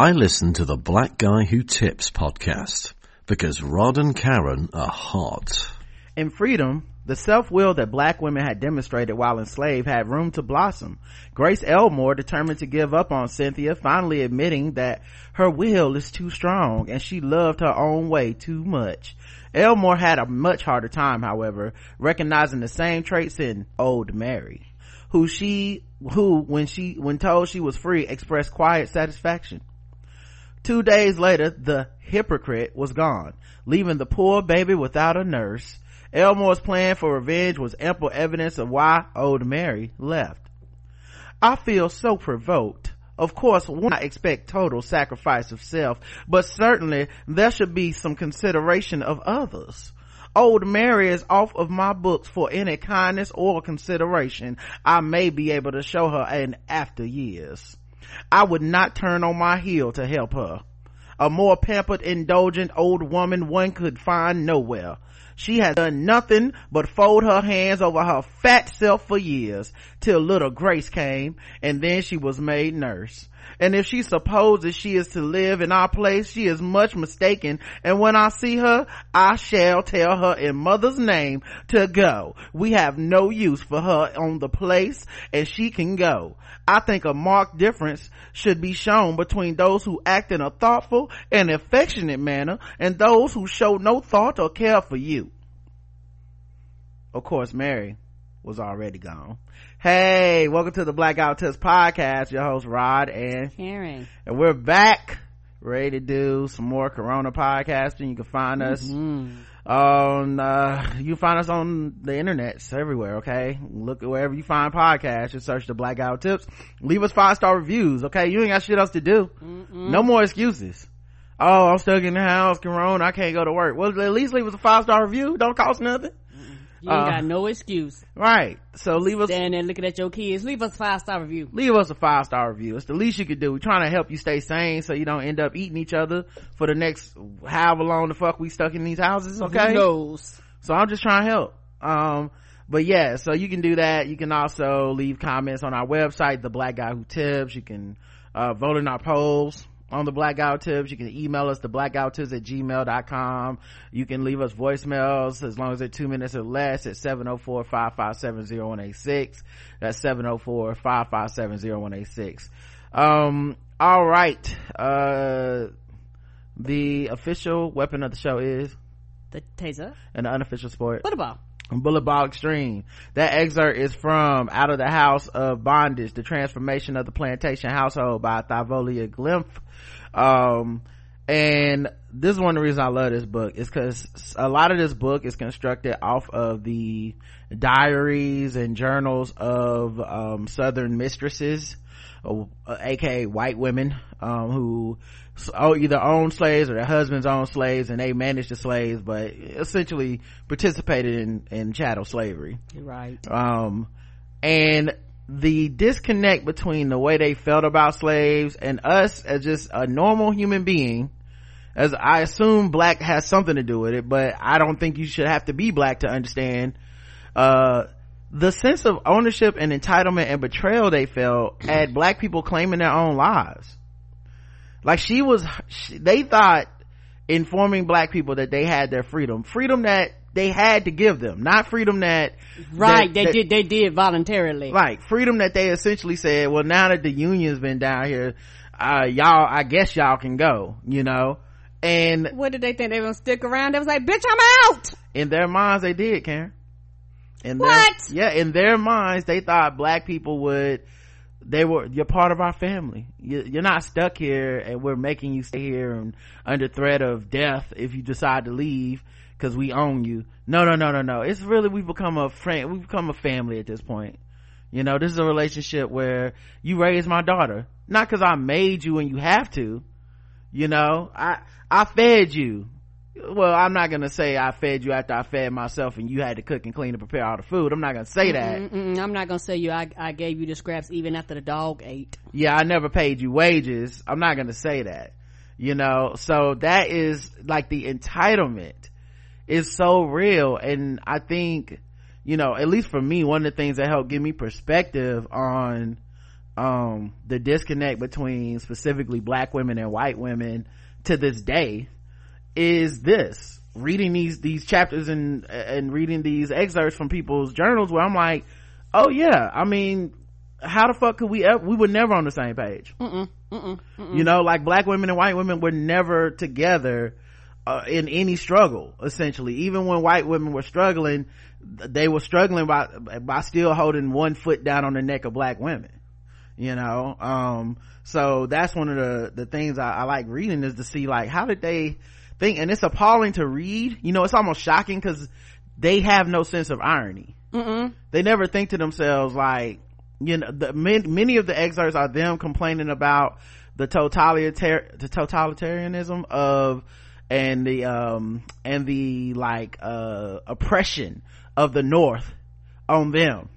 I listen to the Black Guy Who Tips podcast because Rod and Karen are hot. In freedom, the self-will that black women had demonstrated while enslaved had room to blossom. Grace Elmore, determined to give up on Cynthia, finally admitting that her will is too strong and she loved her own way too much. Elmore had a much harder time, however, recognizing the same traits in old Mary, who she, who, when she, when told she was free, expressed quiet satisfaction. Two days later, the hypocrite was gone, leaving the poor baby without a nurse. Elmore's plan for revenge was ample evidence of why old Mary left. I feel so provoked. Of course, one I expect total sacrifice of self, but certainly there should be some consideration of others. Old Mary is off of my books for any kindness or consideration I may be able to show her in after years. I would not turn on my heel to help her. A more pampered, indulgent old woman one could find nowhere. She has done nothing but fold her hands over her fat self for years till little Grace came and then she was made nurse. And if she supposes she is to live in our place, she is much mistaken. And when I see her, I shall tell her in mother's name to go. We have no use for her on the place and she can go. I think a marked difference should be shown between those who act in a thoughtful and affectionate manner and those who show no thought or care for you. Of course, Mary was already gone. Hey, welcome to the Black Guy Who Tips podcast. Your host Rod and Karen. And we're back ready to do some more Corona podcasting. You can find us mm-hmm. on, uh, you find us on the internet everywhere. Okay. Look at wherever you find podcasts. Just search the Black Guy Who Tips. Leave us five star reviews. Okay. You ain't got shit else to do. Mm-mm. No more excuses. Oh, I'm stuck in the house, Corona. I can't go to work. Well, at least leave us a five star review. Don't cost nothing. You ain't uh, got no excuse. Right. So leave us. Standing there looking at your kids. Leave us a five star review. Leave us a five star review. It's the least you could do. We're trying to help you stay sane so you don't end up eating each other for the next however long the fuck we stuck in these houses. Okay. Who knows? So I'm just trying to help. Um, but yeah, so you can do that. You can also leave comments on our website, The Black Guy Who Tips. You can, uh, vote in our polls on the Black Guy Who Tips. You can email us the blackguywhotips at gmail.com you can leave us voicemails as long as they're two minutes or less at 704-557-0186 that's 704-557-0186 um all right uh the official weapon of the show is? The taser. And the unofficial sport? What about Ball Extreme. That excerpt is from Out of the House of Bondage, The Transformation of the Plantation Household by Thavolia Glymph um and this is one of the reasons i love this book is because a lot of this book is constructed off of the diaries and journals of um, southern mistresses uh, aka white women um, who either own slaves or their husbands own slaves and they managed the slaves but essentially participated in in chattel slavery. Right. Um and the disconnect between the way they felt about slaves and us as just a normal human being as i assume black has something to do with it but i don't think you should have to be black to understand uh, the sense of ownership and entitlement and betrayal they felt at black people claiming their own lives like she was she, they thought informing black people that they had their freedom. Freedom that they had to give them. Not freedom that right that, they that, did they did voluntarily. Like freedom that they essentially said well now that the union's been down here uh y'all i guess y'all can go you know? And what did they think? They were gonna stick around? They was like bitch i'm out! In their minds they did karen. In what? Their, yeah in their minds they thought black people would they were you're part of our family. You, are not stuck here and we're making you stay here and under threat of death if you decide to leave because we own you. No no no no no. It's really we've become a friend we've become a family at this point. You know this is a relationship where you raise my daughter. Not because i made you and you have to. You know i i fed you well i'm not gonna say i fed you after i fed myself and you had to cook and clean and prepare all the food. I'm not gonna say that. Mm-mm, i'm not gonna say you. I, I gave you the scraps even after the dog ate. Yeah i never paid you wages. I'm not gonna say that. You know so that is like the entitlement is so real. And i think you know at least for me one of the things that helped give me perspective on um the disconnect between specifically black women and white women to this day is this. Reading these these chapters and and reading these excerpts from people's journals where i'm like oh yeah i mean how the fuck could we ever we were never on the same page. Mm-mm, mm-mm, mm-mm. you know like black women and white women were never together uh, in any struggle essentially. Even when white women were struggling they were struggling by by still holding one foot down on the neck of black women you know? Um so that's one of the the things I, I, like reading is to see like how did they think and it's appalling to read. You know it's almost shocking because they have no sense of irony. Mm-mm. they never think to themselves like you know the many of the excerpts are them complaining about the totalitarian the totalitarianism of and the um and the like uh oppression of the north on them.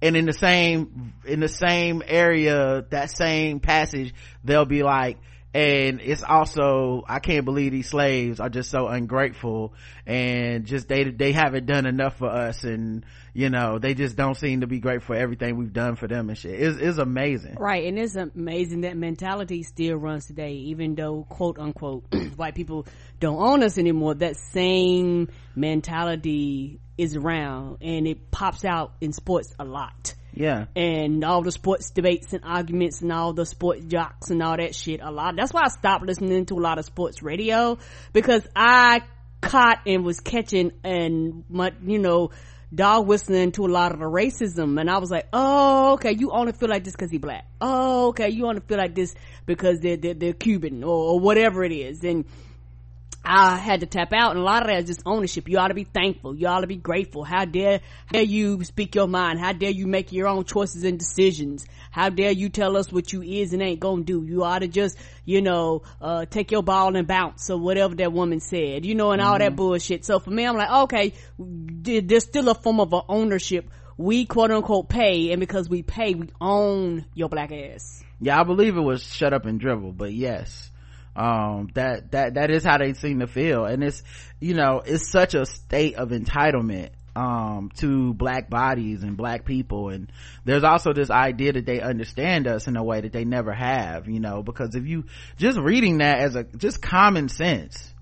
And in the same in the same area that same passage they'll be like and it's also i can't believe these slaves are just so ungrateful and just they they haven't done enough for us and you know they just don't seem to be grateful for everything we've done for them and shit. It's, it's amazing. Right and it's amazing that mentality still runs today even though quote unquote white people don't own us anymore. That same mentality is around and it pops out in sports a lot yeah. And all the sports debates and arguments and all the sports jocks and all that shit a lot. That's why I stopped listening to a lot of sports radio because I caught and was catching and my, you know, dog whistling to a lot of the racism and I was like, oh, okay, you only feel like this because he black. Oh, okay, you only feel like this because they're, they're, they're Cuban or, or whatever it is. And I had to tap out and a lot of that is just ownership. You ought to be thankful. You ought to be grateful. How dare, how dare you speak your mind? How dare you make your own choices and decisions? How dare you tell us what you is and ain't gonna do? You ought to just, you know, uh, take your ball and bounce or whatever that woman said, you know, and mm-hmm. all that mm-hmm. bullshit. So for me, I'm like, okay, there's still a form of ownership. We quote unquote pay and because we pay, we own your black ass. Yeah, I believe it was shut up and dribble, but yes um that that that is how they seem to feel. And it's you know it's such a state of entitlement um to black bodies and black people. And there's also this idea that they understand us in a way that they never have you know because if you just reading that as a just common sense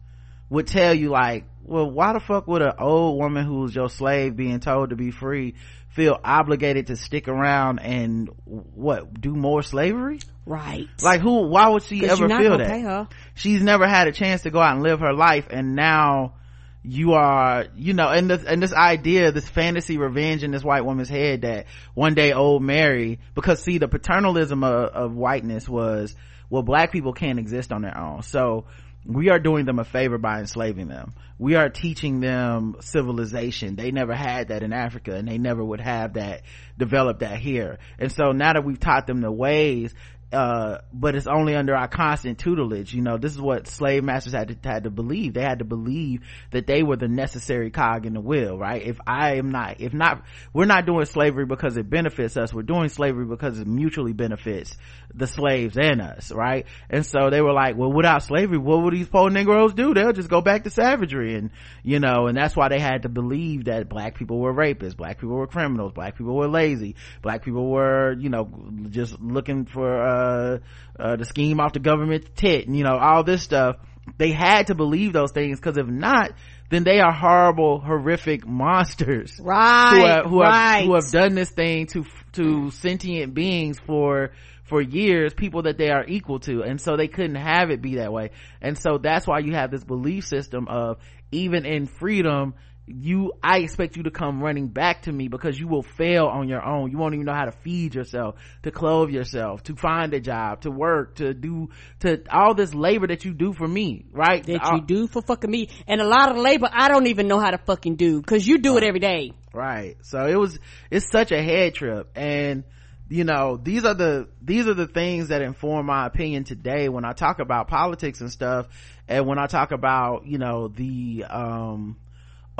would tell you like well why the fuck would an old woman who's your slave being told to be free feel obligated to stick around and what do more slavery? Right. Like who why would she ever feel that? she's never had a chance to go out and live her life and now you are you know and this and this idea this fantasy revenge in this white woman's head that one day old mary because see the paternalism of, of whiteness was well black people can't exist on their own. So we are doing them a favor by enslaving them. We are teaching them civilization. They never had that in africa and they never would have that develop that here. And so now that we've taught them the ways uh, but it's only under our constant tutelage. You know, this is what slave masters had to, had to believe. They had to believe that they were the necessary cog in the wheel, right? If I am not, if not, we're not doing slavery because it benefits us. We're doing slavery because it mutually benefits the slaves and us, right? And so they were like, well, without slavery, what would these poor Negroes do? They'll just go back to savagery. And, you know, and that's why they had to believe that black people were rapists, black people were criminals, black people were lazy, black people were, you know, just looking for, uh, uh, uh, the scheme off the government tit, you know, all this stuff. They had to believe those things because if not, then they are horrible, horrific monsters. Right. Who have, who right. have, who have done this thing to, to sentient beings for, for years, people that they are equal to. And so they couldn't have it be that way. And so that's why you have this belief system of even in freedom, you i expect you to come running back to me because you will fail on your own. You won't even know how to feed yourself to clothe yourself to find a job to work to do to all this labor that you do for me right? That you do for fucking me. And a lot of labor i don't even know how to fucking do because you do right. it every day. Right. So it was it's such a head trip. And you know these are the these are the things that inform my opinion today when i talk about politics and stuff and when i talk about you know the um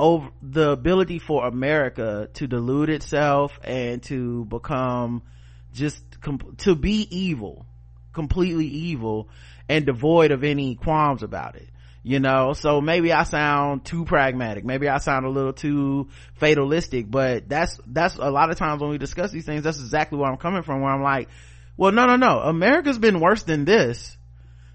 over the ability for America to delude itself and to become just to be evil, completely evil and devoid of any qualms about it. You know, so maybe I sound too pragmatic. Maybe I sound a little too fatalistic, but that's, that's a lot of times when we discuss these things, that's exactly where I'm coming from, where I'm like, well no no no america's been worse than this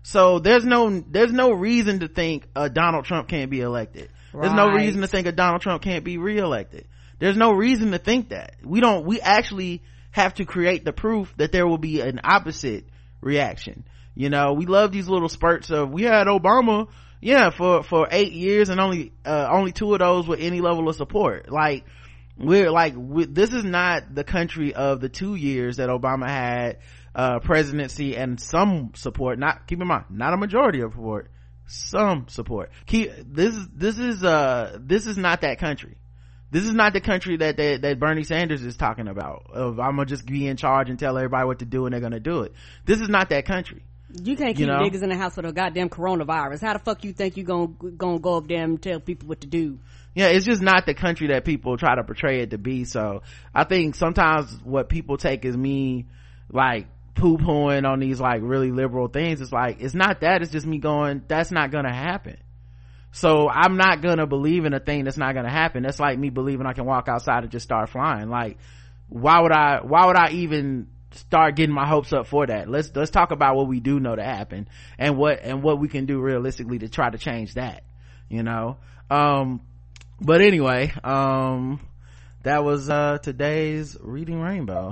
so there's no there's no reason to think uh, donald trump can't be elected there's no reason to think a donald trump can't be reelected. There's no reason to think that. We don't we actually have to create the proof that there will be an opposite reaction. You know we love these little spurts of we had obama yeah for for eight years and only uh only two of those with any level of support. Like we're like we, this is not the country of the two years that obama had uh presidency and some support. Not keep in mind not a majority of support some support keep this is this is uh this is not that country this is not the country that that, that bernie sanders is talking about of i'm gonna just be in charge and tell everybody what to do and they're gonna do it this is not that country You can't You keep know? niggas in the house with a goddamn coronavirus. How the fuck you think you gonna gonna go up there and tell people what to do? yeah it's just not the country that people try to portray it to be so i think sometimes what people take as me like poo-pooing on these like really liberal things. It's like it's not that. It's just me going that's not gonna happen. So i'm not gonna believe in a thing that's not gonna happen. That's like me believing i can walk outside and just start flying. Like why would i why would i even start getting my hopes up for that? Let's let's talk about what we do know to happen and what and what we can do realistically to try to change that you know? Um but anyway um that was uh today's reading rainbow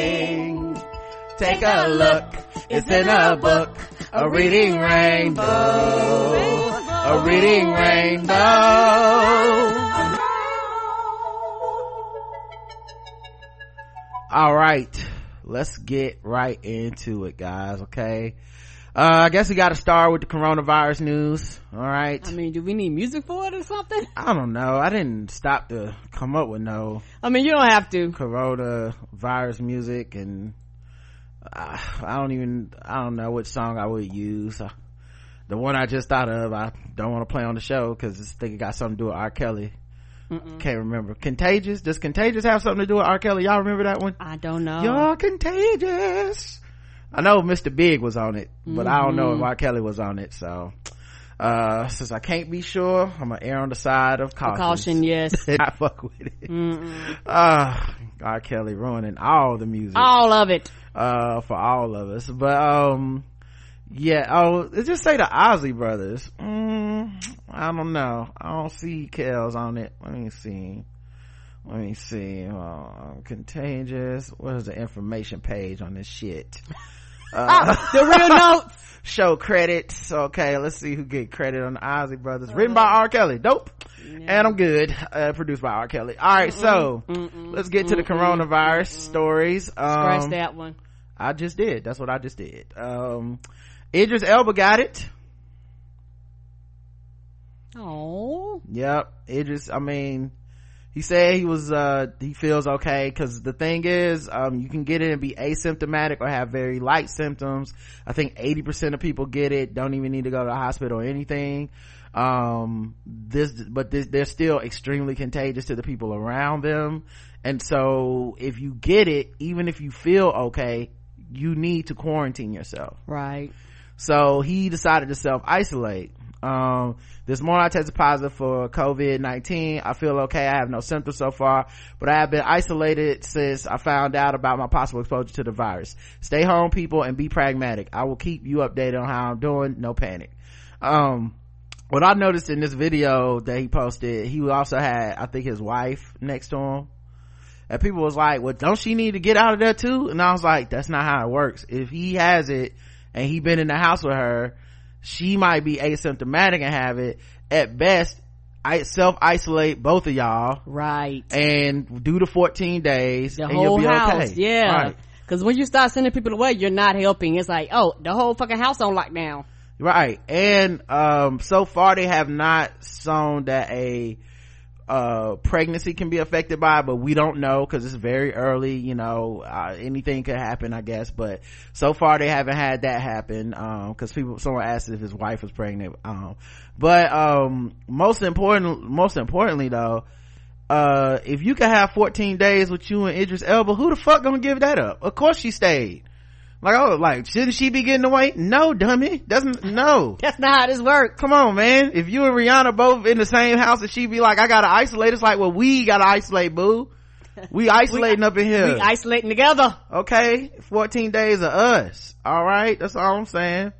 Take a look. It's in a book. A reading rainbow. A reading rainbow. All right. Let's get right into it, guys. Okay. Uh, I guess we got to start with the coronavirus news. All right. I mean, do we need music for it or something? I don't know. I didn't stop to come up with no I mean, you don't have to. coronavirus music and I don't even, I don't know which song I would use. The one I just thought of, I don't want to play on the show because this thing got something to do with R. Kelly. Can't remember. Contagious? Does Contagious have something to do with R. Kelly? Y'all remember that one? I don't know. You're contagious. I know Mr. Big was on it, but I don't know if mm-hmm. R. Kelly was on it. So, uh, since I can't be sure, I'm gonna err on the side of caution. Caution, yes. I fuck with it. Uh, R. Kelly ruining all the music, All of it. uh, for all of us. But, um, yeah, oh, let's just say the Isley brothers. Mm, I don't know. I don't see Kells on it. Let me see. Let me see. Uh, contagious. What is the information page on this shit? The real notes. Show credits. Okay, let's see who get credit on the Isley Brothers. Written by R. Kelly. Dope. And I'm good. Uh, produced by R. Kelly. All right, so let's get to the coronavirus stories. Scratch Um, that one. I just did. That's what I just did. Um, Idris Elba got it. Oh. Yep. Idris, I mean, he said he was, uh, he feels okay. Cause the thing is, um, you can get it and be asymptomatic or have very light symptoms. I think 80% of people get it, don't even need to go to the hospital or anything. Um, this, but this, they're still extremely contagious to the people around them. And so if you get it, even if you feel okay, you need to quarantine yourself. Right. So he decided to self isolate. Um, this morning I tested positive for COVID-19. I feel okay. I have no symptoms so far, but I have been isolated since I found out about my possible exposure to the virus. Stay home people and be pragmatic. I will keep you updated on how I'm doing. No panic. Um, what I noticed in this video that he posted, he also had, I think his wife next to him. And people was like, well, don't she need to get out of there too? And I was like, that's not how it works. If he has it and he been in the house with her, she might be asymptomatic and have it. At best, I self isolate both of y'all Right. and do the 14 days The and whole you'll be house. okay. Yeah. Right. Cause when you start sending people away, you're not helping. It's like, oh, the whole fucking house on lockdown. Right. And, um, so far they have not shown that a, uh pregnancy can be affected by but we don't know because it's very early you know uh, anything could happen i guess. But so far they haven't had that happen um because people someone asked if his wife was pregnant um but um most important most importantly though uh if you can have 14 days with you and idris elba who the fuck gonna give that up? Of course she stayed like, oh, like, shouldn't she be getting away? No, dummy. Doesn't, no. That's not how this works. Come on, man. If you and Rihanna both in the same house and she be like, I gotta isolate, it's like, well, we gotta isolate, boo. We isolating we, up in here. We isolating together. Okay. 14 days of us. All right. That's all I'm saying.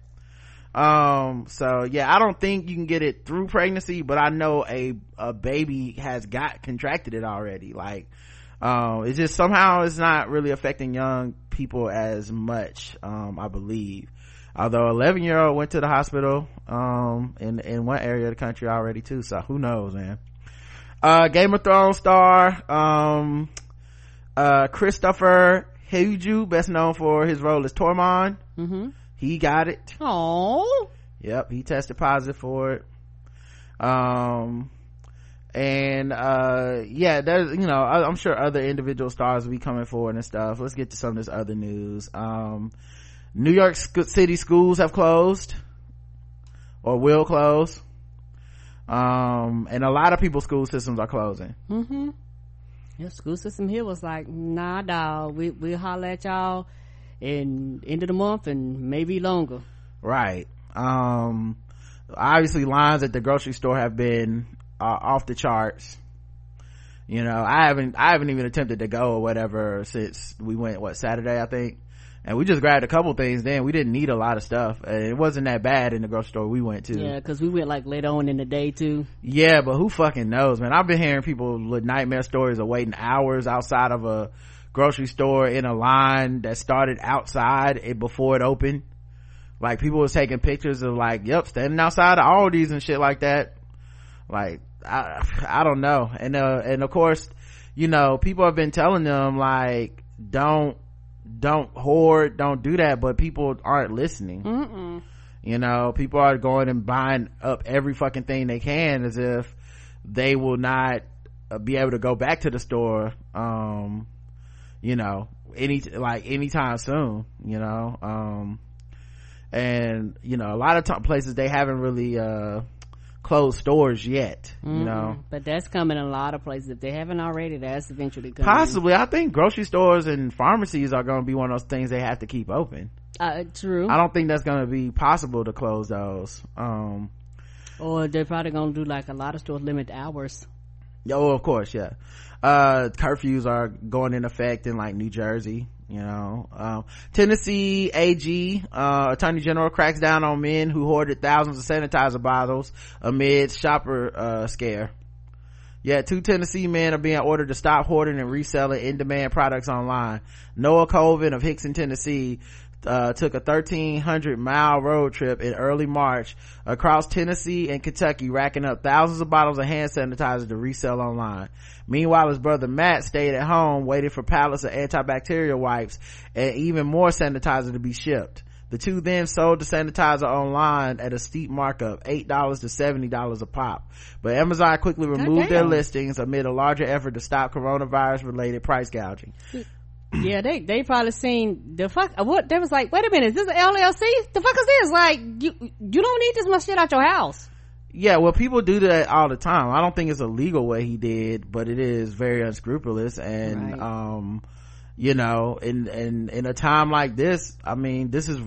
Um, so yeah, I don't think you can get it through pregnancy, but I know a, a baby has got contracted it already. Like, um, it's just somehow it's not really affecting young people as much um, i believe. Although 11 year old went to the hospital um, in in one area of the country already too so who knows man. Uh, game of thrones star um, uh, Kristofer Hivju, best known for his role as tormund. Mm-hmm. he got it. Oh yep he tested positive for it. Um and uh yeah there's you know I, am sure other individual stars will be coming forward and stuff. Let's get to some of this other news. Um new york city schools have closed or will close. Um and a lot of people's school systems are closing. Mm-hmm. Your school system here was like nah dog we, we'll holler at y'all in end of the month and maybe longer. Right. Um obviously lines at the grocery store have been uh, off the charts. You know i haven't i haven't even attempted to go or whatever since we went what saturday i think. And we just grabbed a couple things then. We didn't need a lot of stuff. And it wasn't that bad in the grocery store we went to. Yeah because we went like later on in the day too. Yeah but who fucking knows man? I've been hearing people with nightmare stories of waiting hours outside of a grocery store in a line that started outside it before it opened. Like people was taking pictures of like yep standing outside of aldi's and shit like that. Like I, I don't know. And, uh, and of course, you know, people have been telling them like, don't, don't hoard, don't do that, but people aren't listening. Mm-mm. You know, people are going and buying up every fucking thing they can as if they will not uh, be able to go back to the store, um, you know, any, like anytime soon, you know, um, and, you know, a lot of t- places they haven't really, uh, closed stores yet mm-hmm. you know. But that's coming in a lot of places. If they haven't already that's eventually coming. Possibly. I think grocery stores and pharmacies are going to be one of those things they have to keep open. Uh, true. I don't think that's going to be possible to close those um or they're probably going to do like a lot of stores limit hours. Oh of course yeah. Uh curfews are going in effect in like new jersey you know um, tennessee ag uh, attorney general cracks down on men who hoarded thousands of sanitizer bottles amid shopper uh, scare. Yeah two tennessee men are being ordered to stop hoarding and reselling in-demand products online. Noah colvin of Hixson tennessee uh, took a 1300 mile road trip in early March across Tennessee and Kentucky, racking up thousands of bottles of hand sanitizer to resell online. Meanwhile, his brother Matt stayed at home, waiting for pallets of antibacterial wipes and even more sanitizer to be shipped. The two then sold the sanitizer online at a steep markup, $8 to $70 a pop. But Amazon quickly removed their listings amid a larger effort to stop coronavirus related price gouging yeah, they they probably seen the fuck. What they was like? Wait a minute, is this an LLC? The fuck is this? Like you you don't need this much shit out your house. Yeah, well, people do that all the time. I don't think it's a legal way he did, but it is very unscrupulous. And, right. um, you know, in, in, in a time like this, I mean, this is,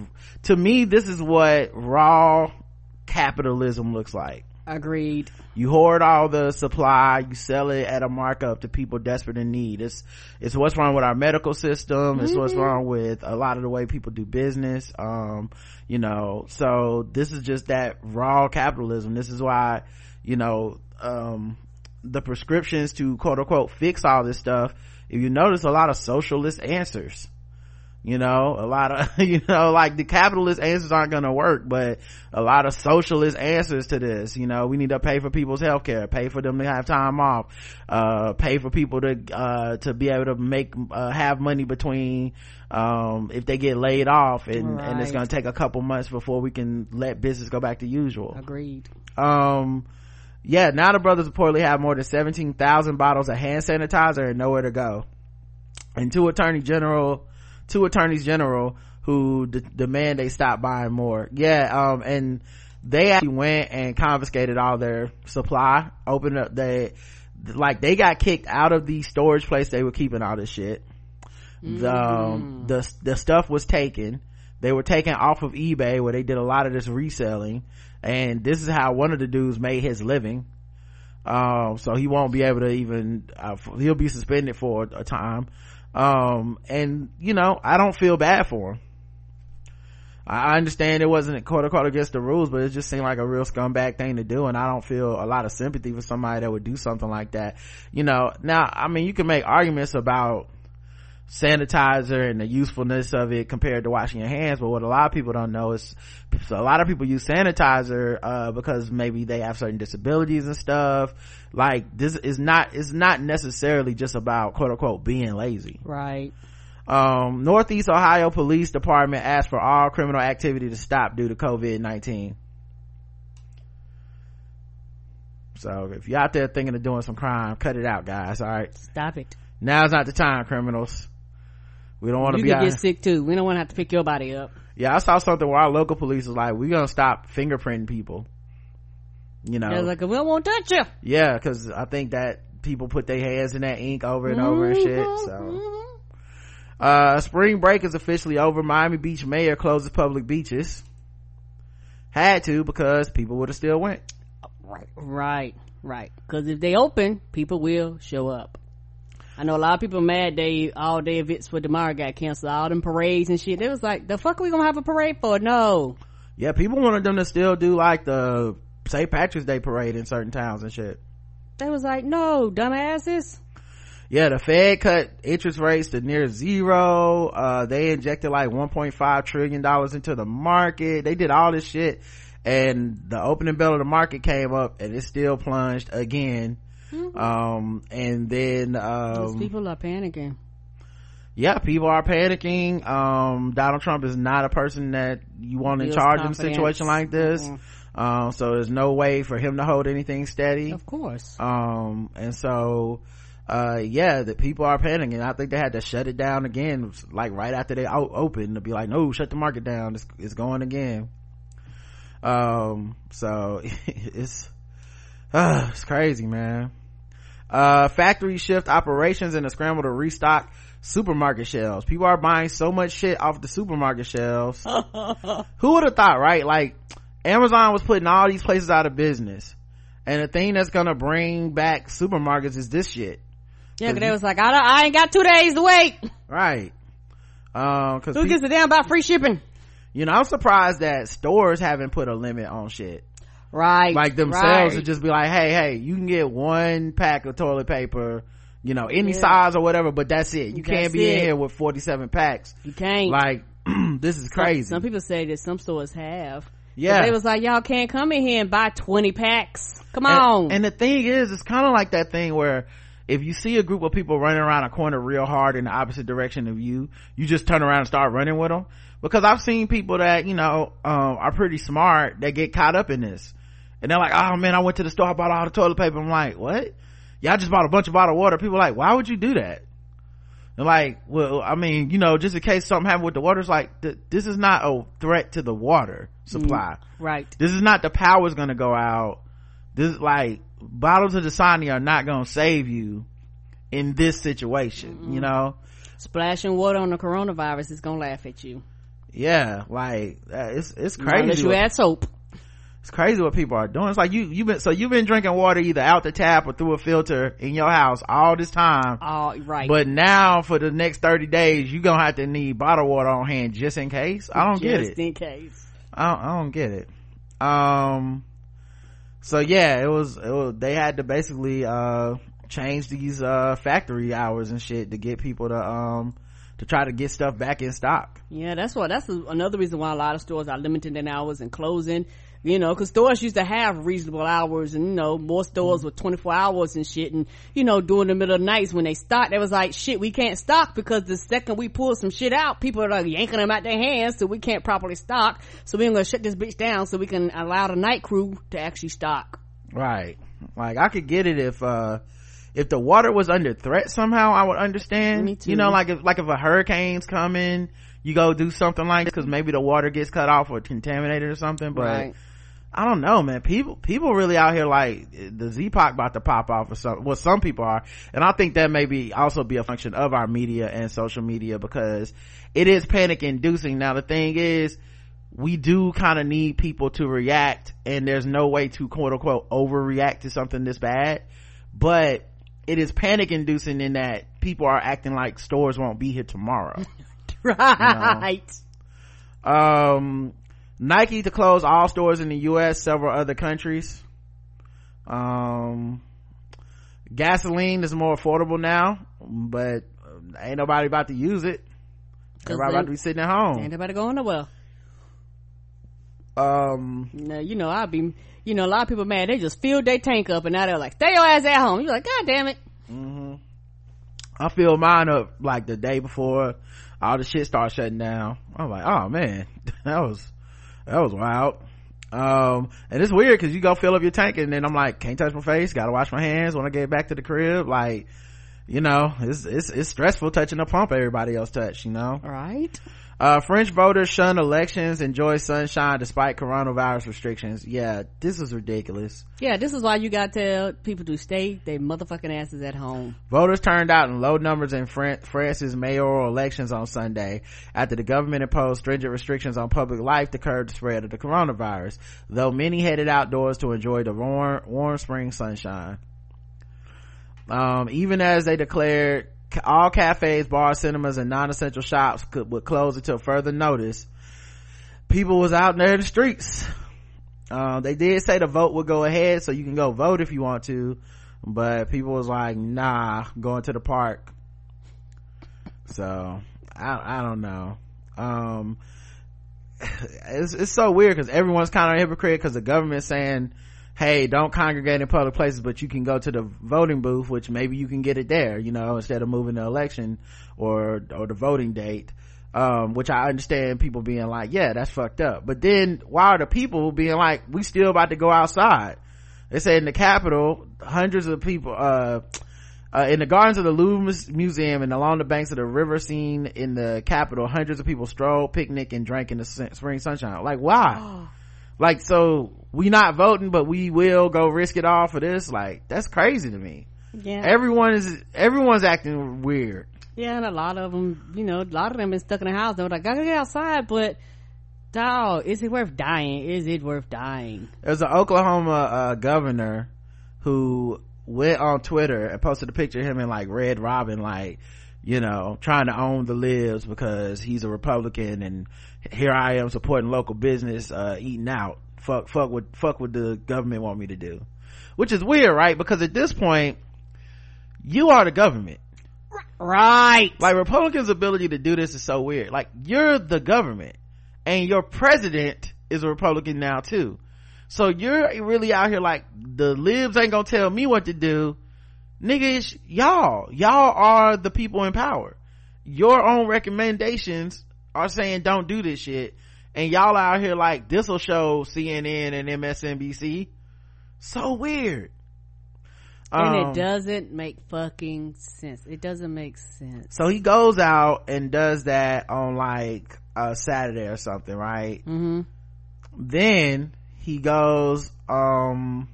to me, this is what raw capitalism looks like. Agreed. You hoard all the supply, you sell it at a markup to people desperate in need. It's, it's what's wrong with our medical system. It's mm-hmm. what's wrong with a lot of the way people do business. Um, you know, so this is just that raw capitalism. This is why, you know, um, the prescriptions to quote unquote fix all this stuff, if you notice a lot of socialist answers you know a lot of you know like the capitalist answers aren't gonna work but a lot of socialist answers to this you know we need to pay for people's health care pay for them to have time off uh, pay for people to uh, to be able to make uh, have money between um, if they get laid off and right. and it's gonna take a couple months before we can let business go back to usual agreed um yeah, now the brothers reportedly have more than 17,000 bottles of hand sanitizer and nowhere to go. And two attorney general, two attorneys general who d- demand they stop buying more. Yeah, um, and they actually went and confiscated all their supply, opened up they, like they got kicked out of the storage place they were keeping all this shit. The, um, the, the stuff was taken. They were taken off of eBay where they did a lot of this reselling. And this is how one of the dudes made his living. Um, so he won't be able to even, uh, he'll be suspended for a time. Um, and you know, I don't feel bad for him. I understand it wasn't quote unquote against the rules, but it just seemed like a real scumbag thing to do. And I don't feel a lot of sympathy for somebody that would do something like that. You know, now, I mean, you can make arguments about sanitizer and the usefulness of it compared to washing your hands. But what a lot of people don't know is so a lot of people use sanitizer, uh, because maybe they have certain disabilities and stuff. Like this is not, it's not necessarily just about quote unquote being lazy. Right. Um, Northeast Ohio Police Department asked for all criminal activity to stop due to COVID-19. So if you're out there thinking of doing some crime, cut it out, guys. All right. Stop it. Now's not the time, criminals. We don't want to You be could out. get sick too. We don't want to have to pick your body up. Yeah, I saw something where our local police was like, we're gonna stop fingerprinting people. You know, They're like, we won't touch you. yeah, because I think that people put their hands in that ink over and over and shit. Mm-hmm. So, uh, spring break is officially over. Miami Beach mayor closes public beaches. Had to because people would have still went. Right. Right. Right. Cause if they open, people will show up. I know a lot of people mad they all day events for tomorrow got canceled. All them parades and shit. It was like, the fuck are we gonna have a parade for? No. Yeah, people wanted them to still do like the St. Patrick's Day parade in certain towns and shit. They was like, no, dumbasses. Yeah, the Fed cut interest rates to near zero. Uh, they injected like 1.5 trillion dollars into the market. They did all this shit and the opening bell of the market came up and it still plunged again. Um, and then, um, people are panicking. yeah, people are panicking. Um, Donald Trump is not a person that you want in charge in a situation like this. Um, so there's no way for him to hold anything steady Of course. um and so uh yeah the people are panicking i think they had to shut it down again like right after they o- opened to be like no shut the market down it's, it's going again um so it's uh, it's crazy man uh factory shift operations in a scramble to restock supermarket shelves. People are buying so much shit off the supermarket shelves. Who would have thought right? Like amazon was putting all these places out of business. And the thing that's gonna bring back supermarkets is this shit. Yeah, 'cause they was like, I, don't, I ain't got two days to wait. right. Um because Who gives a damn about free shipping? you know i'm surprised that stores haven't put a limit on shit Right. like themselves right. to just be like hey hey you can get one pack of toilet paper you know any Yeah. size or whatever but that's it you That's can't be in here with 47 packs You can't. like this is crazy Some people say that some stores have. yeah they was like, y'all can't come in here and buy 20 packs. Come And- on. And, the thing is, it's kind of like that thing where if you see a group of people running around a corner real hard in the opposite direction of you, you just turn around and start running with them. Because I've seen people that, you know, um, are pretty smart that get caught up in this. And they're like, oh man, I went to the store, I bought all the toilet paper. I'm like, what? y'all just bought a bunch of bottled water. People are like, why would you do that? They're like, well, I mean, you know, just in case something happened with the water, it's like, th- this is not a threat to the water supply right. this is not the power's gonna go out this is like bottles of Dasani are not gonna save you in this situation you know Splashing water on the coronavirus is gonna laugh at you. yeah like uh, it's it's Unless you add soap. It's crazy what people are doing it's like you you've been so you've been drinking water either out the tap or through a filter in your house all this time Oh, right. but now for the next 30 days you are gonna have to need bottled water on hand just in case i don't get it. Just in case. I don't, I don't get it. Um, so yeah, it was, it was, they had to basically, uh, change these, uh, factory hours and shit to get people to, um, to try to get stuff back in stock. Yeah, that's what, that's another reason why a lot of stores are limiting their hours and closing. You know, cause stores used to have reasonable hours and, you know, more stores with 24 hours and shit. And, you know, during the middle of the nights when they stock, they was like, shit, we can't stock because the second we pull some shit out, people are like yanking them out their hands so we can't properly stock. So we're gonna shut this bitch down so we can allow the night crew to actually stock. Right. like i could get it if uh if the water was under threat somehow i would understand Me too. you know like if like if a hurricane's coming you go do something like this because maybe the water gets cut off or contaminated or something but right I don't know, man. People, people really out here like the Z-Pac about to pop off or something. Well, some people are. And I think that may be also be a function of our media and social media because it is panic inducing. Now, the thing is, we do kind of need people to react and there's no way to quote unquote overreact to something this bad. But it is panic inducing in that people are acting like stores won't be here tomorrow. right um nike to close all stores in the us several other countries. Um gasoline is more affordable now but uh, ain't nobody about to use it. everybody about to be sitting at home. Ain't nobody going nowhere. Um no, you know i'll be you know a lot of people mad. They just filled their tank up and now they're like stay your ass at home. You're like god damn it. I filled mine up like the day before all the shit started shutting down. I'm like oh man. That was that was wild. Um and it's weird because you go fill up your tank and then i'm like can't touch my face gotta wash my hands when i get back to the crib. Like you know it's it's, it's stressful touching a pump everybody else touch you know? Right uh french voters shun elections enjoy sunshine despite coronavirus restrictions. Yeah this is ridiculous. Yeah this is why you gotta tell people to stay their motherfucking asses at home. Voters turned out in low numbers in France's mayoral elections on Sunday after the government imposed stringent restrictions on public life to curb the spread of the coronavirus, though many headed outdoors to enjoy the warm, warm spring sunshine. Um, even as they declared all cafes, bars, cinemas, and non-essential shops could, would close until further notice, people was out there in the streets. Uh, they did say the vote would go ahead, so you can go vote if you want to, but people was like, nah, going to the park. So, I, I don't know. Um, it's, it's so weird because everyone's kind of a hypocrite because the government's saying, hey, don't congregate in public places, but you can go to the voting booth, which maybe you can get it there, you know, instead of moving the election or, or the voting date. Um, which I understand people being like, yeah, that's fucked up. But then why are the people being like, we still about to go outside? They said in the capital, hundreds of people, uh, uh, in the gardens of the Louvre Museum and along the banks of the river Seine in the capital, hundreds of people strolled, picnic, and drank in the spring sunshine. Like, why? like, so we not voting, but we will go risk it all for this? Like, that's crazy to me. yeah Everyone is, everyone's acting weird. Yeah, and a lot of them, you know, a lot of them been stuck in the house. They're like, I gotta get outside, but dog, is it worth dying? Is it worth dying? There's an Oklahoma uh, governor who went on Twitter and posted a picture of him in like Red Robin, like, you know, trying to own the libs because he's a Republican and here I am supporting local business, uh, eating out. Fuck, fuck what, fuck what the government want me to do. Which is weird, right? Because at this point, you are the government. Right. Like Republicans' ability to do this is so weird. Like you're the government and your president is a Republican now too. So you're really out here like the libs ain't gonna tell me what to do. Nigga, it's y'all. Y'all are the people in power. Your own recommendations are saying don't do this shit. And y'all out here like this'll show CNN and MSNBC. So weird. and Um, it doesn't make fucking sense. It doesn't make sense. so he goes out and does that on like a saturday or something right mm-hmm. then he goes um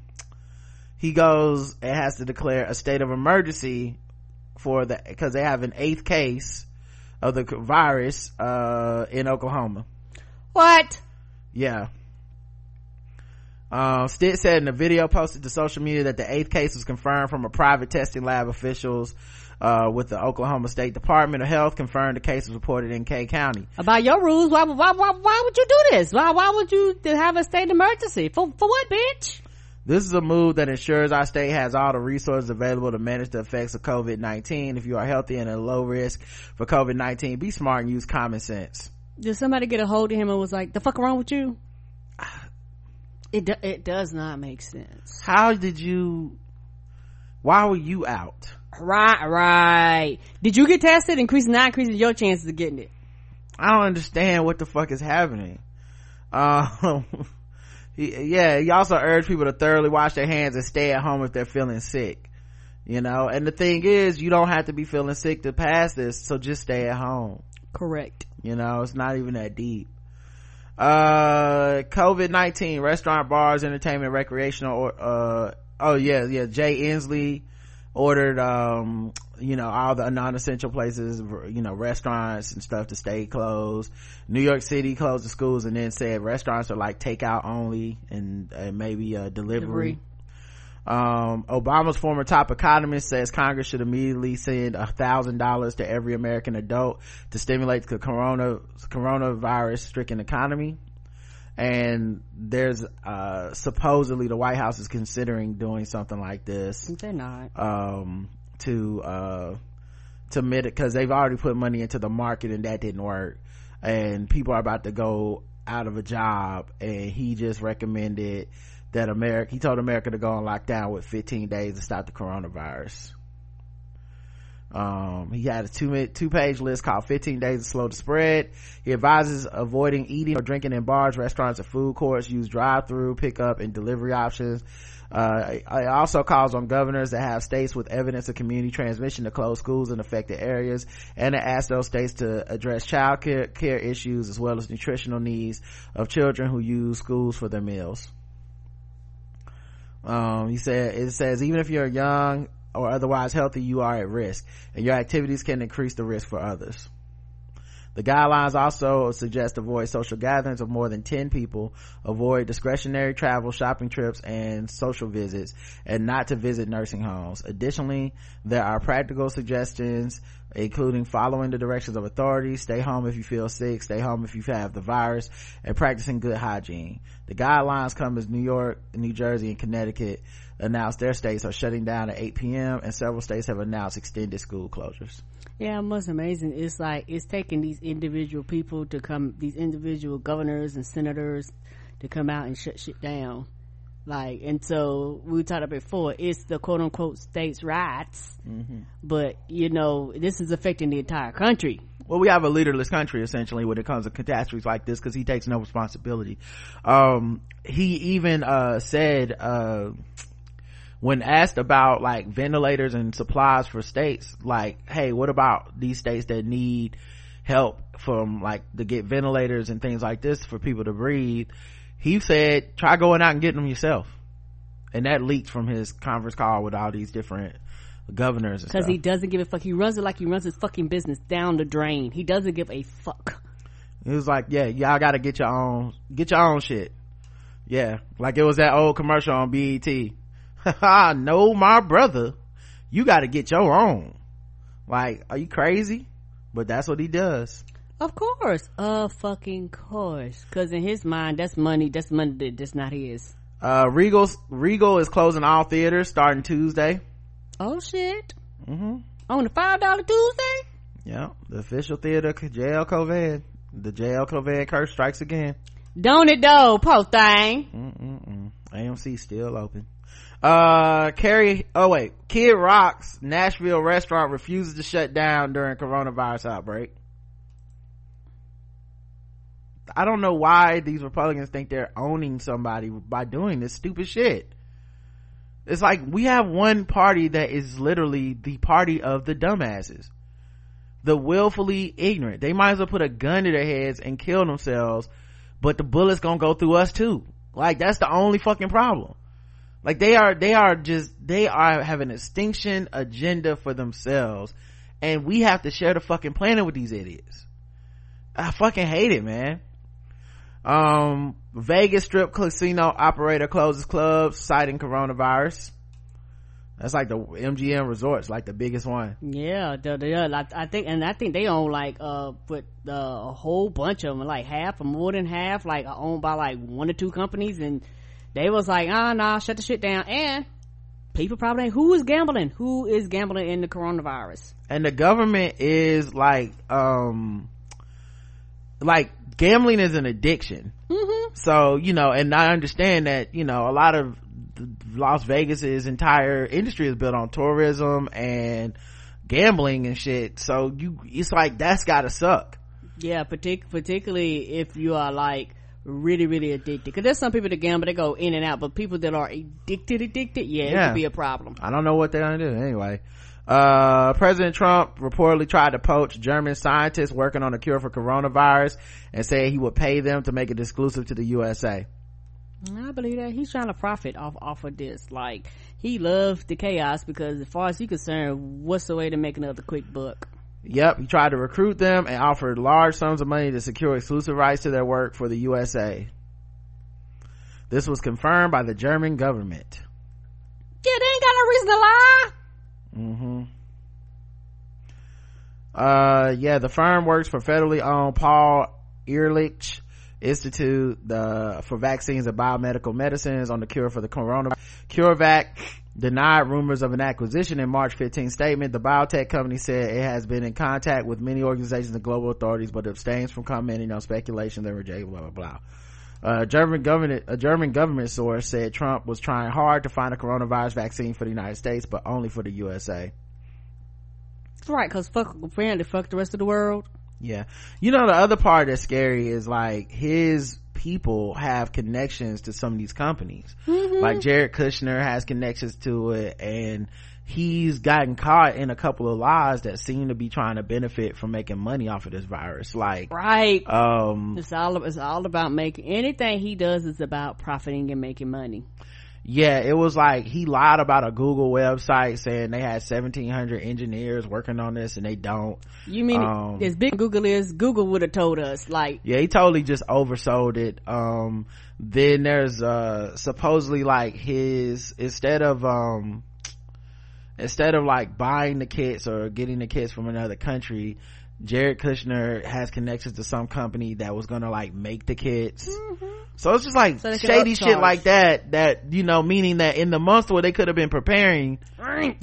he goes and has to declare a state of emergency for the because they have an eighth case of the virus uh in oklahoma What? yeah uh, Stitt said in a video posted to social media that the eighth case was confirmed from a private testing lab officials uh, with the Oklahoma State Department of Health confirmed the case was reported in Kay County. About your rules, why, why, why, why would you do this? Why, why would you have a state emergency? For, for what, bitch? This is a move that ensures our state has all the resources available to manage the effects of COVID-19. If you are healthy and at low risk for COVID-19, be smart and use common sense. Did somebody get a hold of him and was like, the fuck wrong with you? It, do, it does not make sense. How did you, why were you out? Right, right. Did you get tested? Increasing, not increasing your chances of getting it. I don't understand what the fuck is happening. Um, he, yeah, he also urged people to thoroughly wash their hands and stay at home if they're feeling sick. You know, and the thing is, you don't have to be feeling sick to pass this, so just stay at home. Correct. You know, it's not even that deep. Uh, COVID-19, restaurant, bars, entertainment, recreational, uh, oh yeah, yeah, Jay Inslee ordered, um, you know, all the non-essential places, you know, restaurants and stuff to stay closed. New York City closed the schools and then said restaurants are like takeout only and, and maybe, uh, delivery. delivery. Um, Obama's former top economist says Congress should immediately send a thousand dollars to every American adult to stimulate the corona, coronavirus stricken economy. And there's, uh, supposedly the White House is considering doing something like this. They're not. Um, to, uh, to mitigate, cause they've already put money into the market and that didn't work. And people are about to go out of a job and he just recommended that America, he told America to go on lockdown with 15 days to stop the coronavirus. Um, he had a two two page list called 15 days to slow the spread. He advises avoiding eating or drinking in bars, restaurants, or food courts. Use drive through, pickup, and delivery options. Uh, it also calls on governors that have states with evidence of community transmission to close schools in affected areas and it asks those states to address child care, care issues as well as nutritional needs of children who use schools for their meals um, he said it says even if you're young or otherwise healthy you are at risk and your activities can increase the risk for others the guidelines also suggest avoid social gatherings of more than 10 people, avoid discretionary travel, shopping trips, and social visits, and not to visit nursing homes. Additionally, there are practical suggestions including following the directions of authorities, stay home if you feel sick, stay home if you have the virus, and practicing good hygiene. The guidelines come as New York, New Jersey, and Connecticut announced their states are shutting down at 8 p.m. and several states have announced extended school closures. Yeah, most amazing. It's like it's taking these individual people to come, these individual governors and senators to come out and shut shit down. Like, and so we talked about before, it's the quote unquote states' rights, mm-hmm. but you know, this is affecting the entire country. Well, we have a leaderless country essentially when it comes to catastrophes like this because he takes no responsibility. Um, he even, uh, said, uh, when asked about like ventilators and supplies for states like hey what about these states that need help from like to get ventilators and things like this for people to breathe he said try going out and getting them yourself. And that leaked from his conference call with all these different governors because he doesn't give a fuck. He runs it like he runs his fucking business down the drain. He doesn't give a fuck. He was like yeah y'all gotta get your own get your own shit. Yeah like it was that old commercial on bet no, my brother, you got to get your own. Like, are you crazy? But that's what he does. Of course, of fucking course. Cause in his mind, that's money, that's money that's not his. Uh, Regal's, Regal is closing all theaters starting Tuesday. Oh shit. Mm-hmm. On the $5 Tuesday? Yeah, the official theater, JL Cauvin. The JL Cauvin curse strikes again. Don't it though, poor thing. Mm-mm-mm. AMC still open uh carrie oh wait kid rock's nashville restaurant refuses to shut down during coronavirus outbreak i don't know why these republicans think they're owning somebody by doing this stupid shit it's like we have one party that is literally the party of the dumbasses the willfully ignorant they might as well put a gun to their heads and kill themselves but the bullet's gonna go through us too like that's the only fucking problem like they are, they are just, they are have an extinction agenda for themselves. And we have to share the fucking planet with these idiots. I fucking hate it, man. Um, Vegas strip casino operator closes clubs citing coronavirus. That's like the MGM resorts, like the biggest one. Yeah, the, the, I think, and I think they own like, uh, put uh, a whole bunch of them, like half or more than half, like owned by like one or two companies and they was like ah nah shut the shit down and people probably who is gambling who is gambling in the coronavirus and the government is like um like gambling is an addiction mm-hmm. so you know and i understand that you know a lot of las vegas's entire industry is built on tourism and gambling and shit so you it's like that's gotta suck yeah partic- particularly if you are like really, really addicted. Because there's some people that gamble, they go in and out, but people that are addicted, addicted, yeah, it Yeah. could be a problem. I don't know what they're gonna do. Anyway, uh, President Trump reportedly tried to poach German scientists working on a cure for coronavirus and said he would pay them to make it exclusive to the USA. I believe that he's trying to profit off off of this. Like he loves the chaos because, as far as he's concerned, what's the way to make another quick buck? Yep, he tried to recruit them and offered large sums of money to secure exclusive rights to their work for the USA. This was confirmed by the German government. Yeah, they ain't got no reason to lie. Hmm Uh, yeah, the firm works for federally owned Paul Ehrlich Institute the, for vaccines and biomedical medicines on the cure for the coronavirus. CureVac denied rumors of an acquisition in March 15 statement. The biotech company said it has been in contact with many organizations and global authorities, but abstains from commenting on speculation that reject blah blah blah. Uh, German government, a German government source said Trump was trying hard to find a coronavirus vaccine for the United States, but only for the USA. Right, because fuck, apparently fuck the rest of the world. Yeah. You know, the other part that's scary is like his people have connections to some of these companies. Like Jared Kushner has connections to it and he's gotten caught in a couple of lies that seem to be trying to benefit from making money off of this virus. Like, Right. um, It's all it's all about making anything he does is about profiting and making money. yeah, it was like he lied about a Google website saying they had 1700 engineers working on this and they don't. You mean Um, as big Google is, Google would have told us like yeah he totally just oversold it um then there's uh supposedly like his instead of um instead of like buying the kits or getting the kits from another country jared kushner has connections to some company that was gonna like make the kits. So it's just like So shady shit like that that you know meaning that in the months where they could have been preparing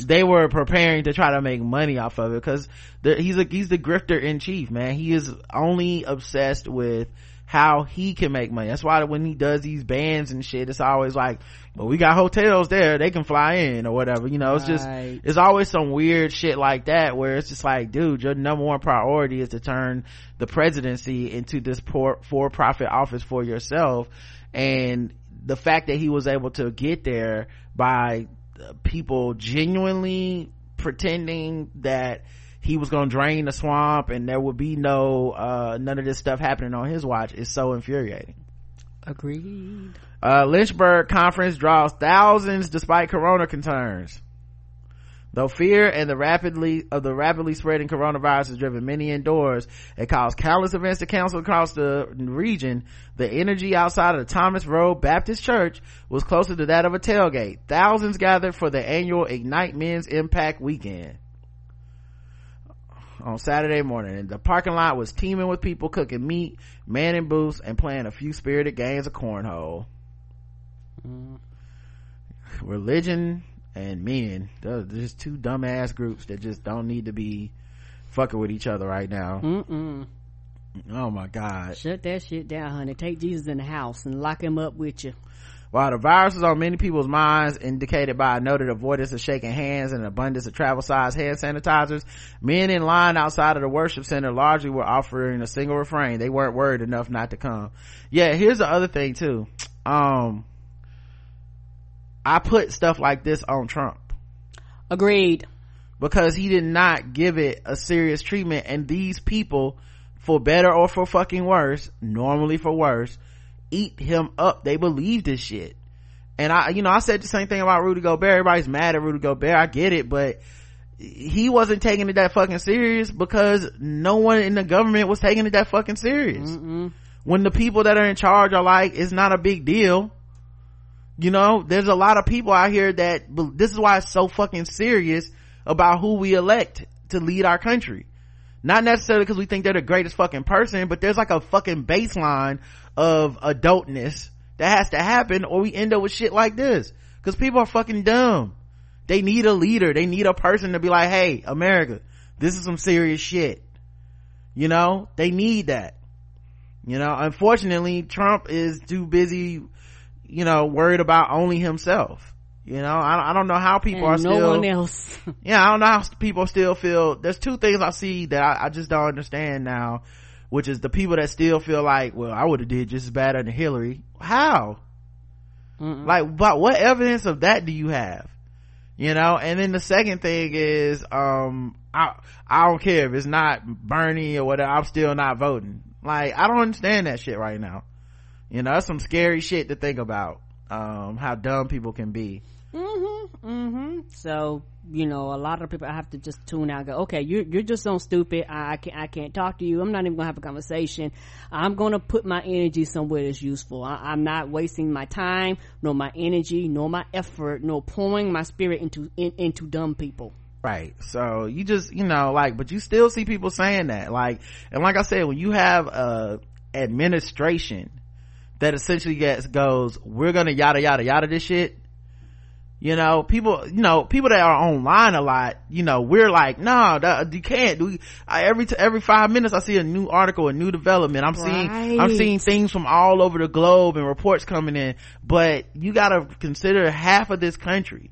they were preparing to try to make money off of it because he's a he's the grifter in chief man. He is only obsessed with how he can make money. That's why when he does these bands and shit it's always like well we got hotels there they can fly in or whatever. You know it's just, it's always some weird shit like that where it's just like dude your number one priority is to turn the presidency into this poor for-profit office for yourself. And the fact that he was able to get there by uh, people genuinely pretending that he was going to drain the swamp and there would be no uh none of this stuff happening on his watch is so infuriating agreed. uh, Lynchburg conference draws thousands despite corona concerns. Though fear and the rapidly of the rapidly spreading coronavirus has driven many indoors and caused countless events to cancel across the region, the energy outside of the Thomas Road Baptist Church was closer to that of a tailgate. Thousands gathered for the annual Ignite Men's Impact Weekend on Saturday morning. And the parking lot was teeming with people cooking meat, manning booths, and playing a few spirited games of cornhole. Mm. Religion and men, they're just two dumbass groups that just don't need to be fucking with each other right now. Mm-mm. Oh my god. Shut that shit down, honey. Take Jesus in the house and lock him up with you. While the virus was on many people's minds, indicated by a noted avoidance of shaking hands and an abundance of travel-sized hand sanitizers, men in line outside of the worship center largely were offering a single refrain. They weren't worried enough not to come. Yeah, here's the other thing too. Um, I put stuff like this on Trump Agreed. because he did not give it a serious treatment and these people, for better or for fucking worse, normally for worse, eat him up. They believe this shit. And I, you know, I said the same thing about Rudy Gobert. Everybody's mad at Rudy Gobert. I get it, but he wasn't taking it that fucking serious because no one in the government was taking it that fucking serious. Mm-mm. When the people that are in charge are like, it's not a big deal. You know, there's a lot of people out here that, this is why it's so fucking serious about who we elect to lead our country. Not necessarily because we think they're the greatest fucking person, but there's like a fucking baseline of adultness that has to happen or we end up with shit like this. Cause people are fucking dumb. They need a leader. They need a person to be like, hey, America, this is some serious shit. You know, they need that. You know, unfortunately, Trump is too busy, you know, worried about only himself. You know, I, I don't know how people And are no still one else. yeah i don't know how people still feel there's two things i see that I, I just don't understand now which is the people that still feel like, well, I would have did just as bad under Hillary. How? Mm-mm. Like, but what evidence of that do you have? You know, and then the second thing is, um, I, I don't care if it's not Bernie or whatever, I'm still not voting. Like, I don't understand that shit right now. You know, that's some scary shit to think about, um, how dumb people can be. Mm-hmm, mm-hmm. So, you know, a lot of people I have to just tune out. Go, okay, you're you're just so stupid. I, I can't I can't talk to you. I'm not even gonna have a conversation. I'm gonna put my energy somewhere that's useful. I, am not wasting my time, nor my energy, nor my effort, nor pouring my spirit into in, into dumb people. Right. So you just you know like, but you still see people saying that like, and like I said, when you have a administration that essentially gets goes, we're gonna yada yada yada this shit you know people you know people that are online a lot you know we're like no nah, you can't do I, every every five minutes i see a new article a new development. I'm right. seeing i'm seeing things from all over the globe and reports coming in. But you gotta consider half of this country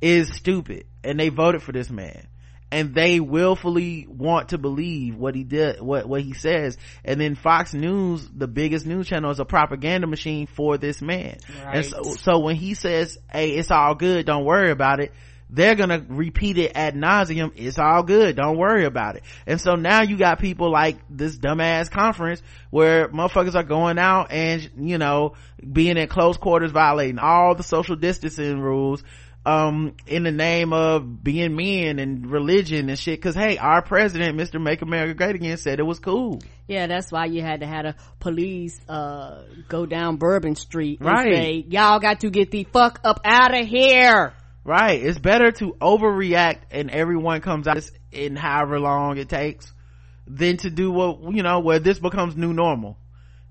is stupid and they voted for this man and they willfully want to believe what he did what what he says and then fox news the biggest news channel is a propaganda machine for this man right. and so, so when he says hey it's all good don't worry about it they're gonna repeat it ad nauseum. It's all good. Don't worry about it. And so now you got people like this dumbass conference where motherfuckers are going out and, you know, being in close quarters violating all the social distancing rules um in the name of being men and religion and shit. Because hey our president mr make america great again said it was cool. Yeah that's why you had to have the police uh go down bourbon street right. say, y'all got to get the fuck up out of here. Right. It's better to overreact and everyone comes out in however long it takes than to do what you know where this becomes new normal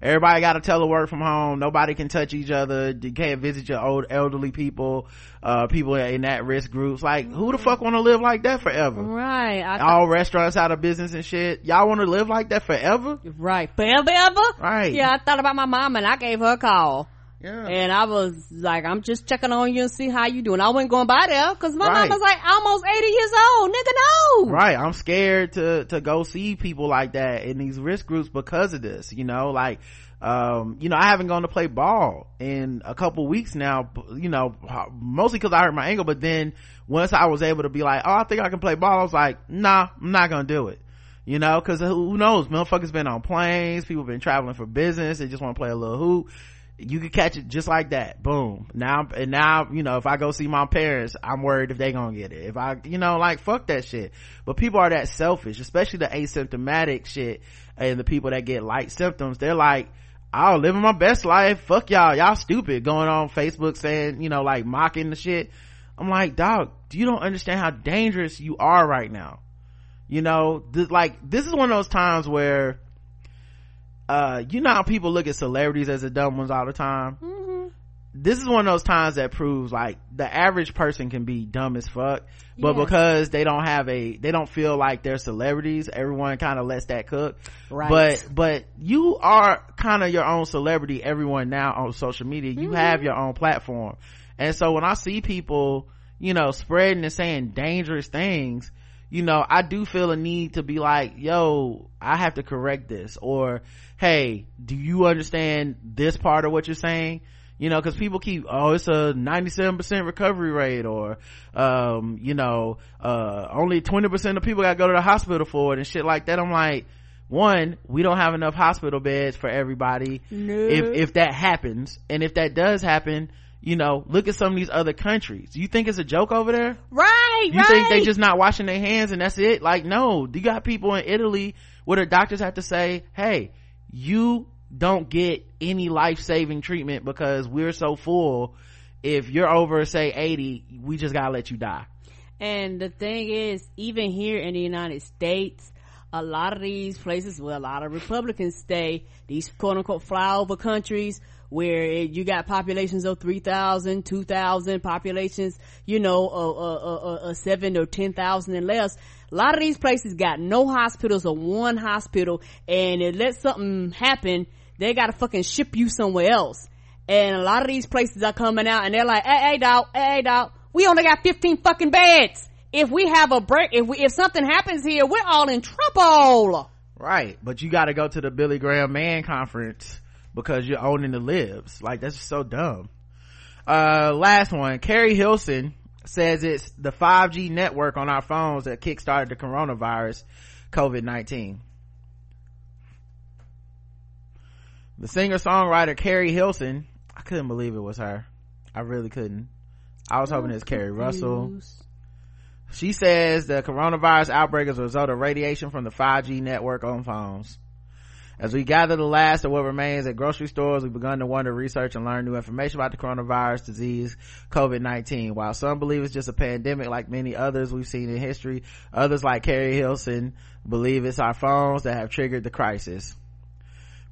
everybody got to telework from home. Nobody can touch each other. You can't visit your old elderly people uh, people in that risk groups. Like who the fuck want to live like that forever? Right. Th- all restaurants out of business and shit. Y'all want to live like that forever? Right. Forever? Ever right. Yeah i thought about my mom and i gave her a call yeah. And I was like, I'm just checking on you and see how you doing. I wasn't going by there because my right. mom was like almost 80 years old. Nigga, no. Right. I'm scared to, to go see people like that in these risk groups because of this, you know, like, um, you know, I haven't gone to play ball in a couple weeks now, you know, mostly cause I hurt my ankle, but then once I was able to be like, oh, I think I can play ball, I was like, nah, I'm not gonna do it you know because who knows motherfuckers been on planes people been traveling for business they just want to play a little hoop you could catch it just like that. Boom. Now and now you know if i go see my parents i'm worried if they gonna get it. If i you know like fuck that shit. But people are that selfish especially the asymptomatic shit and the people that get light symptoms. They're like i'll live my best life. Fuck y'all. Y'all stupid. Going on facebook saying you know like mocking the shit. I'm like dog you don't understand how dangerous you are right now? You know like this is one of those times where uh you know how people look at celebrities as the dumb ones all the time mm-hmm. this is one of those times that proves like the average person can be dumb as fuck but yeah. because they don't have a they don't feel like they're celebrities everyone kind of lets that cook right but but you are kind of your own celebrity everyone now on social media you mm-hmm. have your own platform and so when i see people you know spreading and saying dangerous things you know i do feel a need to be like yo i have to correct this or hey do you understand this part of what you're saying? You know because people keep oh it's a 97% recovery rate or um, you know uh, only 20% of people got to go to the hospital for it and shit like that. I'm like one we don't have enough hospital beds for everybody. No. if if that happens and if that does happen you know look at some of these other countries. Do you think it's a joke over there? Right you right. think they just not washing their hands and that's it? Like no. Do you got people in italy where the doctors have to say hey you don't get any life-saving treatment because we're so full if you're over say 80 we just gotta let you die and the thing is even here in the united states a lot of these places where a lot of republicans stay these quote-unquote flyover countries where you got populations of 3,000, 2,000 populations, you know, a, a 7 or 10,000 and less. A lot of these places got no hospitals or one hospital and it let something happen, they gotta fucking ship you somewhere else. And a lot of these places are coming out and they're like, hey, hey, dog, hey, dog, we only got 15 fucking beds. If we have a break, if we, if something happens here, we're all in trouble. Right. But you gotta go to the Billy Graham Man conference because you're owning the libs. Like that's so dumb. Uh, last one. Keri Hilson says it's the 5G network on our phones that kickstarted the coronavirus COVID-19. The singer-songwriter Keri Hilson, I couldn't believe it was her. I really couldn't. I was hoping it was Keri Russell. She says the coronavirus outbreak is a result of radiation from the 5G network on phones. As we gather the last of what remains at grocery stores, we've begun to wonder, research, and learn new information about the coronavirus disease, COVID-19. While some believe it's just a pandemic like many others we've seen in history, others like Keri Hilson believe it's our phones that have triggered the crisis.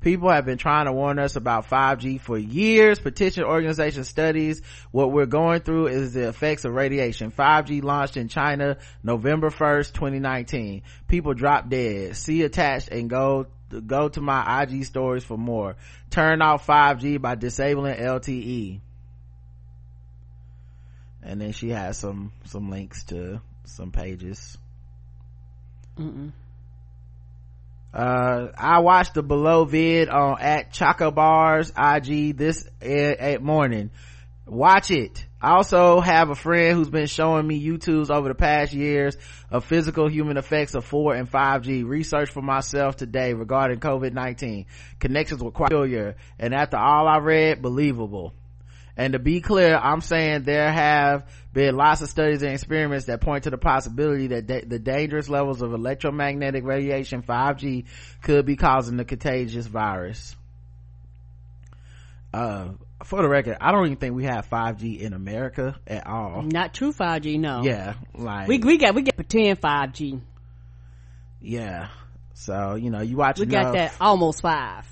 People have been trying to warn us about 5G for years. Petition organization studies what we're going through is the effects of radiation. 5G launched in China November 1st, 2019. People drop dead. See attached and go go to my IG stories for more. Turn off 5G by disabling LTE. And then she has some some links to some pages. Mm-mm. Uh, I watched the below vid on at Chaka Bars IG this at morning. Watch it. I also have a friend who's been showing me YouTubes over the past years of physical human effects of 4 and 5G. Research for myself today regarding COVID-19. Connections were quite familiar. And after all I read, believable. And to be clear, I'm saying there have been lots of studies and experiments that point to the possibility that the dangerous levels of electromagnetic radiation 5G could be causing the contagious virus. Uh, for the record, I don't even think we have 5G in America at all. Not true 5G, no. Yeah, like we we got we got pretend 5G. Yeah, so you know you watch. We got that almost five.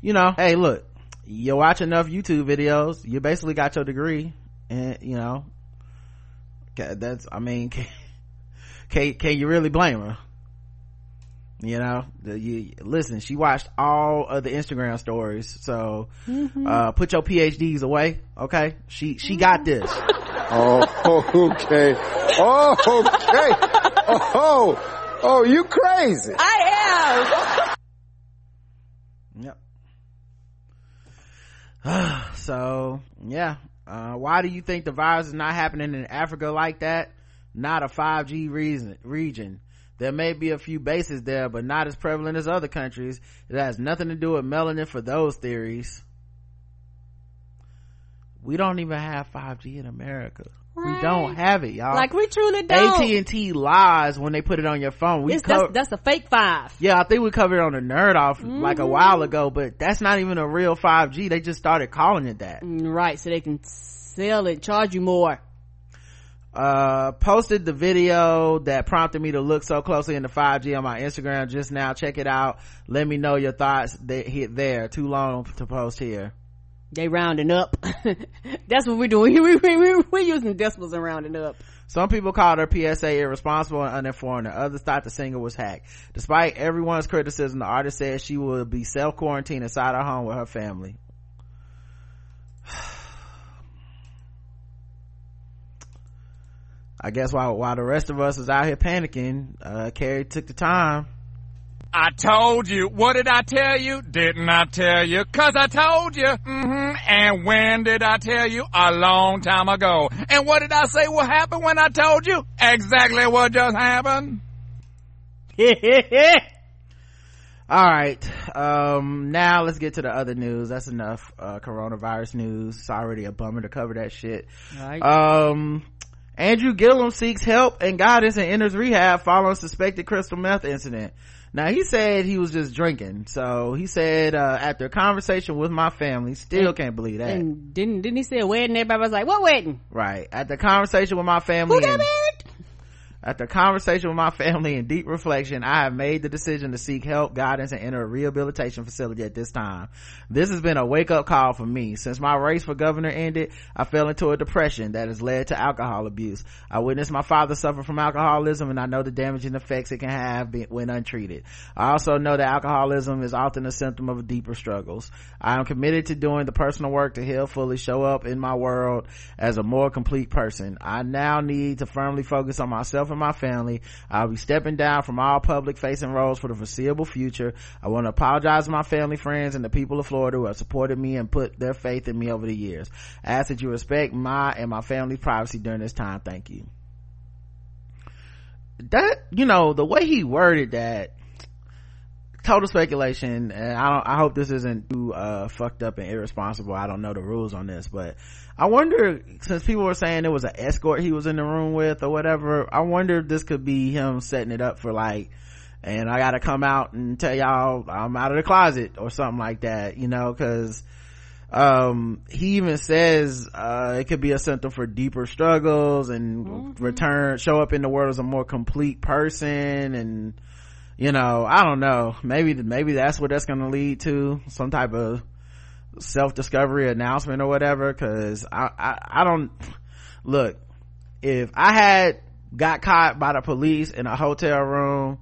You know, hey, look, you watch enough YouTube videos, you basically got your degree, and you know, that's I mean, can can, can you really blame her? You know, the, you listen. She watched all of the Instagram stories, so mm-hmm. uh, put your PhDs away, okay? She she got this. oh, okay. Oh, okay. Oh, oh, you crazy? I am. Yep. so yeah uh, why do you think the virus is not happening in africa like that not a 5g reason region there may be a few bases there but not as prevalent as other countries it has nothing to do with melanin for those theories we don't even have 5g in america Right. We don't have it, y'all. Like we truly don't. AT&T lies when they put it on your phone. We co- that's, that's a fake five. Yeah, I think we covered it on the nerd off mm-hmm. like a mm-hmm. while ago, but that's not even a real 5G. They just started calling it that. Mm, right, so they can sell it, charge you more. Uh, posted the video that prompted me to look so closely into 5G on my Instagram just now. Check it out. Let me know your thoughts. They hit there. Too long to post here they rounding up that's what we're doing we, we, we, we're using decimals and rounding up some people called her PSA irresponsible and uninformed, and others thought the singer was hacked. Despite everyone's criticism, the artist said she will be self-quarantined inside her home with her family. I guess while while the rest of us is out here panicking, uh, Keri took the time I told you. What did I tell you? Didn't I tell you? Cause I told you. Mm-hmm. And when did I tell you? A long time ago. And what did I say will happen when I told you? Exactly what just happened. All right. Um, now let's get to the other news. That's enough, uh, coronavirus news. It's already a bummer to cover that shit. Right. Um, Andrew Gillum seeks help and guidance and enters rehab following suspected crystal meth incident. Now he said he was just drinking. So he said, uh, after a conversation with my family, still and, can't believe that. And didn't, didn't he say a wedding? Everybody was like, what wedding? Right. At the conversation with my family. Who got married? After conversation with my family and deep reflection, I have made the decision to seek help, guidance, and enter a rehabilitation facility at this time. This has been a wake up call for me. Since my race for governor ended, I fell into a depression that has led to alcohol abuse. I witnessed my father suffer from alcoholism and I know the damaging effects it can have when untreated. I also know that alcoholism is often a symptom of deeper struggles. I am committed to doing the personal work to heal fully, show up in my world as a more complete person. I now need to firmly focus on myself myself and my family. I'll be stepping down from all public facing roles for the foreseeable future. I want to apologize to my family, friends, and the people of Florida who have supported me and put their faith in me over the years. I ask that you respect my and my family's privacy during this time. Thank you. That, you know, the way he worded that, total speculation and i don't i hope this isn't too uh fucked up and irresponsible i don't know the rules on this but i wonder since people were saying it was an escort he was in the room with or whatever i wonder if this could be him setting it up for like and i gotta come out and tell y'all i'm out of the closet or something like that you know because um he even says uh it could be a center for deeper struggles and mm-hmm. return show up in the world as a more complete person and you know i don't know. Maybe maybe that's what that's gonna lead to some type of self-discovery announcement or whatever because I, I i don't look if i had got caught by the police in a hotel room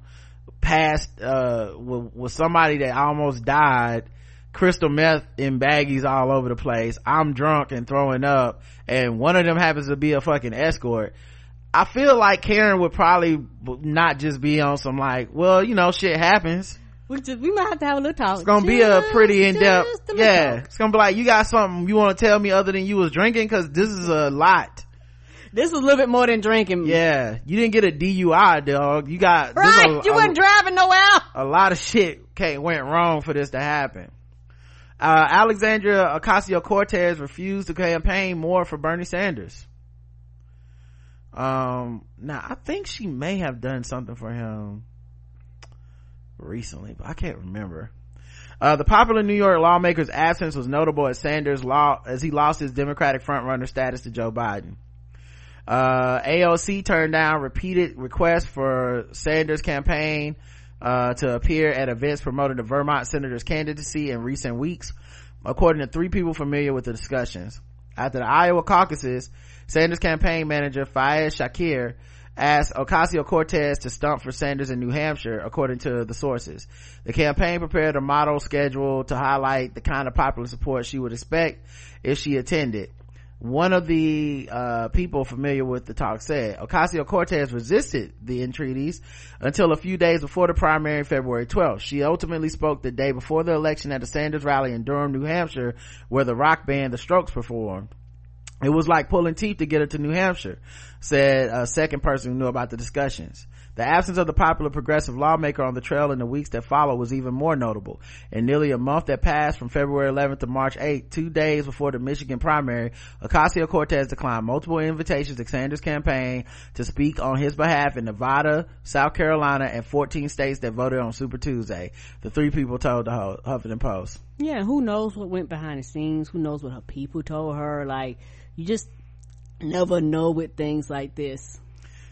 past uh with, with somebody that almost died crystal meth in baggies all over the place i'm drunk and throwing up and one of them happens to be a fucking escort I feel like Karen would probably not just be on some like, well, you know, shit happens. We just, we might have to have a little talk. It's gonna just, be a pretty in depth. Yeah, talk. it's gonna be like, you got something you want to tell me other than you was drinking? Cause this is a lot. This is a little bit more than drinking. Yeah, you didn't get a DUI, dog. You got right. A, you weren't driving nowhere. A lot of shit came went wrong for this to happen. Uh, Alexandria Ocasio Cortez refused to campaign more for Bernie Sanders um now i think she may have done something for him recently but i can't remember uh, the popular New York lawmaker's absence was notable as Sanders law as he lost his Democratic frontrunner status to Joe Biden. Uh, AOC turned down repeated requests for Sanders' campaign uh, to appear at events promoting the Vermont senator's candidacy in recent weeks, according to three people familiar with the discussions. After the Iowa caucuses, Sanders campaign manager Faiz Shakir asked Ocasio-Cortez to stump for Sanders in New Hampshire, according to the sources. The campaign prepared a model schedule to highlight the kind of popular support she would expect if she attended. One of the uh, people familiar with the talk said Ocasio-Cortez resisted the entreaties until a few days before the primary February 12th. She ultimately spoke the day before the election at a Sanders rally in Durham, New Hampshire, where the rock band The Strokes performed it was like pulling teeth to get her to new hampshire said a second person who knew about the discussions the absence of the popular progressive lawmaker on the trail in the weeks that followed was even more notable. In nearly a month that passed from February 11th to March 8th, two days before the Michigan primary, Ocasio-Cortez declined multiple invitations to Sanders' campaign to speak on his behalf in Nevada, South Carolina, and 14 states that voted on Super Tuesday. The three people told the Huffington Post. Yeah, who knows what went behind the scenes? Who knows what her people told her? Like, you just never know with things like this.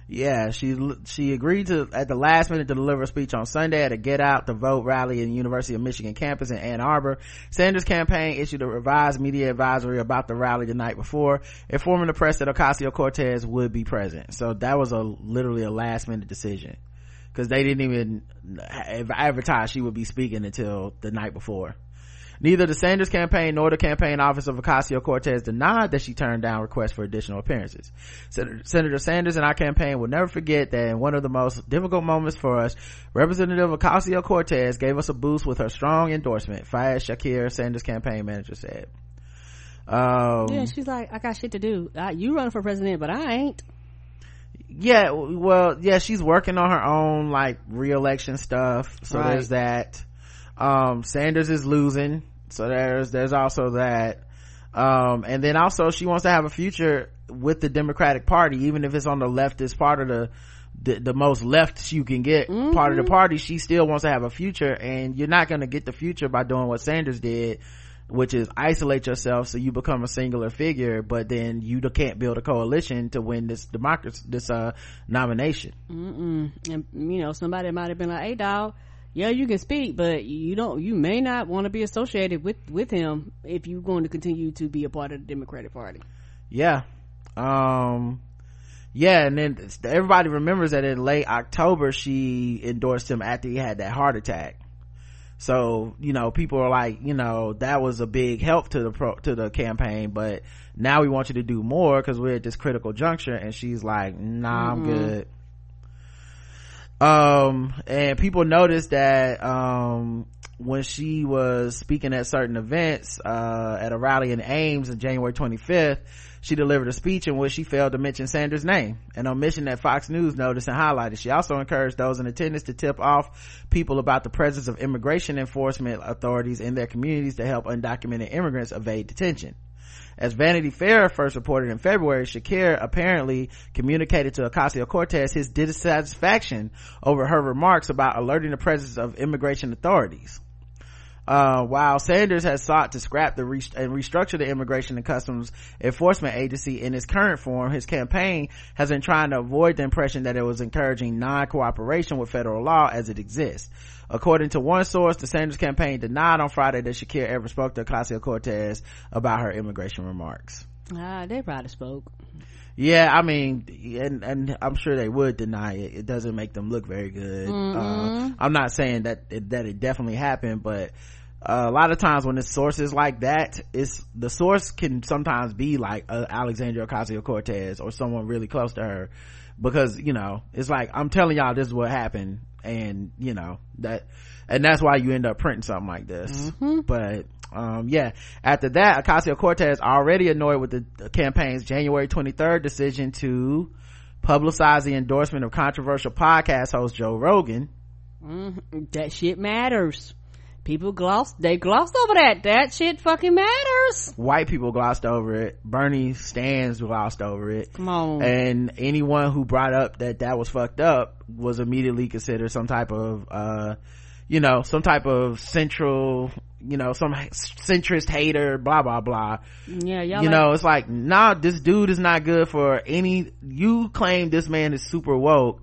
Yeah she she agreed to at the last minute to deliver a speech on sunday at a get out the vote rally in the university of michigan campus in ann arbor. Sanders campaign issued a revised media advisory about the rally the night before informing the press that ocasio-cortez would be present. So that was a literally a last minute decision. Because they didn't even advertise she would be speaking until the night before Neither the Sanders campaign nor the campaign office of Ocasio-Cortez denied that she turned down requests for additional appearances. Senator Sanders and our campaign will never forget that in one of the most difficult moments for us, Representative Ocasio-Cortez gave us a boost with her strong endorsement, Faiz Shakir, Sanders campaign manager said. Um, yeah, she's like, I got shit to do. Uh, you run for president, but I ain't yeah well yeah she's working on her own like re-election stuff so right. there's that um sanders is losing so there's there's also that um and then also she wants to have a future with the democratic party even if it's on the leftist part of the the, the most left you can get mm-hmm. part of the party she still wants to have a future and you're not going to get the future by doing what sanders did which is isolate yourself so you become a singular figure but then you can't build a coalition to win this democracy this uh nomination Mm-mm. and you know somebody might have been like hey dog yeah you can speak but you don't you may not want to be associated with with him if you're going to continue to be a part of the democratic party. Yeah. Um yeah and then everybody remembers that in late october she endorsed him after he had that heart attack. So you know people are like you know that was a big help to the pro to the campaign but now we want you to do more because we're at this critical juncture and she's like nah mm-hmm. i'm good um and people noticed that um when she was speaking at certain events uh at a rally in ames on january 25th she delivered a speech in which she failed to mention sanders name. An omission that fox news noticed and highlighted. She also encouraged those in attendance to tip off people about the presence of immigration enforcement authorities in their communities to help undocumented immigrants evade detention as Vanity Fair first reported in February, Shakir apparently communicated to Ocasio-Cortez his dissatisfaction over her remarks about alerting the presence of immigration authorities. Uh, while Sanders has sought to scrap the re- and restructure the Immigration and Customs Enforcement Agency in its current form, his campaign has been trying to avoid the impression that it was encouraging non-cooperation with federal law as it exists. According to one source, the Sanders campaign denied on Friday that Shakir ever spoke to Ocasio-Cortez about her immigration remarks. Ah, they probably spoke. Yeah, I mean, and and I'm sure they would deny it. It doesn't make them look very good. Uh, I'm not saying that it, that it definitely happened, but uh, a lot of times when it's sources like that, it's the source can sometimes be like uh, Alexandria Ocasio Cortez or someone really close to her, because you know it's like I'm telling y'all this is what happened, and you know that, and that's why you end up printing something like this. But um yeah after that ocasio-cortez already annoyed with the, campaign's january 23rd decision to publicize the endorsement of controversial podcast host joe rogan That shit matters. People gloss, they glossed over that. That shit fucking matters. white people glossed over it bernie stands glossed over it Come on. and anyone who brought up that that was fucked up was immediately considered some type of uh you know some type of central you know some centrist hater blah blah blah. Yeah, y'all you like- know it's like nah this dude is not good for any you claim this man is super woke.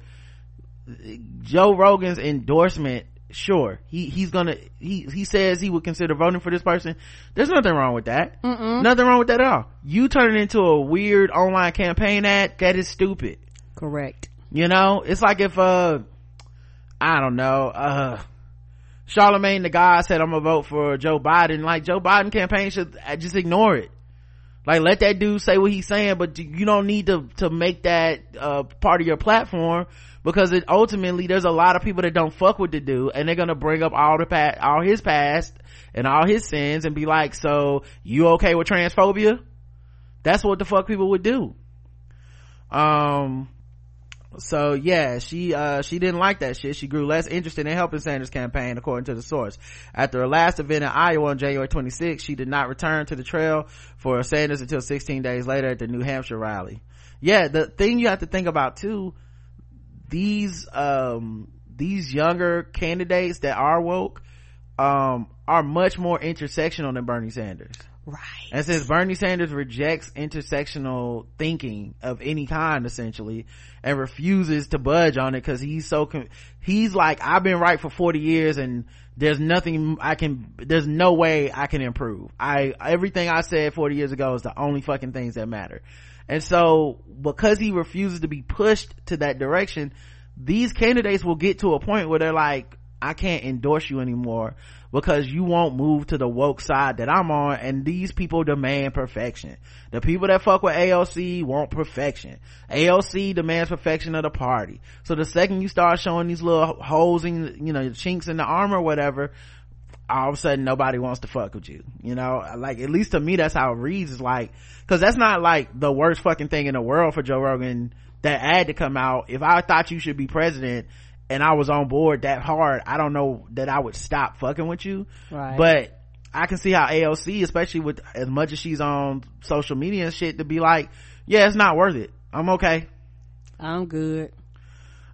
Joe rogan's endorsement sure he he's gonna he he says he would consider voting for this person. There's nothing wrong with that. Nothing wrong with that at all. You turn it into a weird online campaign ad that is stupid. Correct. you know it's like if uh i don't know uh charlemagne the guy said i'm gonna vote for joe biden. Like joe biden campaign should just ignore it. Like let that dude say what he's saying but you don't need to to make that uh part of your platform because it ultimately there's a lot of people that don't fuck with the dude and they're gonna bring up all the past all his past and all his sins and be like so you okay with transphobia? That's what the fuck people would do. Um so yeah she uh she didn't like that shit. She grew less interested in helping sanders campaign according to the source. After her last event in iowa on january 26th she did not return to the trail for sanders until 16 days later at the new hampshire rally. Yeah the thing you have to think about too these um these younger candidates that are woke um are much more intersectional than bernie sanders Right. and since Bernie Sanders rejects intersectional thinking of any kind, essentially, and refuses to budge on it because he's so, con- he's like, I've been right for 40 years and there's nothing I can, there's no way I can improve. I, everything I said 40 years ago is the only fucking things that matter. And so, because he refuses to be pushed to that direction, these candidates will get to a point where they're like, I can't endorse you anymore because you won't move to the woke side that I'm on and these people demand perfection. The people that fuck with AOC want perfection. AOC demands perfection of the party. So the second you start showing these little holes in, you know, chinks in the armor or whatever, all of a sudden nobody wants to fuck with you. You know, like at least to me that's how it reads. Is like, cause that's not like the worst fucking thing in the world for Joe Rogan, that ad to come out. If I thought you should be president and I was on board that hard, I don't know that I would stop fucking with you. Right. But I can see how AOC, especially with as much as she's on social media and shit, to be like, yeah, it's not worth it. I'm okay. I'm good.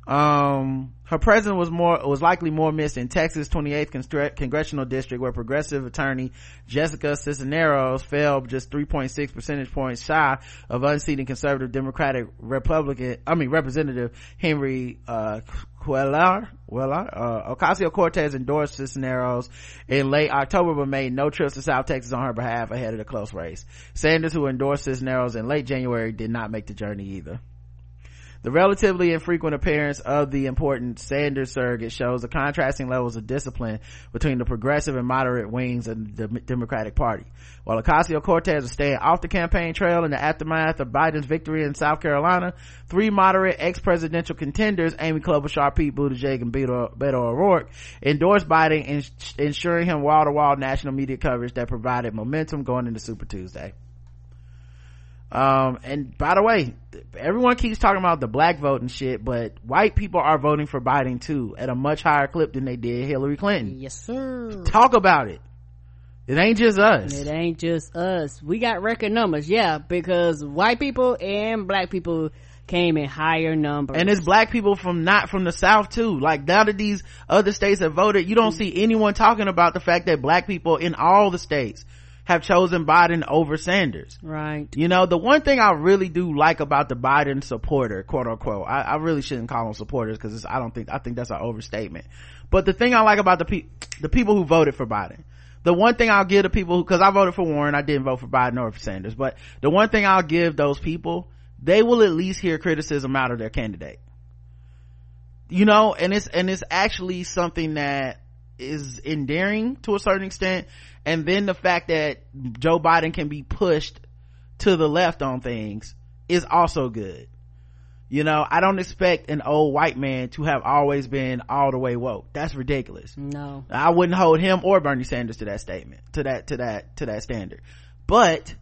Um, her presence was more, was likely more missed in Texas 28th Constre- congressional district where progressive attorney Jessica Cisneros fell just 3.6 percentage points shy of unseating conservative Democratic Republican, I mean Representative Henry, uh, Cuellar, Cuellar, uh, Ocasio-Cortez endorsed Cisneros in late October but made no trips to South Texas on her behalf ahead of the close race. Sanders, who endorsed Cisneros in late January, did not make the journey either. The relatively infrequent appearance of the important Sanders surrogate shows the contrasting levels of discipline between the progressive and moderate wings of the Democratic Party. While Ocasio-Cortez is staying off the campaign trail in the aftermath of Biden's victory in South Carolina, three moderate ex-presidential contenders, Amy Klobuchar, Pete Buttigieg, and Beto, O'Rourke, endorsed Biden, ensuring him wall-to-wall national media coverage that provided momentum going into Super Tuesday. Um, and by the way, everyone keeps talking about the black vote and shit, but white people are voting for Biden too at a much higher clip than they did Hillary Clinton. Yes, sir. Talk about it. It ain't just us. It ain't just us. We got record numbers, yeah, because white people and black people came in higher numbers. And it's black people from not from the South too. Like now that these other states have voted, you don't see anyone talking about the fact that black people in all the states have chosen Biden over Sanders. Right. You know, the one thing I really do like about the Biden supporter, quote unquote, I, I really shouldn't call them supporters because I don't think, I think that's an overstatement. But the thing I like about the pe- the people who voted for Biden, the one thing I'll give the people who, cause I voted for Warren, I didn't vote for Biden or for Sanders, but the one thing I'll give those people, they will at least hear criticism out of their candidate. You know, and it's, and it's actually something that is endearing to a certain extent and then the fact that joe biden can be pushed to the left on things is also good. You know i don't expect an old white man to have always been all the way woke. That's ridiculous. No. I wouldn't hold him or bernie sanders to that statement to that to that to that standard. But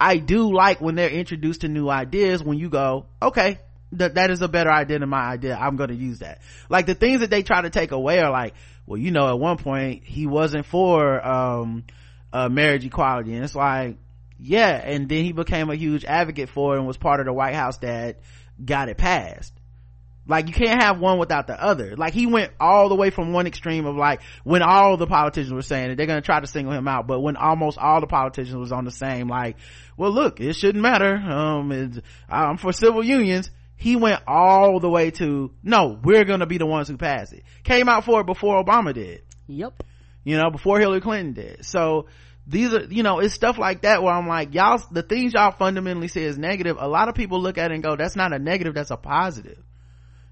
i do like when they're introduced to new ideas when you go okay that that is a better idea than my idea. I'm going to use that. Like the things that they try to take away are like well you know at one point he wasn't for um uh, marriage equality. And it's like yeah. And then he became a huge advocate for it and was part of the white house that got it passed. Like you can't have one without the other. Like he went all the way from one extreme of like when all the politicians were saying it they're going to try to single him out. But when almost all the politicians was on the same like well look it shouldn't matter. Um i'm for civil unions he went all the way to no we're gonna be the ones who pass it. Came out for it before obama did. Yep you know before hillary clinton did. So these are you know it's stuff like that where i'm like y'all the things y'all fundamentally say is negative a lot of people look at it and go that's not a negative that's a positive.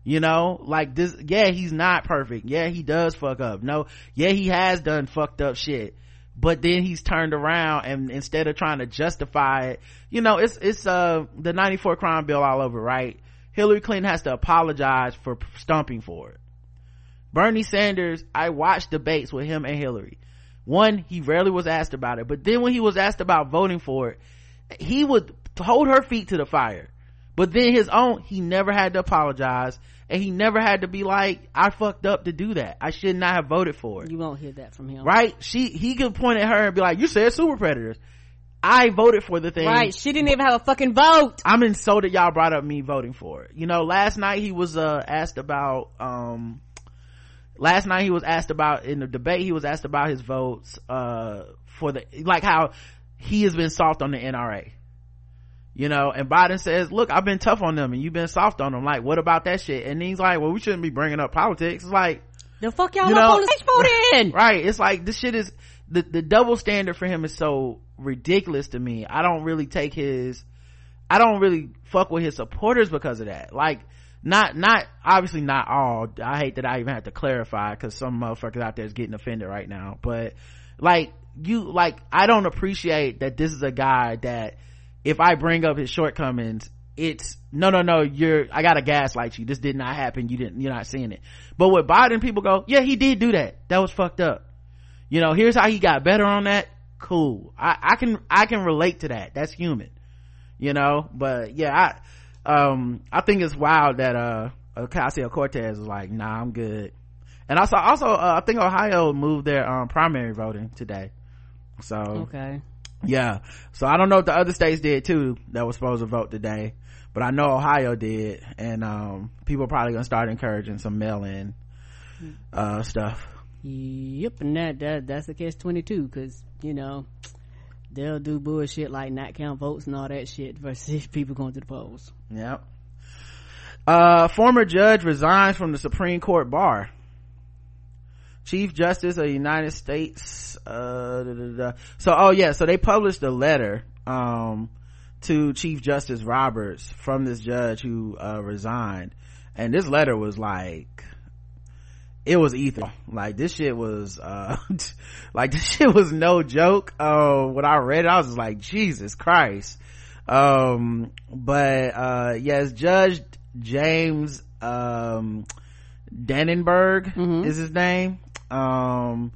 You know like this yeah he's not perfect. Yeah he does fuck up. No yeah he has done fucked up shit. But then he's turned around and instead of trying to justify it you know it's it's uh the 94 crime bill all over right Hillary Clinton has to apologize for stumping for it. Bernie Sanders, I watched debates with him and Hillary. One, he rarely was asked about it, but then when he was asked about voting for it, he would hold her feet to the fire. But then his own, he never had to apologize and he never had to be like, I fucked up to do that. I should not have voted for it. You won't hear that from him. Right? She, he could point at her and be like, you said super predators. I voted for the thing. Right. She didn't even have a fucking vote. I'm insulted y'all brought up me voting for it. You know, last night he was, uh, asked about, um, last night he was asked about, in the debate, he was asked about his votes, uh, for the, like how he has been soft on the NRA. You know, and Biden says, look, I've been tough on them and you've been soft on them. Like, what about that shit? And he's like, well, we shouldn't be bringing up politics. It's like, the fuck y'all you know, vote in? right. It's like, this shit is, the, the double standard for him is so ridiculous to me. I don't really take his, I don't really fuck with his supporters because of that. Like, not, not, obviously not all. I hate that I even have to clarify because some motherfuckers out there is getting offended right now. But, like, you, like, I don't appreciate that this is a guy that if I bring up his shortcomings, it's no no no you're i gotta gaslight you this did not happen you didn't you're not seeing it but with biden people go yeah he did do that that was fucked up you know here's how he got better on that. Cool. I i can i can relate to that. That's human. You know but yeah i um i think it's wild that uh ocasio cortez is like nah i'm good. And also also uh, i think ohio moved their um primary voting today. So okay. yeah. So i don't know if the other states did too that was supposed to vote today but i know ohio did and um people are probably gonna start encouraging some mail-in uh stuff Yep, and that, that that's the twenty two because you know they'll do bullshit like not count votes and all that shit versus people going to the polls. Yep. Uh, former judge resigns from the Supreme Court bar. Chief Justice of the United States. Uh, da, da, da. So, oh yeah, so they published a letter, um, to chief justice roberts from this judge who uh, resigned and this letter was like it was ether like this shit was uh like this shit was no joke. Uh when i read it i was just like jesus christ. Um but uh yes judge james um dannenberg Mm-hmm. is his name. Um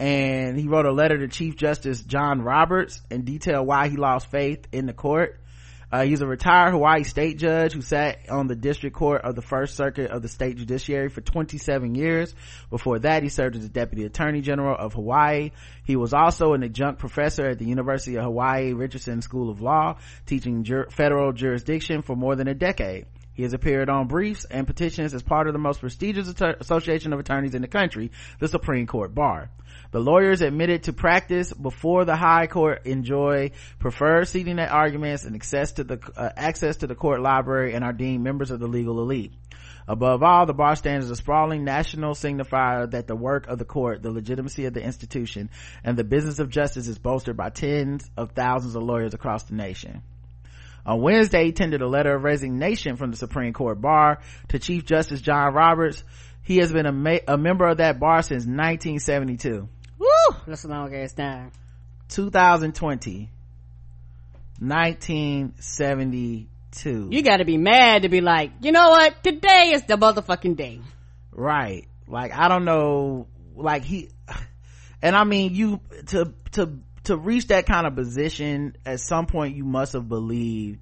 and he wrote a letter to chief justice john roberts and detailed why he lost faith in the court uh, he's a retired Hawaii state judge who sat on the district court of the first circuit of the state judiciary for 27 years. Before that, he served as the deputy attorney general of Hawaii. He was also an adjunct professor at the University of Hawaii Richardson School of Law, teaching jur- federal jurisdiction for more than a decade. He has appeared on briefs and petitions as part of the most prestigious association of attorneys in the country, the Supreme Court Bar. The lawyers admitted to practice before the High Court enjoy preferred seating at arguments and access to the uh, access to the court library and are deemed members of the legal elite. Above all, the bar stands as a sprawling national signifier that the work of the court, the legitimacy of the institution, and the business of justice is bolstered by tens of thousands of lawyers across the nation. On Wednesday, he tendered a letter of resignation from the Supreme Court bar to Chief Justice John Roberts. He has been a, ma- a member of that bar since 1972. Woo! That's a long ass time. 2020. 1972. You gotta be mad to be like, you know what? Today is the motherfucking day. right. Like, I don't know, like he, and I mean, you, to, to, to reach that kind of position, at some point you must have believed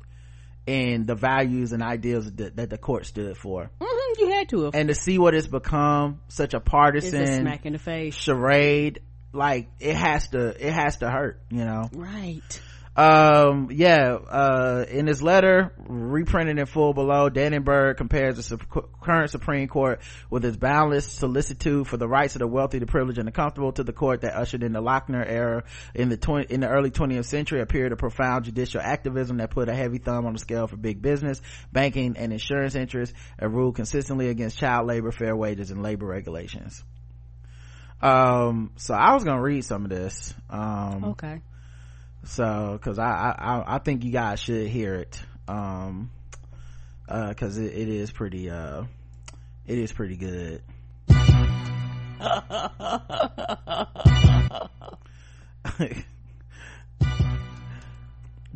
in the values and ideals that, that the court stood for. hmm you had to have. And to see what it's become, such a It's a partisan smack in the face. charade, like, it has to, it has to hurt, you know? Right. Um yeah uh in his letter reprinted in full below dannenberg compares the sup- current supreme court with its boundless solicitude for the rights of the wealthy the privileged and the comfortable to the court that ushered in the lochner era in the 20 in the early 20th century a period of profound judicial activism that put a heavy thumb on the scale for big business banking and insurance interests and ruled consistently against child labor fair wages and labor regulations um so i was gonna read some of this um Okay. So because I, I i think you guys should hear it. Um uh because it, it is pretty uh it is pretty good.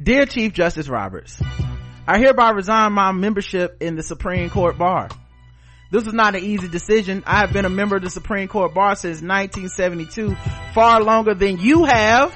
Dear chief justice roberts i hereby resign my membership in the supreme court bar. This was not an easy decision. I have been a member of the Supreme Court bar since 1972, far longer than you have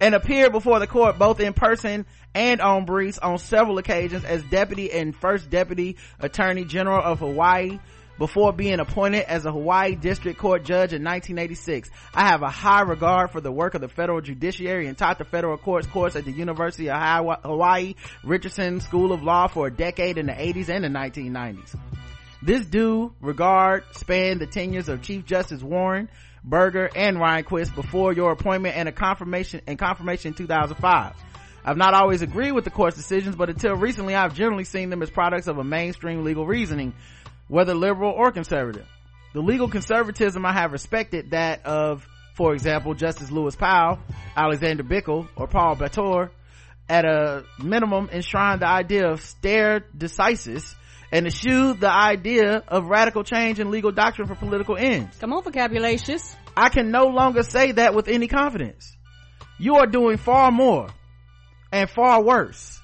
and appeared before the court both in person and on briefs on several occasions as deputy and first deputy attorney general of Hawaii before being appointed as a Hawaii district court judge in 1986. I have a high regard for the work of the federal judiciary and taught the federal courts course at the University of Hawaii Richardson School of Law for a decade in the 80s and the 1990s. This due regard spanned the tenures of Chief Justice Warren, Burger, and Rehnquist before your appointment and a confirmation and confirmation in 2005. I've not always agreed with the court's decisions, but until recently I've generally seen them as products of a mainstream legal reasoning, whether liberal or conservative. The legal conservatism I have respected that of, for example, Justice Lewis Powell, Alexander Bickel, or Paul Bator, at a minimum enshrined the idea of stare decisis and eschewed the idea of radical change in legal doctrine for political ends. Come on, vocabularious. I can no longer say that with any confidence. You are doing far more and far worse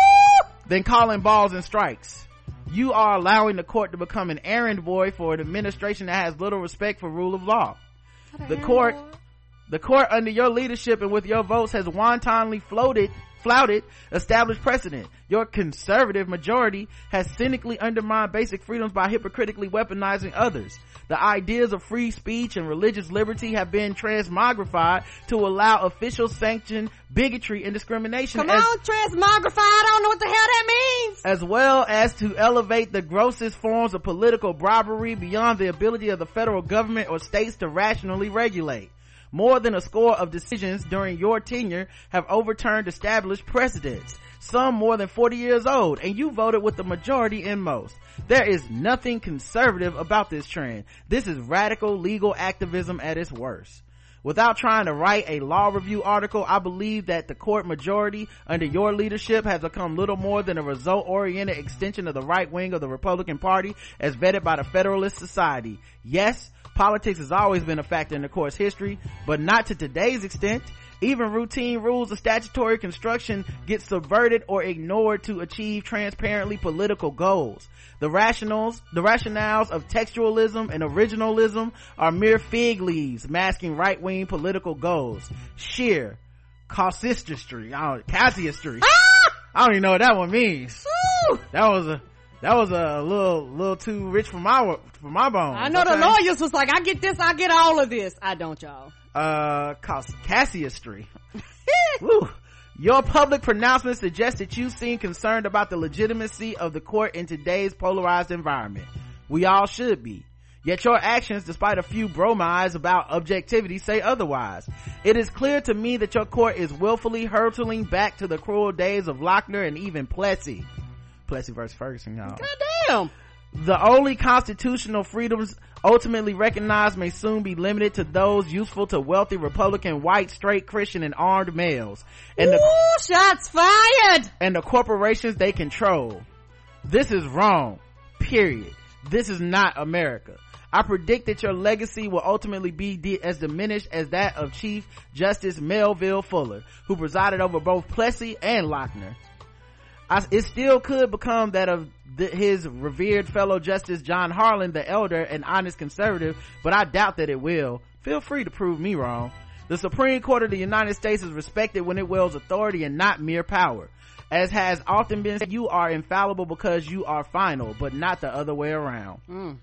than calling balls and strikes. You are allowing the court to become an errand boy for an administration that has little respect for rule of law. The court, the court under your leadership and with your votes has wantonly floated, flouted established precedent. Your conservative majority has cynically undermined basic freedoms by hypocritically weaponizing others. The ideas of free speech and religious liberty have been transmogrified to allow official sanctioned bigotry and discrimination Come as, on, transmogrify. I don't know what the hell that means. as well as to elevate the grossest forms of political bribery beyond the ability of the federal government or states to rationally regulate. More than a score of decisions during your tenure have overturned established precedents, some more than 40 years old, and you voted with the majority in most. There is nothing conservative about this trend. This is radical legal activism at its worst. Without trying to write a law review article, I believe that the court majority under your leadership has become little more than a result oriented extension of the right wing of the Republican Party as vetted by the Federalist Society. Yes, politics has always been a factor in the court's history, but not to today's extent. Even routine rules of statutory construction get subverted or ignored to achieve transparently political goals. The rationals, the rationales of textualism and originalism are mere fig leaves masking right-wing political goals. Sheer casuistry, casuistry. I don't even know what that one means. That was a that was a little little too rich for my for my bones. I know okay? the lawyers was like, I get this, I get all of this. I don't, y'all. Uh, casuistry. Woo. Your public pronouncement suggests that you seem concerned about the legitimacy of the court in today's polarized environment. We all should be. Yet your actions, despite a few bromides about objectivity, say otherwise. It is clear to me that your court is willfully hurtling back to the cruel days of Lochner and even Plessy. Plessy versus Ferguson, y'all. God damn. The only constitutional freedoms ultimately recognized may soon be limited to those useful to wealthy Republican, white, straight, Christian, and armed males. And the, Ooh, shots fired. and the corporations they control. This is wrong. Period. This is not America. I predict that your legacy will ultimately be as diminished as that of Chief Justice Melville Fuller, who presided over both Plessy and Lochner. I, it still could become that of the, his revered fellow justice John Harlan the elder and honest conservative, but I doubt that it will. Feel free to prove me wrong. The Supreme Court of the United States is respected when it wields authority and not mere power. As has often been said, you are infallible because you are final, but not the other way around. Mm.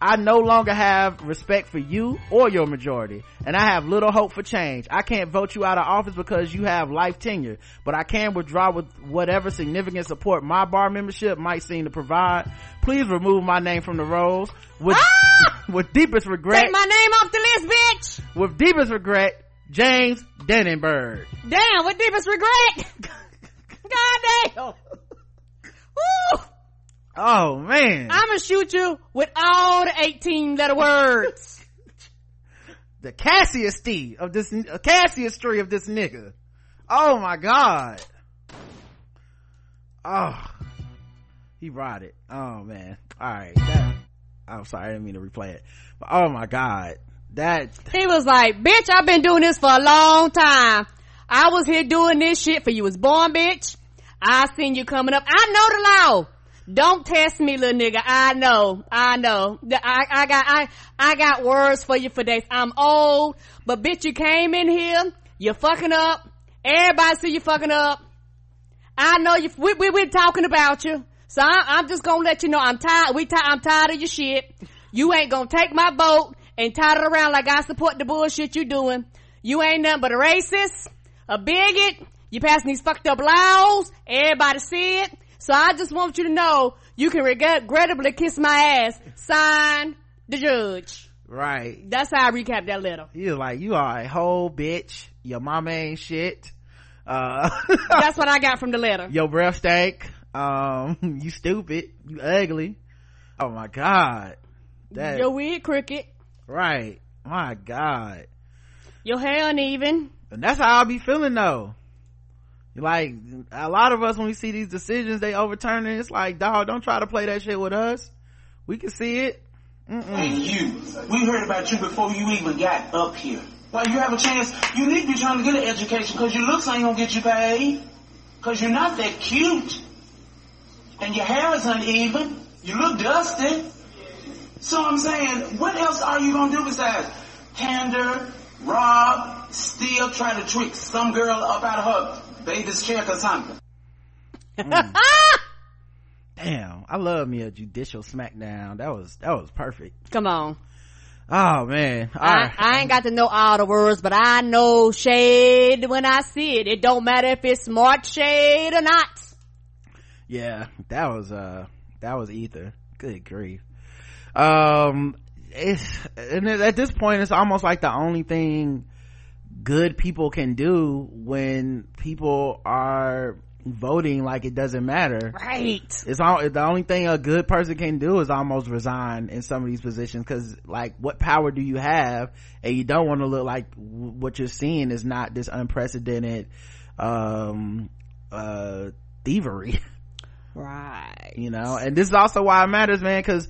I no longer have respect for you or your majority, and I have little hope for change. I can't vote you out of office because you have life tenure, but I can withdraw with whatever significant support my bar membership might seem to provide. Please remove my name from the rolls. With, ah! with deepest regret, Take my name off the list, bitch. with deepest regret, James Dannenberg. Damn, with deepest regret. God damn. Woo. Oh man, I'm gonna shoot you with all the 18 letter words. the Cassius Cassiusty of this, uh, Cassiustry of this nigga. Oh my god. Oh, he brought it. Oh man. All right. I'm sorry, I didn't mean to replay it. But oh my god, that He was like, bitch, I've been doing this for a long time. I was here doing this shit for you was born, bitch. I seen you coming up. I know the law. Don't test me, little nigga. I know. I know. I, I got, I, I got words for you for days. I'm old, but bitch, you came in here. You're fucking up. Everybody see you fucking up. I know you. We we we talking about you. So I, I'm just gonna let you know I'm tired. We ti- I'm tired of your shit. You ain't gonna take my boat and tie it around like I support the bullshit you doing. You ain't nothing but a racist, a bigot. You passing these fucked up laws. Everybody see it. So I just want you to know you can regrettably kiss my ass. Sign the judge. right. That's how I recap that letter. He was like, you are a whole bitch. Your mama ain't shit. Uh, That's what I got from the letter. your breath stank. Um, you stupid. You ugly. Oh my god. That, Your wig cricket. right. My god. Your hair uneven. And that's how I'll be feeling though. Like, a lot of us when we see these decisions, they overturn it. It's like, dog, don't try to play that shit with us. We can see it. Hey, you. We heard about you before you even got up here. While you have a chance, you need to be trying to get an education because your looks ain't gonna get you paid. Because you're not that cute. And your hair is uneven. You look dusty. So I'm saying, what else are you gonna do besides pander, rob, steal, try to trick some girl up out of her baby's check or something? Damn. I love me a judicial smackdown. That was, that was perfect. Come on. Oh man. All I, right. I ain't got to know all the words, but I know shade when I see it. It don't matter if it's smart shade or not. yeah that was uh that was ether good grief um it's and at this point it's almost like the only thing good people can do when people are voting like it doesn't matter. Right. It's all the only thing a good person can do is almost resign in some of these positions because like what power do you have? And you don't want to look like w- what you're seeing is not this unprecedented um uh thievery. Right. You know? And this is also why it matters man because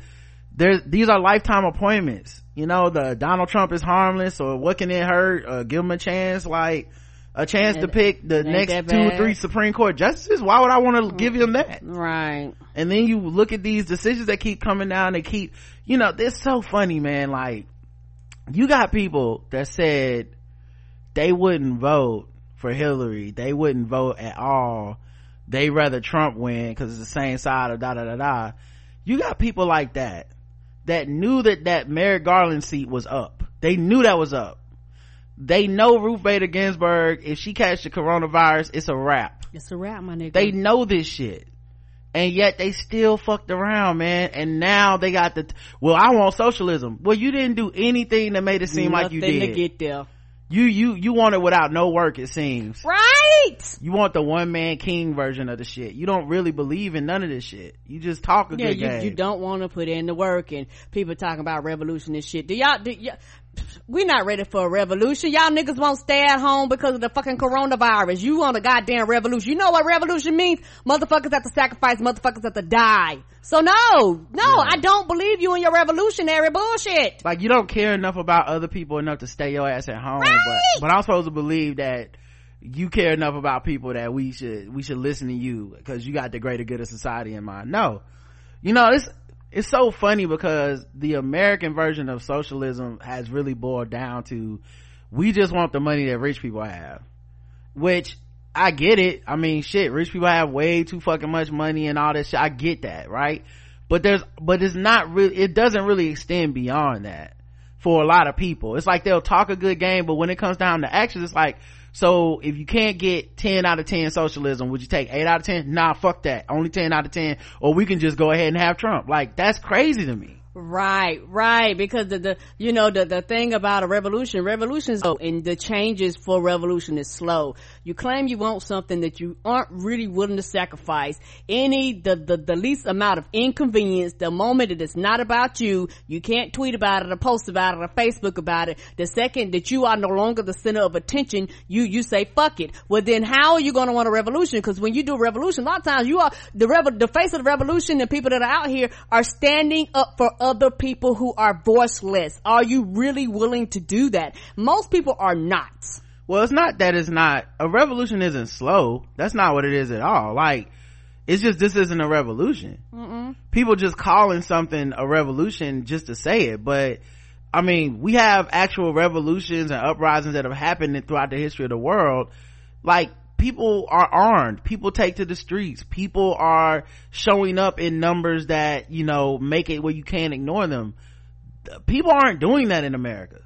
there's these are lifetime appointments you know the donald trump is harmless or what can it hurt give him a chance? Like a chance to pick the next two or three supreme court justices? Why would i want to give him that? right. And then you look at these decisions that keep coming down and keep you know it's so funny man like you got people that said they wouldn't vote for hillary. They wouldn't vote at all. They rather trump win because it's the same side of da da da da. You got people like that that knew that that merrick garland seat was up. They knew that was up. They know ruth bader ginsburg if she catches the coronavirus it's a wrap. It's a wrap my nigga. They know this shit. And yet they still fucked around man. And now they got the well i want socialism. Well you didn't do anything that made it seem like you did to get there. You you you want it without no work it seems. Right you want the one man king version of the shit you don't really believe in none of this shit you just talk a yeah good you, game you don't want to put in the work and people talking about revolution and shit do y'all do y'all we not ready for a revolution. Y'all niggas won't stay at home because of the fucking coronavirus. You want a goddamn revolution. You know what revolution means? Motherfuckers have to sacrifice, motherfuckers have to die. So no, no, I don't believe you in your revolutionary bullshit. like you don't care enough about other people enough to stay your ass at home Right. but but i'm supposed to believe that you care enough about people that we should we should listen to you because you got the greater good of society in mind. No. You know it's it's so funny because the american version of socialism has really boiled down to we just want the money that rich people have which i get it. I mean shit rich people have way too fucking much money and all that shit. I get that right? But there's but it's not really it doesn't really extend beyond that for a lot of people. It's like they'll talk a good game but when it comes down to action it's like so if you can't get 10 out of 10 socialism would you take 8 out of 10 nah fuck that. Only 10 out of 10 or we can just go ahead and have trump. Like that's crazy to me Right, right. Because the, the you know the the thing about a revolution, revolutions slow, and the changes for revolution is slow. You claim you want something that you aren't really willing to sacrifice any the the, the least amount of inconvenience. The moment it is not about you, you can't tweet about it or post about it or Facebook about it. The second that you are no longer the center of attention, you you say fuck it. Well, then how are you going to want a revolution? Because when you do a revolution, a lot of times you are the revo- the face of the revolution. The people that are out here are standing up for other people who are voiceless. Are you really willing to do that? Most people are not. well it's not that it's not a revolution isn't slow that's not what it is at all like it's just this isn't a revolution people just calling something a revolution just to say it but i mean we have actual revolutions and uprisings that have happened throughout the history of the world like people are armed. People take to the streets. People are showing up in numbers that you know make it where you can't ignore them. People aren't doing that in america.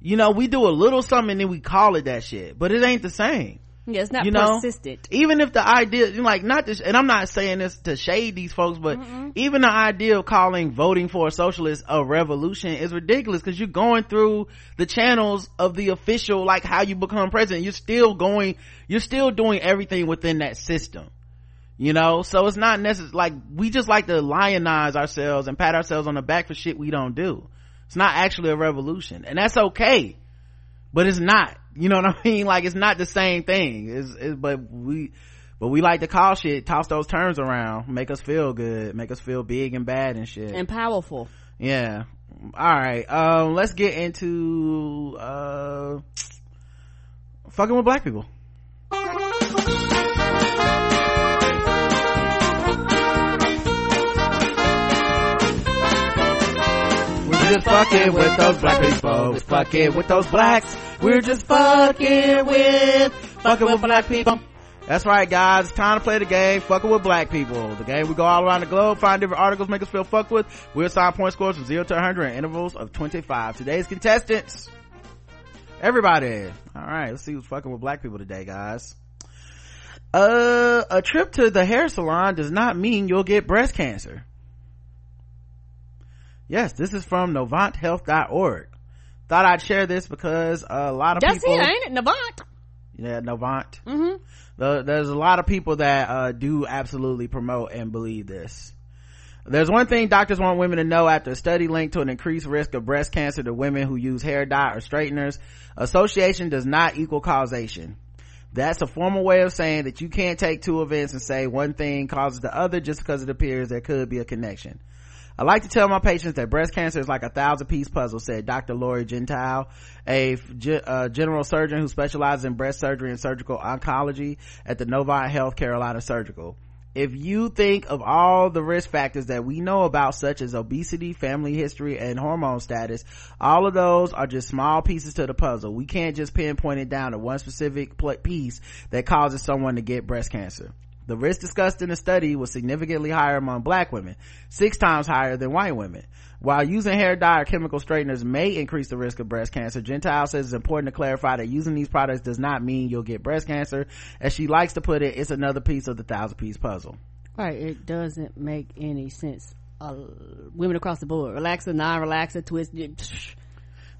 You know we do a little something and then we call it that shit. But it ain't the same Yeah, it's not You know? persistent. even if the idea like not this and i'm not saying this to shade these folks but even the idea of calling voting for a socialist a revolution is ridiculous because you're going through the channels of the official like how you become president you're still going you're still doing everything within that system you know so it's not necessary like we just like to lionize ourselves and pat ourselves on the back for shit we don't do it's not actually a revolution and that's okay but it's not you know what i mean? Like it's not the same thing. It's, it's but we but we like to call shit toss those terms around make us feel good make us feel big and bad and shit. And powerful. yeah. All right um let's get into uh fucking with black people just fucking with those black people. Fucking with those blacks. We're just fucking with, fucking with black people. That's right, guys. It's time to play the game, fucking with black people. The game we go all around the globe, find different articles, make us feel fucked with. We'll assign point scores from 0 to 100 in intervals of 25. Today's contestants. Everybody. Alright, let's see who's fucking with black people today, guys. Uh, a trip to the hair salon does not mean you'll get breast cancer. Yes, this is from NovantHealth.org. Thought I'd share this because a lot of people. That's people. it, ain't it? Navant. yeah novant mm-hmm. the, there's a lot of people that uh, do absolutely promote and believe this there's one thing doctors want women to know after a study linked to an increased risk of breast cancer to women who use hair dye or straighteners association does not equal causation that's a formal way of saying that you can't take two events and say one thing causes the other just because it appears there could be a connection. I like to tell my patients that breast cancer is like a thousand piece puzzle, said Dr. Lori Gentile, a general surgeon who specializes in breast surgery and surgical oncology at the Novant Health Carolina Surgical if you think of all the risk factors that we know about such as obesity family history and hormone status all of those are just small pieces to the puzzle we can't just pinpoint it down to one specific piece that causes someone to get breast cancer the risk discussed in the study was significantly higher among black women six times higher than white women while using hair dye or chemical straighteners may increase the risk of breast cancer, Gentile says it's important to clarify that using these products does not mean you'll get breast cancer. As she likes to put it, it's another piece of the thousand piece puzzle. Right. It doesn't make any sense. Uh, women across the board, relaxer, non-relaxer, twist.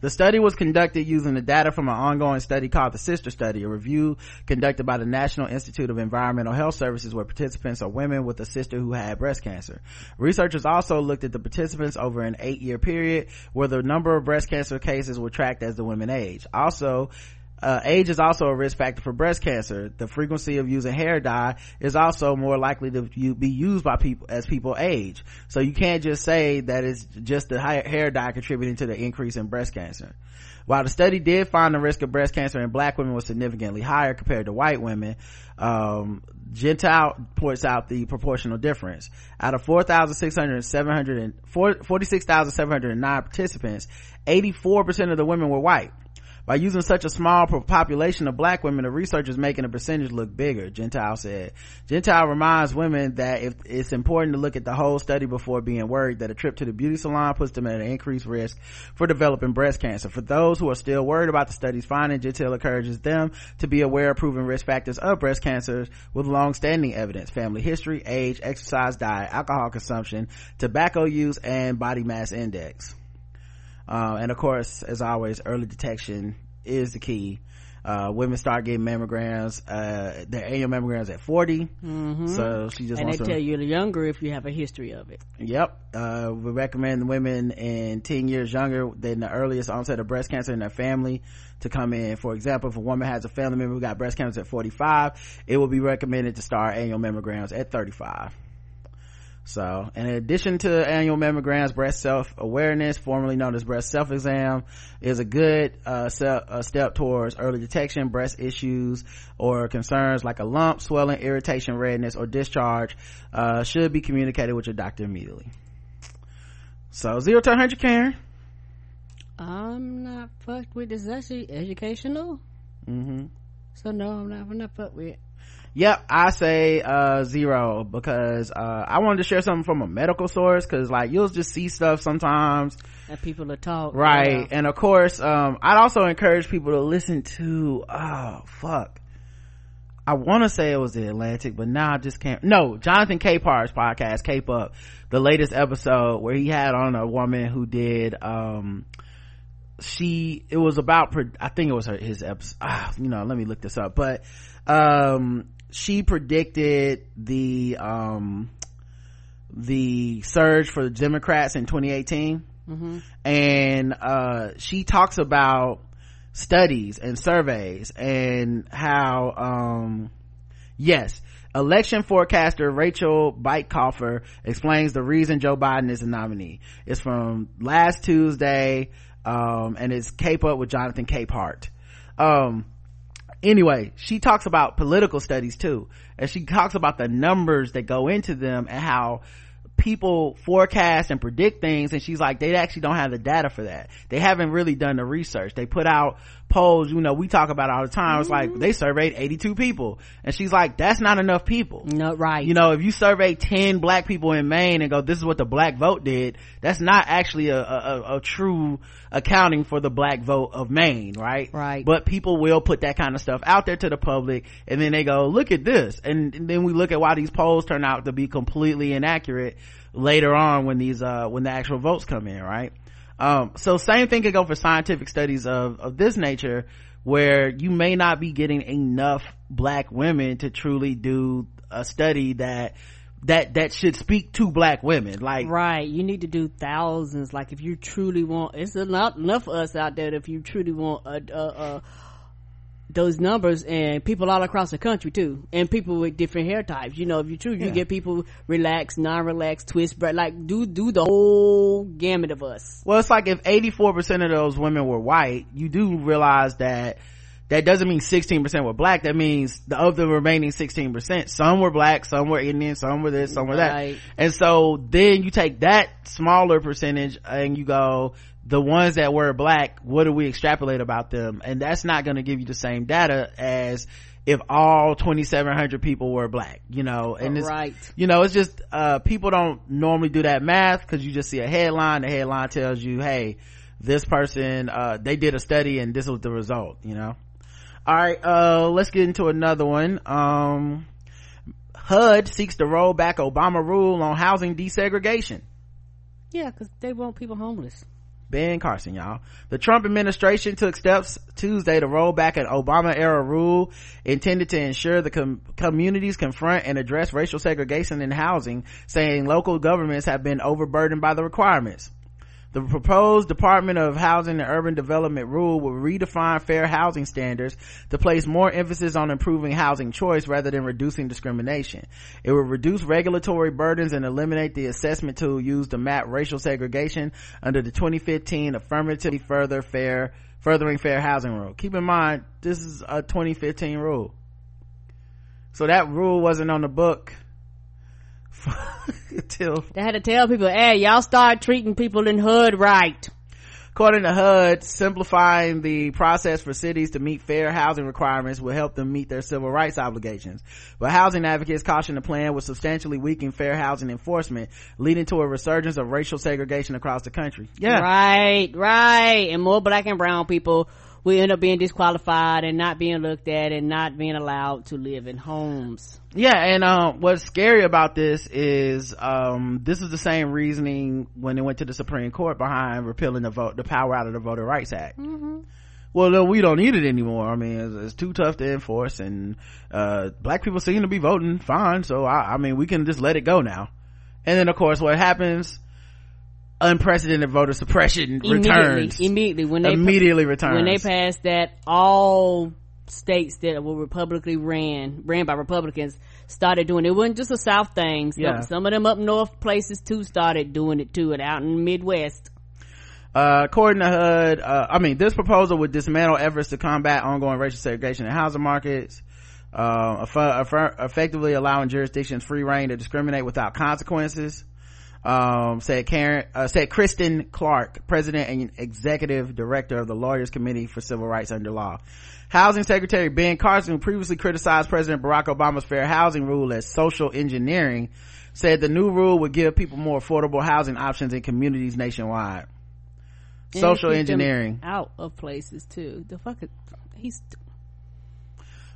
The study was conducted using the data from an ongoing study called the Sister Study, a review conducted by the National Institute of Environmental Health Services where participants are women with a sister who had breast cancer. Researchers also looked at the participants over an eight year period where the number of breast cancer cases were tracked as the women age. Also, uh, age is also a risk factor for breast cancer. The frequency of using hair dye is also more likely to be used by people as people age. So you can't just say that it's just the hair dye contributing to the increase in breast cancer. While the study did find the risk of breast cancer in black women was significantly higher compared to white women, um, Gentile points out the proportional difference. Out of 4,600 46,709 participants, 84% of the women were white. By using such a small population of black women, the research is making the percentage look bigger, Gentile said. Gentile reminds women that if it's important to look at the whole study before being worried that a trip to the beauty salon puts them at an increased risk for developing breast cancer. For those who are still worried about the study's finding, Gentile encourages them to be aware of proven risk factors of breast cancers with long-standing evidence, family history, age, exercise, diet, alcohol consumption, tobacco use, and body mass index uh, and of course as always early detection is the key. Uh, women start getting mammograms uh, their annual mammograms at 40 mm-hmm. so she just and they tell you the younger if you have a history of it. Yep. Uh, we recommend women in 10 years younger than the earliest onset of breast cancer in their family to come in. For example if a woman has a family member who got breast cancer at 45 it will be recommended to start annual mammograms at 35 so, in addition to annual mammograms, breast self-awareness, formerly known as breast self-exam, is a good uh, a step towards early detection. Breast issues or concerns like a lump, swelling, irritation, redness, or discharge uh, should be communicated with your doctor immediately. So, zero to 100, Karen. I'm not fucked with this. actually educational. Mm-hmm. So, no, I'm not, I'm not fucked with yep i say uh zero because uh i wanted to share something from a medical source because like you'll just see stuff sometimes that people are talk right yeah. and of course um i'd also encourage people to listen to oh fuck I want to say it was the Atlantic, but now I just can't. No, Jonathan Capehart's podcast, Cape Up, the latest episode where he had on a woman who did, um, she, it was about, I think it was her, his episode, ah, you know, let me look this up, but, um, she predicted the um the surge for the democrats in 2018 mm-hmm. and uh she talks about studies and surveys and how um yes election forecaster rachel bitecofer explains the reason joe biden is a nominee. It's from last tuesday um and it's cape up with jonathan capehart um anyway she talks about political studies too and she talks about the numbers that go into them and how people forecast and predict things and she's like they actually don't have the data for that. They haven't really done the research. They put out polls you know we talk about all the time. It's like they surveyed 82 people. And she's like that's not enough people. No right. You know if you survey 10 black people in maine and go this is what the black vote did that's not actually a, a, a true accounting for the black vote of maine right? Right. But people will put that kind of stuff out there to the public and then they go look at this. And, and then we look at why these polls turn out to be completely inaccurate later on when these uh when the actual votes come in right um, so same thing could go for scientific studies of, of this nature where you may not be getting enough black women to truly do a study that that that should speak to black women. Like right. You need to do thousands. Like if you truly want it's not enough of us out there if you truly want a, a those numbers and people all across the country too and people with different hair types you know if you true yeah. you get people relaxed non-relaxed twist but like do do the whole gamut of us well it's like if 84% of those women were white you do realize that that doesn't mean 16% were black that means the, of the remaining 16% some were black some were indian some were this some were right. that and so then you take that smaller percentage and you go the ones that were black what do we extrapolate about them? And that's not going to give you the same data as if all 2700 people were black you know? And it's right. you know it's just uh, people don't normally do that math because you just see a headline the headline tells you hey this person uh, they did a study and this was the result you know? All right uh, let's get into another one. Um, hud seeks to roll back obama rule on housing desegregation. Yeah because they want people homeless Ben Carson, y'all. The Trump administration took steps Tuesday to roll back an Obama era rule intended to ensure the com- communities confront and address racial segregation in housing, saying local governments have been overburdened by the requirements. The proposed Department of Housing and Urban Development rule will redefine fair housing standards to place more emphasis on improving housing choice rather than reducing discrimination. It will reduce regulatory burdens and eliminate the assessment tool used to map racial segregation under the 2015 affirmative further fair furthering fair housing rule. Keep in mind, this is a 2015 rule. So that rule wasn't on the book they had to tell people, hey, y'all start treating people in HUD right. According to HUD, simplifying the process for cities to meet fair housing requirements will help them meet their civil rights obligations. But housing advocates caution the plan would substantially weaken fair housing enforcement, leading to a resurgence of racial segregation across the country. Yeah. Right, right. And more black and brown people we end up being disqualified and not being looked at and not being allowed to live in homes. Yeah and uh, what's scary about this is um, this is the same reasoning when it went to the supreme court behind repealing the vote the power out of the voter rights act. Mm-hmm. well no, we don't need it anymore. I mean it's, it's too tough to enforce and uh, black people seem to be voting fine. So I, I mean we can just let it go now. And then of course what happens unprecedented voter suppression immediately, returns. immediately. When they immediately returns when they passed that all states that were republicly ran ran by republicans started doing it. it wasn't just a south thing some, yeah. some of them up north places too started doing it too and out in the midwest. Uh, according to HUD, uh, I mean, this proposal would dismantle efforts to combat ongoing racial segregation in housing markets, uh, effectively allowing jurisdictions free reign to discriminate without consequences um, said Karen, uh, said Kristen Clarke, president and executive director of the Lawyers Committee for Civil Rights Under Law. Housing Secretary Ben Carson, who previously criticized President Barack Obama's fair housing rule as social engineering, said the new rule would give people more affordable housing options in communities nationwide. And social engineering out of places too. The fuck, is, he's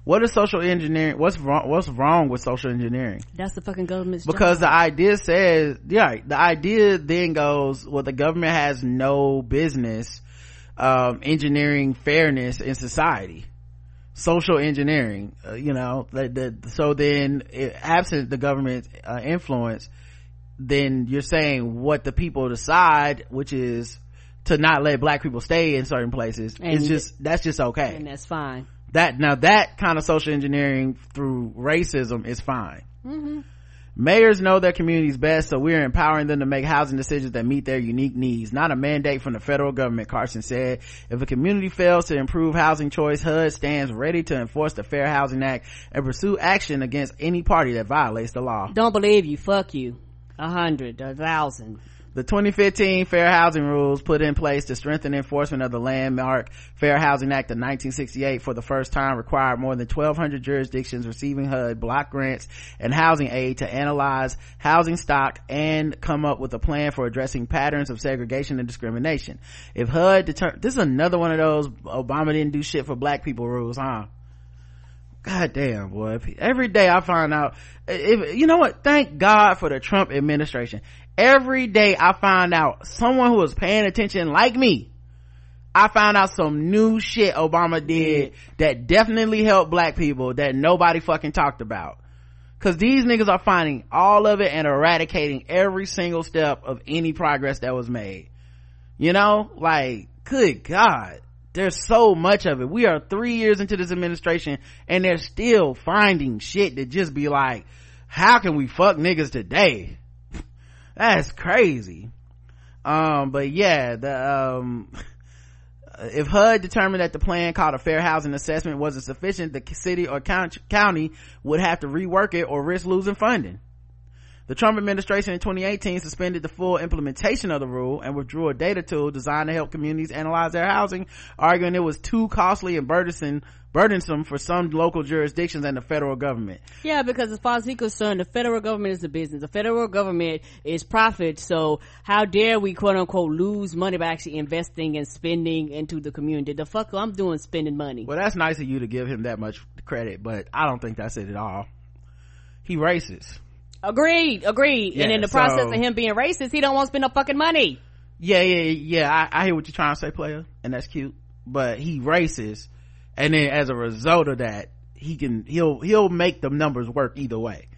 what is social engineering? What's wrong what's wrong with social engineering? That's the fucking government's because job. the idea says yeah the idea then goes well the government has no business um, engineering fairness in society. Social engineering uh, you know the, the, so then it, absent the government uh, influence then you're saying what the people decide which is to not let black people stay in certain places. And it's just that's just okay. And that's fine that now that kind of social engineering through racism is fine. Mm-hmm. mayors know their communities best so we're empowering them to make housing decisions that meet their unique needs. Not a mandate from the federal government carson said. If a community fails to improve housing choice hud stands ready to enforce the fair housing act and pursue action against any party that violates the law. Don't believe you. Fuck you. A hundred a thousand the 2015 Fair Housing Rules put in place to strengthen enforcement of the landmark Fair Housing Act of 1968 for the first time required more than 1200 jurisdictions receiving HUD block grants and housing aid to analyze housing stock and come up with a plan for addressing patterns of segregation and discrimination. If HUD deter- this is another one of those Obama didn't do shit for black people rules, huh? God damn, boy. Every day I find out, if, you know what? Thank God for the Trump administration every day I find out someone who is paying attention like me. I found out some new shit Obama did that definitely helped black people that nobody fucking talked about. Cause these niggas are finding all of it and eradicating every single step of any progress that was made. You know, like, good God. There's so much of it. We are three years into this administration and they're still finding shit to just be like, how can we fuck niggas today? That's crazy. Um, but yeah, the, um, if HUD determined that the plan called a fair housing assessment wasn't sufficient, the city or county would have to rework it or risk losing funding. The Trump administration in 2018 suspended the full implementation of the rule and withdrew a data tool designed to help communities analyze their housing, arguing it was too costly and burdensome burdensome for some local jurisdictions and the federal government. Yeah, because as far as he's concerned, the federal government is a business. The federal government is profit. So how dare we quote unquote lose money by actually investing and spending into the community? The fuck I'm doing spending money. Well, that's nice of you to give him that much credit, but I don't think that's it at all. He racist. Agreed, agreed. Yeah, and in the so, process of him being racist, he don't want to spend no fucking money. Yeah, yeah, yeah. I, I hear what you're trying to say, player, and that's cute. But he racist and then as a result of that he can he'll he'll make the numbers work either way.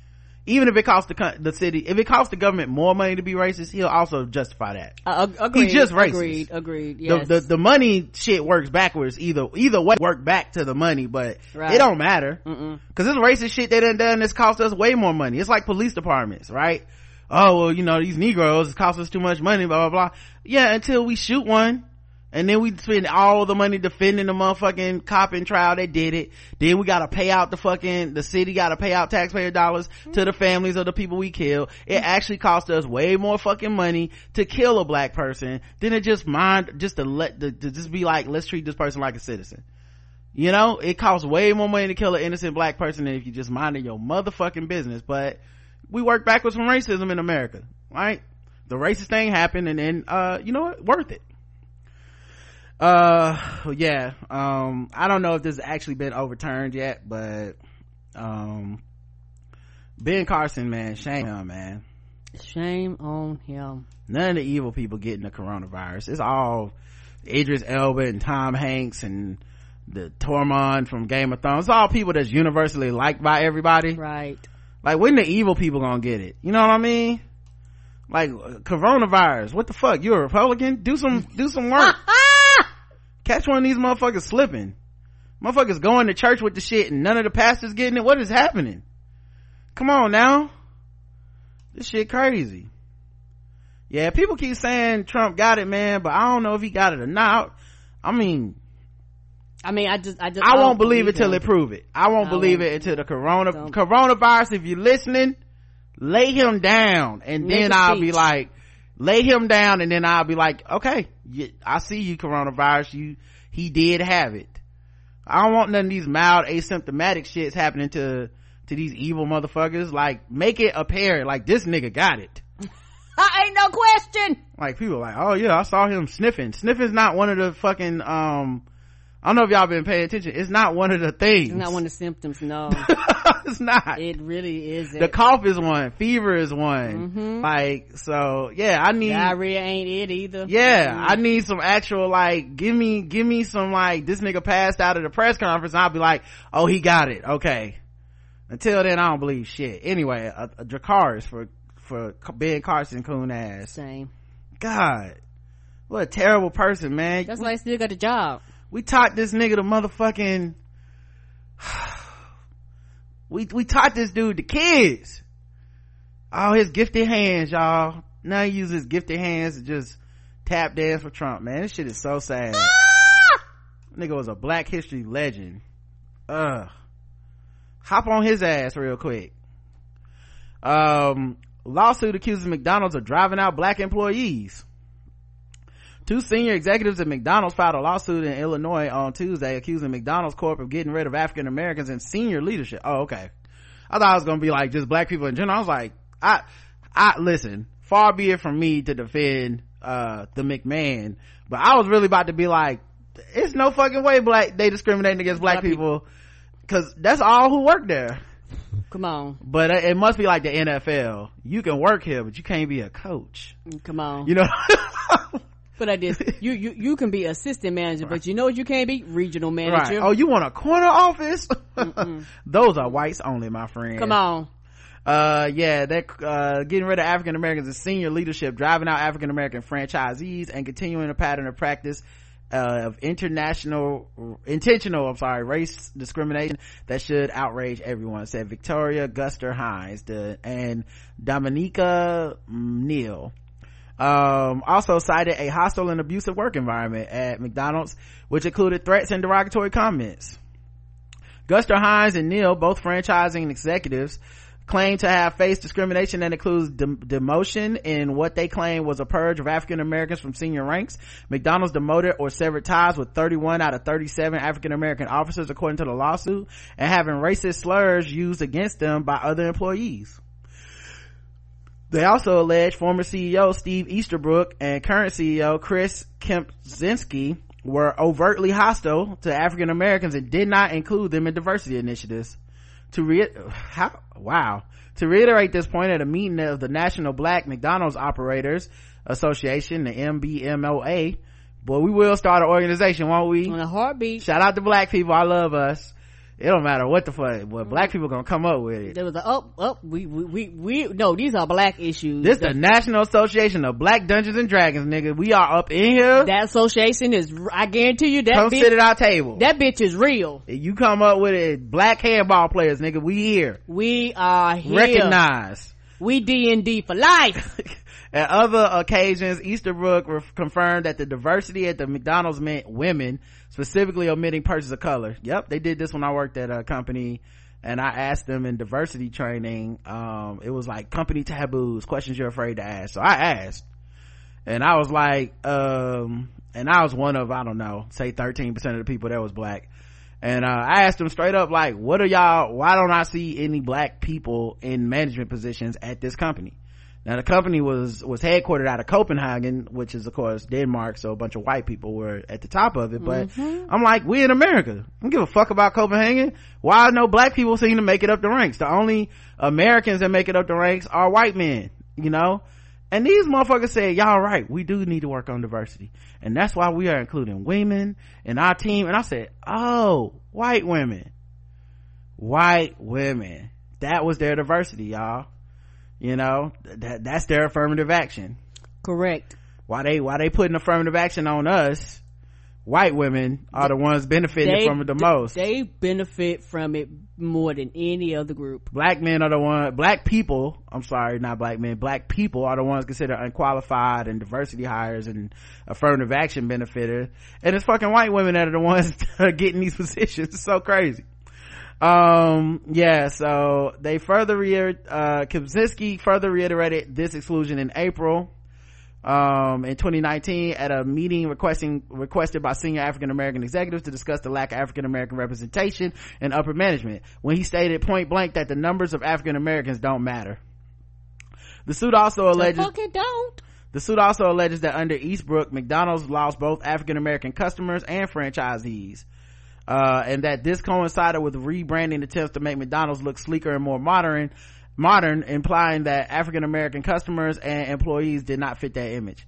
Even if it costs the the city if it costs the government more money to be racist he'll also justify that. Uh, agreed, he's just racist. agreed agreed yes. the, the, the money shit works backwards either either way work back to the money but right. it don't matter. Because this racist shit they done done this cost us way more money. It's like police departments right? Oh well you know these negroes cost us too much money blah blah blah. Yeah until we shoot one and then we spend all the money defending the motherfucking cop and trial that did it. Then we gotta pay out the fucking, the city gotta pay out taxpayer dollars to the families of the people we kill. It actually cost us way more fucking money to kill a black person than it just mind, just to let, to, to just be like, let's treat this person like a citizen. You know, it costs way more money to kill an innocent black person than if you just minded your motherfucking business. But we work backwards from racism in America, right? The racist thing happened and then, uh, you know what? Worth it uh yeah um i don't know if this has actually been overturned yet but um ben carson man shame on him man. Shame on him. None of the evil people getting the coronavirus. It's all idris elba and tom hanks and the tormund from game of thrones. It's all people that's universally liked by everybody. Right. Like when the evil people gonna get it? You know what i mean? Like coronavirus what the fuck? You're a republican? Do some do some work catch one of these motherfuckers slipping motherfuckers going to church with the shit and none of the pastors getting it what is happening come on now this shit crazy yeah people keep saying trump got it man but i don't know if he got it or not i mean I mean, I just, I just, I, I won't believe, believe it till they prove it. I won't I believe it until the corona, don't. coronavirus. If you're listening, lay him down, and Make then I'll speech. be like, lay him down and then i'll be like okay i see you coronavirus. You he did have it. I don't want none of these mild asymptomatic shits happening to to these evil motherfuckers. Like make it apparent like this nigga got it. I ain't no question. Like people like oh yeah i saw him sniffing. Sniffing's not one of the fucking um I don't know if y'all been paying attention. It's not one of the things. It's not one of the symptoms. No, it's not. It really isn't. The cough is one. Fever is one. Mm-hmm. Like so, yeah. I need diarrhea. Ain't it either? Yeah, mm-hmm. I need some actual like. Give me, give me some like. This nigga passed out at the press conference. I'll be like, oh, he got it. Okay. Until then, I don't believe shit. Anyway, a, a Dracarys for for Ben Carson coon ass. Same. God, what a terrible person, man. That's why he still got the job we taught this nigga the motherfucking we we taught this dude the kids. All his gifted hands y'all. Now he uses gifted hands to just tap dance for trump man. This shit is so sad. Ah! nigga was a black history legend. Ugh. hop on his ass real quick. Um lawsuit accuses mcdonald's of driving out black employees Two senior executives at McDonald's filed a lawsuit in Illinois on Tuesday accusing McDonald's Corp of getting rid of African Americans in senior leadership. Oh, okay. I thought it was gonna be like just black people in general. I was like, I, I, listen, far be it from me to defend, uh, the McMahon, but I was really about to be like, it's no fucking way black, they discriminating against black, black people. people. Cause that's all who work there. Come on. But it must be like the NFL. You can work here, but you can't be a coach. Come on. You know? But like this, you, you, you can be assistant manager, but you know what you can't be? Regional Right. manager. Oh, you want a corner office? Those are whites only, my friend. Come on. Uh, yeah, they're, uh, getting rid of African Americans in senior leadership, driving out African American franchisees, and continuing a pattern of practice, uh, of international, intentional, I'm sorry, race discrimination that should outrage everyone, said Victoria Guster Hines, the, and Domineca Neal. Um, also cited a hostile and abusive work environment at McDonald's, which included threats and derogatory comments. Guster Hines and Neal, both franchising executives, claim to have faced discrimination that includes dem- demotion in what they claim was a purge of African Americans from senior ranks. McDonald's demoted or severed ties with 31 out of 37 African American officers according to the lawsuit and having racist slurs used against them by other employees. They also allege former CEO Steve Easterbrook and current CEO Chris Kempczinski were overtly hostile to African Americans and did not include them in diversity initiatives. To re- how, wow. To reiterate this point at a meeting of the National Black McDonald's Operators Association, the NBMOA, boy, we will start an organization, won't we? On a heartbeat. Shout out to black people. I love us. It don't matter what the fuck, what black people gonna come up with it. There was a up, up. We, we, we, we, no, these are black issues. This the National Association of Black Dungeons and Dragons, nigga. We are up in here. that association is, I guarantee you that Come bitch, sit at our table. that bitch is real. If you come up with it, black handball players, nigga. We here. We are here. Recognize. We D and D for life. At other occasions, Easterbrook confirmed that the diversity at the McDonald's meant women, specifically omitting persons of color. Yep, they did this when I worked at a company and I asked them in diversity training, um, it was like company taboos, questions you're afraid to ask. So I asked and I was like, um, and I was one of, I don't know, say 13% of the people that was black. And, uh, I asked them straight up, like, what are y'all, why don't I see any black people in management positions at this company? Now the company was, was headquartered out of Copenhagen, which is of course Denmark, so a bunch of white people were at the top of it, but mm-hmm. I'm like, we in America. I don't give a fuck about Copenhagen. Why no black people seem to make it up the ranks? The only Americans that make it up the ranks are white men, you know? And these motherfuckers said, y'all right, we do need to work on diversity. And that's why we are including women in our team. And I said, oh, white women. White women. That was their diversity, y'all. You know, that, that's their affirmative action. Correct. Why they, why they putting affirmative action on us? White women are the ones benefiting from it the most. They benefit from it more than any other group. black men are the one black people i'm sorry not black men black people are the ones considered unqualified and diversity hires and affirmative action benefiters and it's fucking white women that are the ones that are getting these positions it's so crazy um yeah so they further reiter- uh Kaczynski further reiterated this exclusion in april um, in 2019 at a meeting requesting requested by senior African American executives to discuss the lack of African American representation in upper management when he stated point blank that the numbers of African Americans don't matter. The suit also The alleges it don't. the suit also alleges that under Eastbrook, McDonald's lost both African American customers and franchisees. Uh, and that this coincided with rebranding attempts to make McDonald's look sleeker and more modern, modern, implying that African American customers and employees did not fit that image.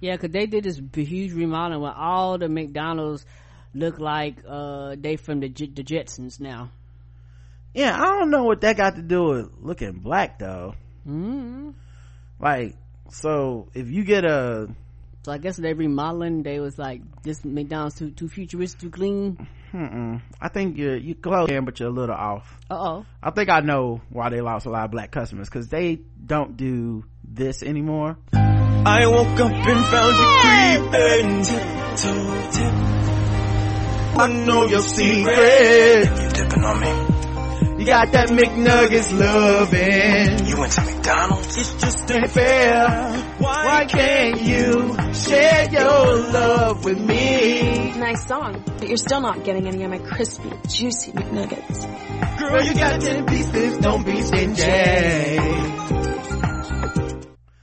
Yeah, cause they did this huge remodeling where all the McDonald's look like, uh, they from the, J- the Jetsons now. Yeah, I don't know what that got to do with looking black though. mm Like, so if you get a, So I guess they remodeling, they was like, this McDonald's too, too futuristic, too clean. mm I think you're, you close in, but you're a little off. Uh oh. I think I know why they lost a lot of black customers because they don't do this anymore. I woke up and found you creeping tiptoe tip. I know your secret. You dipping on me. You got that McNuggets loving. You went to McDonald's. It's just ain't fair. Why can't you share your love with me? Nice song, but you're still not getting any of my crispy, juicy McNuggets. Girl, you got ten pieces, don't be stingy.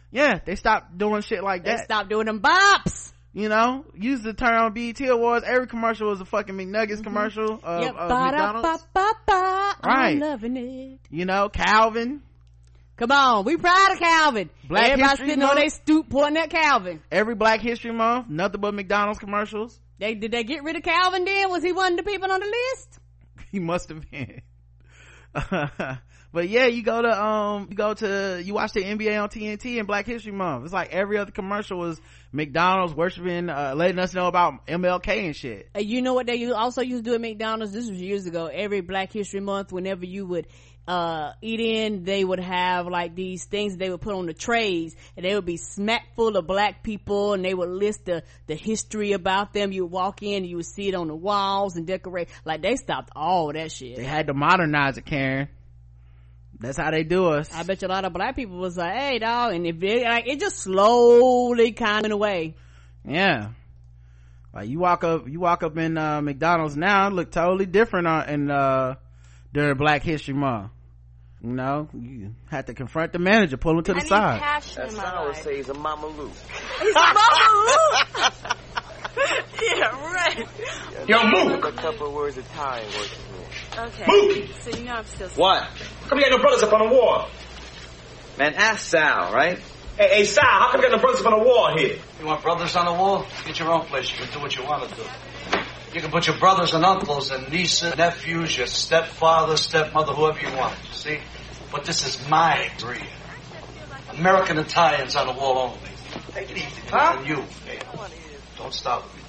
Yeah, they stopped doing shit like They that. They stopped doing them bops. You know, use the term on BET Awards. Every commercial was a fucking McNuggets mm-hmm. commercial of, Yep. of McDonald's. Right. I'm loving it. You know, Calvin. Come on, we proud of Calvin. Black Everybody History sitting on Month? their stoop pulling that Calvin. Every Black History Month, nothing but McDonald's commercials. They did they get rid of Calvin then? Was he one of the people on the list? He must have been. but yeah, you go to um, you go to you watch the NBA on TNT and Black History Month. It's like every other commercial was McDonald's worshiping, uh, letting us know about MLK and shit. You know what they also used to do at McDonald's? This was years ago. Every Black History Month, whenever you would uh eat in, they would have like these things they would put on the trays, and they would be smack full of black people, and they would list the the history about them. You would walk in, you would see it on the walls and decorate. Like they stopped all that shit. They had to modernize it, Karen. That's how they do us. I bet you a lot of black people was like, "Hey, dog," and it it, like it just slowly kind of went away. Yeah. Like you walk up, you walk up in uh, McDonald's now, look totally different on, in uh, during Black History Month. You know, you had to confront the manager, pull him to the side. passion in my life. say he's a Mama Lou. He's a mama yeah, right. Yo, Mook! A couple of words Italian working here. Okay. Mookie! So you know I'm still. What? How come you got no brothers up on the wall? Man, ask Sal, right? Hey, hey, Sal, how come you got no brothers up on the wall here? You want brothers on the wall? Get your own place. You can do what you want to do. You can put your brothers and uncles and nieces, nephews, your stepfather, stepmother, whoever you want. you See? But this is my dream. American Italians on the wall only. Take it easy. Huh? And you, don't start with me today.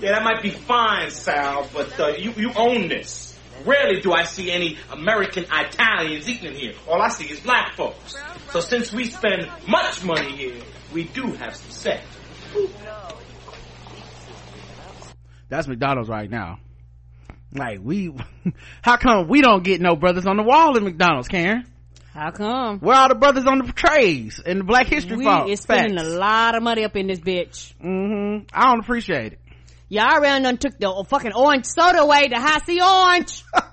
Yeah, that might be fine, Sal, but uh, you, you own this. Rarely do I see any American Italians eating here. All I see is black folks. So since we spend much money here, we do have some say. That's McDonald's right now. Like we, how come we don't get no brothers on the wall at McDonald's, Karen? How come? Where are the brothers on the trays and the Black History We Month? is spending Facts. a lot of money up in this bitch. Mm-hmm. I don't appreciate it. Y'all around done took the fucking orange soda away, the high C orange.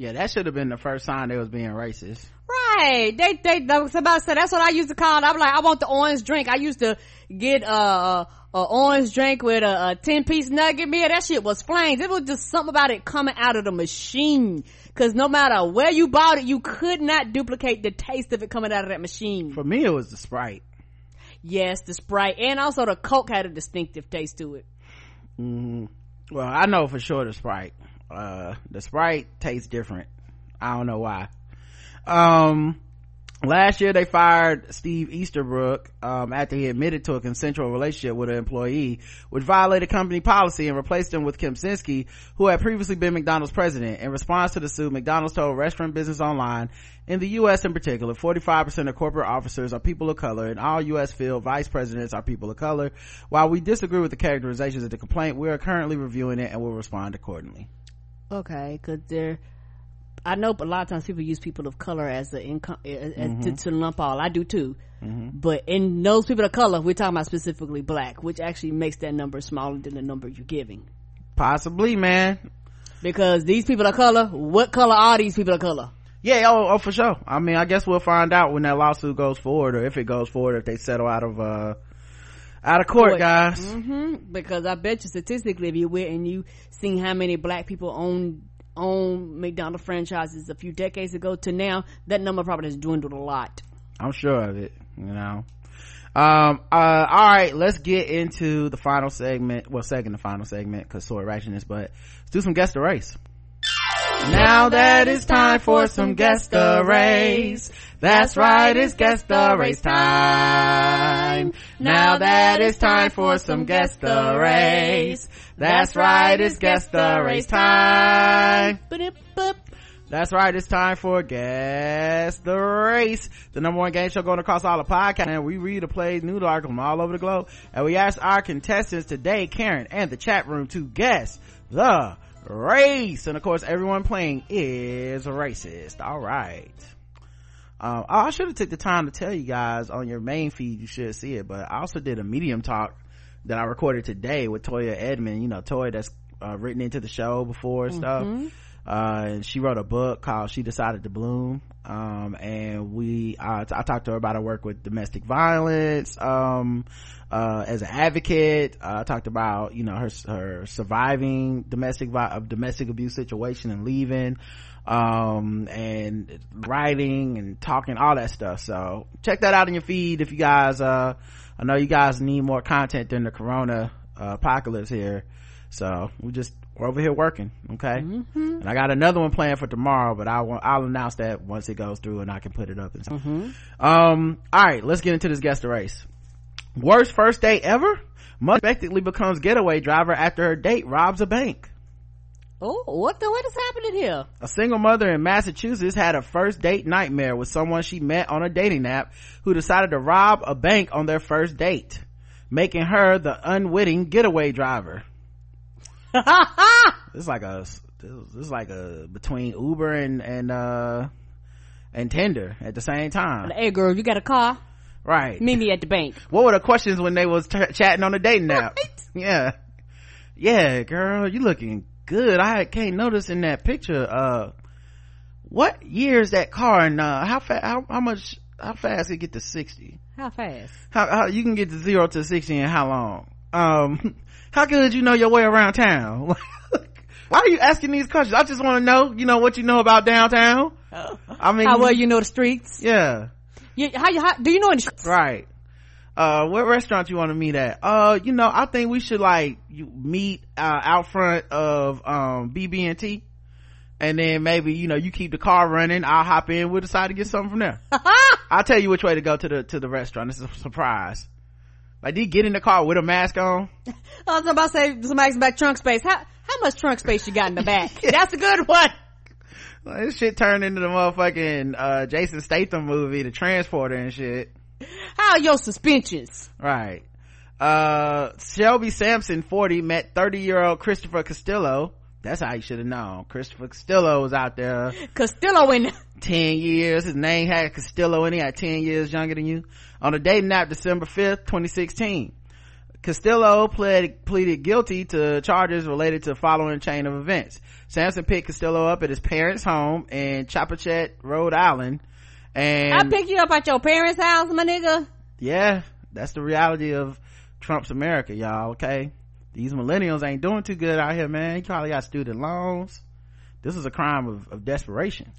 Yeah, that should have been the first sign they was being racist. Right. They, they, that was about to say, that's what I used to call it. I'm like, I want the orange drink. I used to get, uh, a orange drink with a, a 10 piece nugget meal. That shit was flames. It was just something about it coming out of the machine. Cause no matter where you bought it, you could not duplicate the taste of it coming out of that machine. For me, it was the Sprite. Yes, the Sprite and also the Coke had a distinctive taste to it. hmm Well, I know for sure the Sprite. Uh, the Sprite tastes different. I don't know why. Um, last year they fired Steve Easterbrook, um, after he admitted to a consensual relationship with an employee, which violated company policy and replaced him with Kim Sinsky, who had previously been McDonald's president. In response to the suit, McDonald's told Restaurant Business Online, in the U.S. in particular, 45% of corporate officers are people of color and all U.S. field vice presidents are people of color. While we disagree with the characterizations of the complaint, we are currently reviewing it and will respond accordingly. Okay, cause they're, I know a lot of times people use people of color as the income, Mm-hmm. to, to lump all. I do too. But in those people of color, we're talking about specifically black, which actually makes that number smaller than the number you're giving. Possibly, man. Because these people of color, what color are these people of color? Yeah, oh, oh, for sure. I mean, I guess we'll find out when that lawsuit goes forward, or if it goes forward, if they settle out of uh out of court, Court. guys. hmm Because I bet you statistically, if you went and you seen how many black people own own McDonald's franchises a few decades ago to now, that number probably has dwindled a lot. I'm sure of it. You know. Um. Uh. All right. Let's get into the final segment. Well, second to final segment because sword ratchetness. But let's do some guest the race. Now that it's time for some guest the race. That's right, it's guest the race time. Now that it's time for some guest the race. That's right, it's guest the race time. That's right, it's time for Guess the Race, the number one game show going across all the podcasts. And we read the plays, news articles from all over the globe. And we asked our contestants today, Karen, and the chat room to guess the race. And of course, everyone playing is racist. All right. Um, I should have took the time to tell you guys on your main feed. You should see it, but I also did a medium talk that I recorded today with Toya Edmond. You know, Toya that's uh, written into the show before and stuff. Uh, and she wrote a book called She Decided to Bloom. Um, and we, uh, I talked to her about her work with domestic violence, um, uh, as an advocate. Uh, I talked about, you know, her, her surviving domestic, vi- domestic abuse situation and leaving. Um and writing and talking all that stuff so check that out in your feed if you guys uh i know you guys need more content during the corona uh, apocalypse here so we just we're over here working okay Mm-hmm. and i got another one planned for tomorrow but i'll i'll announce that once it goes through and i can put it up and stuff. Mm-hmm. um all right let's get into this guest race worst first date ever unexpectedly becomes getaway driver after her date robs a bank Oh, what the what is happening here? a single mother in Massachusetts had a first date nightmare with someone she met on a dating app who decided to rob a bank on their first date, making her the unwitting getaway driver. It's like a, this is like a, between Uber and, and, uh, and Tinder at the same time. Hey girl, you got a car? Right. Meet me at the bank. What were the questions when they was t- chatting on the dating app? Yeah. Yeah, girl, you looking good. I can't notice in that picture, uh, what year is that car and, uh, how fast, how, how much, how fast it get to 60? How fast? How, how, you can get to zero to 60 in how long? Um, how good you know your way around town? Why are you asking these questions? I just want to know, you know, what you know about downtown. I mean, How well you know the streets? yeah. You, how you how, do you know any streets? Right. Uh, what restaurant you want to meet at? Uh, you know, I think we should like you meet, uh, out front of, um, BB&T. And then maybe, you know, you keep the car running. I'll hop in. We'll decide to get something from there. I'll tell you which way to go to the, to the restaurant. It's a surprise. Like, did you get in the car with a mask on? I was about to say somebody's back trunk space. How how much trunk space you got in the back? That's a good one. Like, this shit turned into the motherfucking, uh, Jason Statham movie, The Transporter and shit. How are your suspensions? Right. Uh, Shelby Sampson, 40, met 30 year old Christopher Castillo. That's how you should have known. Christopher Castillo was out there Castillo in 10 years. His name had Castillo and he had 10 years younger than you. On a dating app December 5th, 2016. Castillo pled, pleaded guilty to charges related to following chain of events. Sampson picked Castillo up at his parents' home in Chepachet, Rhode Island. And I pick you up at your parents' house, my nigga. yeah, that's the reality of Trump's America, y'all, okay? These millennials ain't doing too good out here, man. You probably got student loans. This is a crime of, of desperation.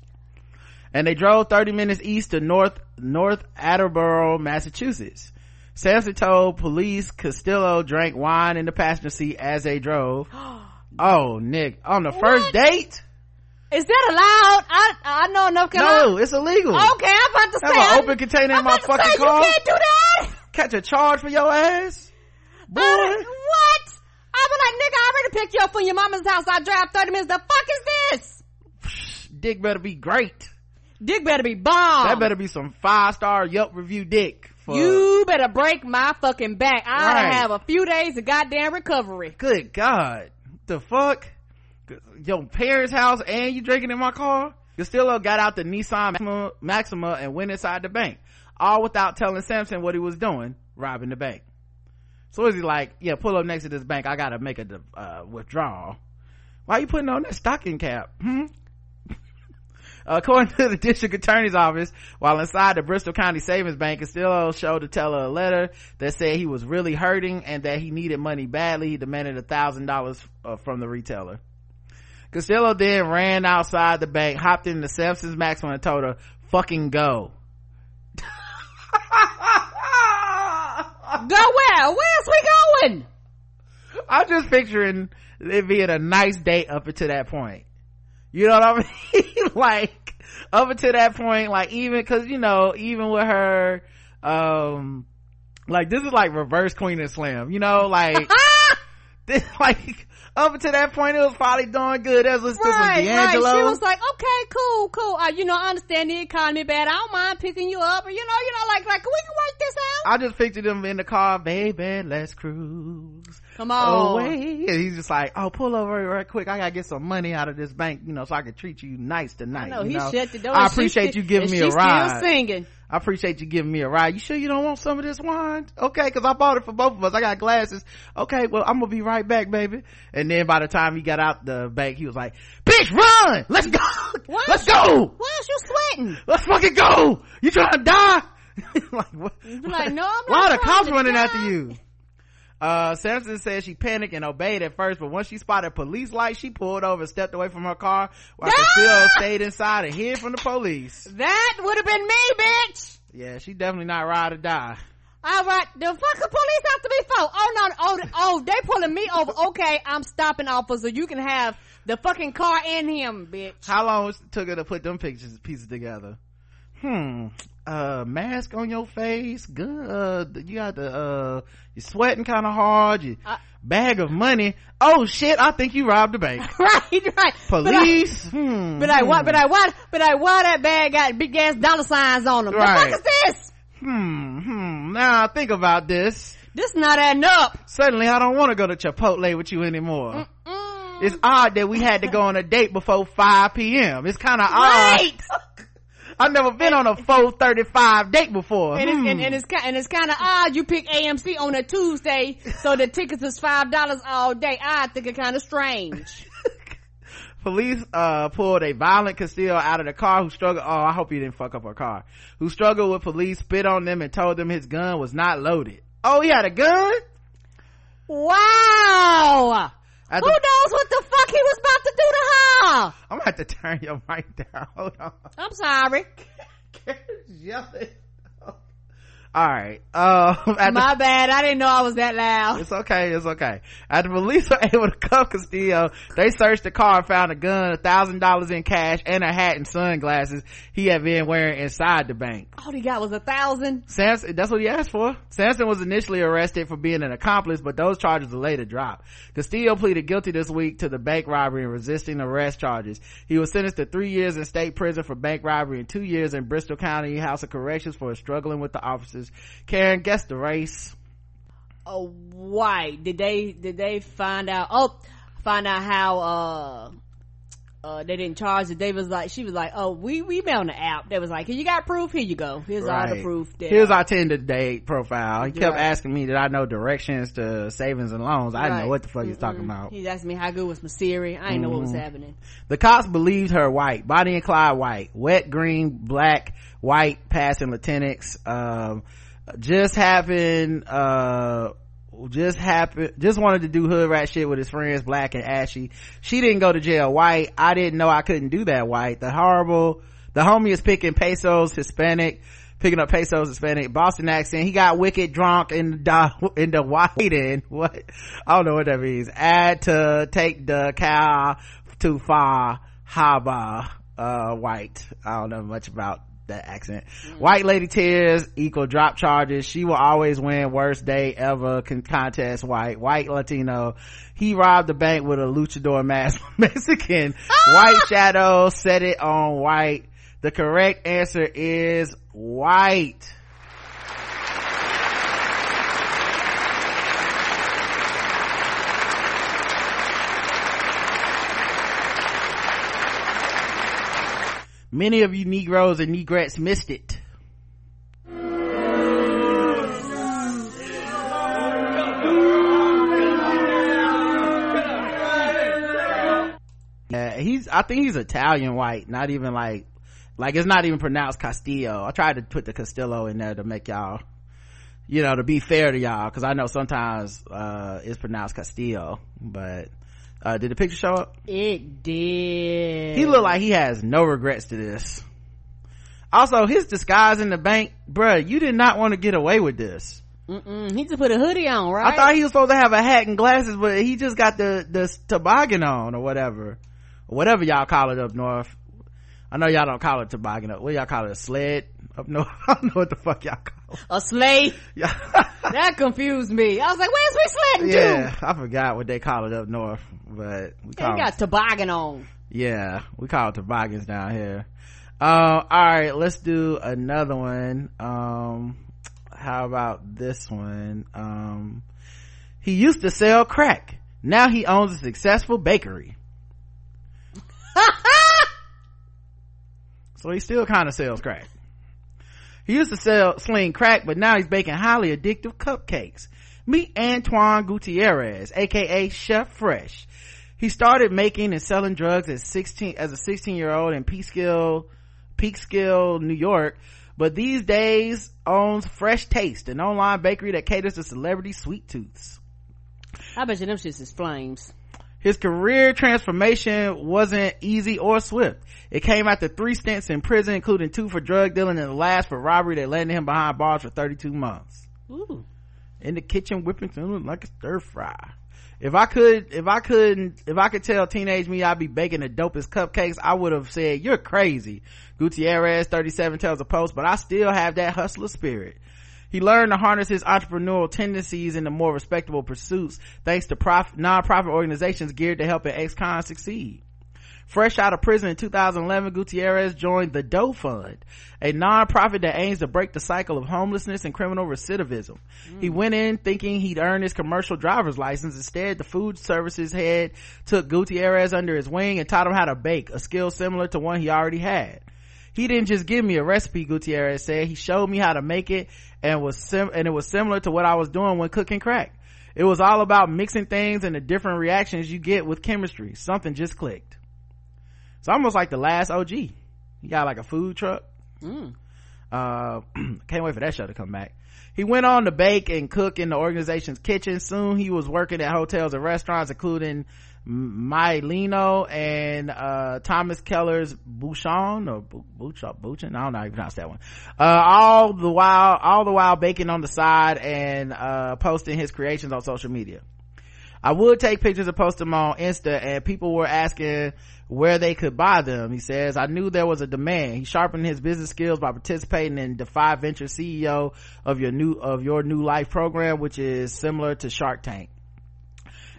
And they drove 30 minutes east to North, North Attleboro, Massachusetts. Sampson told police Castillo drank wine in the passenger seat as they drove. oh, Nick, on the first date? Is that allowed? I I know enough. Can No, I? it's illegal. Okay, I'm about to Have say. an open container I'm in my about to fucking say, car. You can't do that. Catch a charge for your ass? Boy. What? I be like, nigga, I already picked you up from your mama's house. I drive 30 minutes. The fuck is this? Dick better be great. Dick better be bomb. That better be some five star Yelp review dick. For, You better break my fucking back. I Right. have a few days of goddamn recovery. Good God. The fuck? Your parents' house and you drinking in my car? Castillo got out the Nissan Maxima, and went inside the bank. All without telling Sampson what he was doing, robbing the bank. So is he like, yeah, pull up next to this bank. I gotta make a uh, withdrawal. Why are you putting on that stocking cap? Hmm? According to the district attorney's office, while inside the Bristol County Savings Bank, Castillo showed the teller a letter that said he was really hurting and that he needed money badly. He demanded a thousand dollars uh, from the retailer. Castillo then ran outside the bank, hopped into Sampson's Maxima and told her, fucking go. Go where? Where's we going? I'm just picturing it being a nice date up until that point. You know what I mean? like, up until that point, like even, cause you know, even with her, um, like this is like reverse Queen and Slim, you know, like, this, like, up until that point it was probably doing good. That was Right, to some right. D'Angelo. She was like, okay, cool, cool. Uh, you know, I understand the economy bad. I don't mind picking you up. Or, you know, you know, like, like, we can work this out. I just pictured them in the car, baby, let's cruise. Come on. Away. And he's just like, oh, pull over right quick. I gotta get some money out of this bank, you know, so I can treat you nice tonight. You he know? shut the door. I appreciate you giving me a ride. Still singing. I appreciate you giving me a ride. You sure you don't want some of this wine? Okay, cause I bought it for both of us. I got glasses. Okay, well, I'm gonna be right back, baby. And then by the time he got out the bank, he was like, bitch, run! Let's go! Why Let's you- go! Why is you sweating? Let's fucking go! You trying to die? like, what? Like, no, I'm not Why are the cops running die. after you? Uh, Sampson said she panicked and obeyed at first, but once she spotted police lights, she pulled over and stepped away from her car while Castillo stayed inside and hid from the police. That would have been me, bitch. Yeah, she definitely not ride or die. All right, the fucking police have to be for. Oh no, oh, oh, they pulling me over. Okay, I'm stopping, officer. You can have the fucking car and him, bitch. How long it took her to put them pictures pieces together? Hmm. Uh, mask on your face. Good. You got the uh, you're sweating kind of hard. You Uh, bag of money. Oh shit! I think you robbed a bank. right, right. Police. But I, hmm. but I what? hmm. But I what? But I why that bag got big ass dollar signs on them? Right. The fuck is this? Hmm. Hmm. Now I think about this. This not adding up. Suddenly, I don't want to go to Chipotle with you anymore. It's odd that we had to go on a date before 5 p.m. It's kind of Right. odd. I've never been on a 435 date before. And Hmm. it's, and, and it's and it's kind of odd you pick AMC on a Tuesday, so the tickets is five dollars all day. I think it kind of strange. Police uh pulled a violent Castillo out of the car who struggled oh I hope you didn't fuck up her car. Who struggled with police, spit on them and told them his gun was not loaded. Oh, he had a gun? Wow. Who knows what the fuck he was about to do to her? I'm gonna have to turn your mic down. Hold on. I'm sorry. Yelling. All right. Uh, at the- My bad. I didn't know I was that loud. It's okay. It's okay. After police were able to cuff Castillo, they searched the car and found a gun, a thousand dollars in cash, and a hat and sunglasses he had been wearing inside the bank. All he got was a thousand. Sampson, that's what he asked for. Sampson was initially arrested for being an accomplice, but those charges were later dropped. Castillo pleaded guilty this week to the bank robbery and resisting arrest charges. He was sentenced to three years in state prison for bank robbery and two years in Bristol County House of Corrections for struggling with the officers. Karen, guess the race. Oh, why did they did they find out? Oh, find out how uh uh they didn't charge it. They was like she was like, oh, we we on the app. They was like, you got proof? Here you go. Here's all the proof. That, Here's our Tinder date profile. He kept Right. asking me, did I know directions to savings and loans? I didn't know what the fuck he was talking about. He asked me how good was my Siri. I didn't know what was Mhm. happening. The cops believed her white, Bonnie and Clyde white, wet, green, black, white, passing lieutenants. Um, just happened, uh, just happened, just wanted to do hood rat shit with his friends, black and ashy. She didn't go to jail white. I didn't know I couldn't do that white. The horrible, the homie is picking pesos, Hispanic, picking up pesos, Hispanic, Boston accent. He got wicked drunk in the, in the white end. What? I don't know what that means. Add to take the cow too far, haba, uh, white. I don't know much about that accent. Mm. White lady tears equal drop charges. She will always win worst day ever con- contest white. White Latino. He robbed the bank with a luchador mask. Mexican. Ah! White shadow set it on white. The correct answer is white. Many of you Negroes and Negrettes missed it. Yeah, he's, I think he's Italian white, not even like, like it's not even pronounced Castillo. I tried to put the Castillo in there to make y'all, you know, to be fair to y'all, cause I know sometimes, uh, it's pronounced Castillo, but, uh, did the picture show up? It did. He looked like he has no regrets to this. Also, his disguise in the bank, bruh, you did not want to get away with this. Mm-mm. He just put a hoodie on, right? I thought he was supposed to have a hat and glasses, but he just got the, the toboggan on or whatever. Or whatever y'all call it up north. I know y'all don't call it toboggan up. What y'all call it? A sled up north? I don't know what the fuck y'all call it. a sleigh. Yeah. That confused me. I was like, where's we sledding yeah, to? I forgot what they call it up north, but we call it got toboggan on. yeah we call it toboggans down here uh, all right let's do another one um how about this one um he used to sell crack now he owns a successful bakery so he still kind of sells crack he used to sell sling crack but now he's baking highly addictive cupcakes. Meet antoine gutierrez aka chef fresh. He started making and selling drugs at 16 as a 16 year old in peekskill peekskill new york but these days owns fresh taste an online bakery that caters to celebrity sweet tooths. I bet you them shits is flames. His career transformation wasn't easy or swift. It came after three stints in prison, including two for drug dealing and the last for robbery that landed him behind bars for 32 months. Ooh. In the kitchen whipping something like a stir fry. If I could, if I couldn't, if I could tell teenage me I'd be baking the dopest cupcakes, I would have said, you're crazy. Gutierrez, 37 tells a post, but I still have that hustler spirit. He learned to harness his entrepreneurial tendencies into more respectable pursuits thanks to prof- non-profit organizations geared to helping ex-cons succeed. Fresh out of prison in 2011, Gutierrez joined the Doe Fund, a non-profit that aims to break the cycle of homelessness and criminal recidivism. Mm. He went in thinking he'd earn his commercial driver's license. Instead, the food services head took Gutierrez under his wing and taught him how to bake, a skill similar to one he already had. He didn't just give me a recipe, Gutierrez said. He showed me how to make it and was sim- and it was similar to what I was doing when cooking crack. It was all about mixing things and the different reactions you get with chemistry. Something just clicked. It's almost like the last OG. He got like a food truck. Mm. Uh, can't wait for that show to come back. He went on to bake and cook in the organization's kitchen. Soon he was working at hotels and restaurants, including Mylino and uh, Thomas Keller's Bouchon or Bouchon, Bouchon, I don't know how you pronounce that one. Uh, all the while, all the while baking on the side and uh, posting his creations on social media. I would take pictures and post them on Insta and people were asking where they could buy them. He says, I knew there was a demand. He sharpened his business skills by participating in Defy Venture CEO of your new, of your new life program, which is similar to Shark Tank.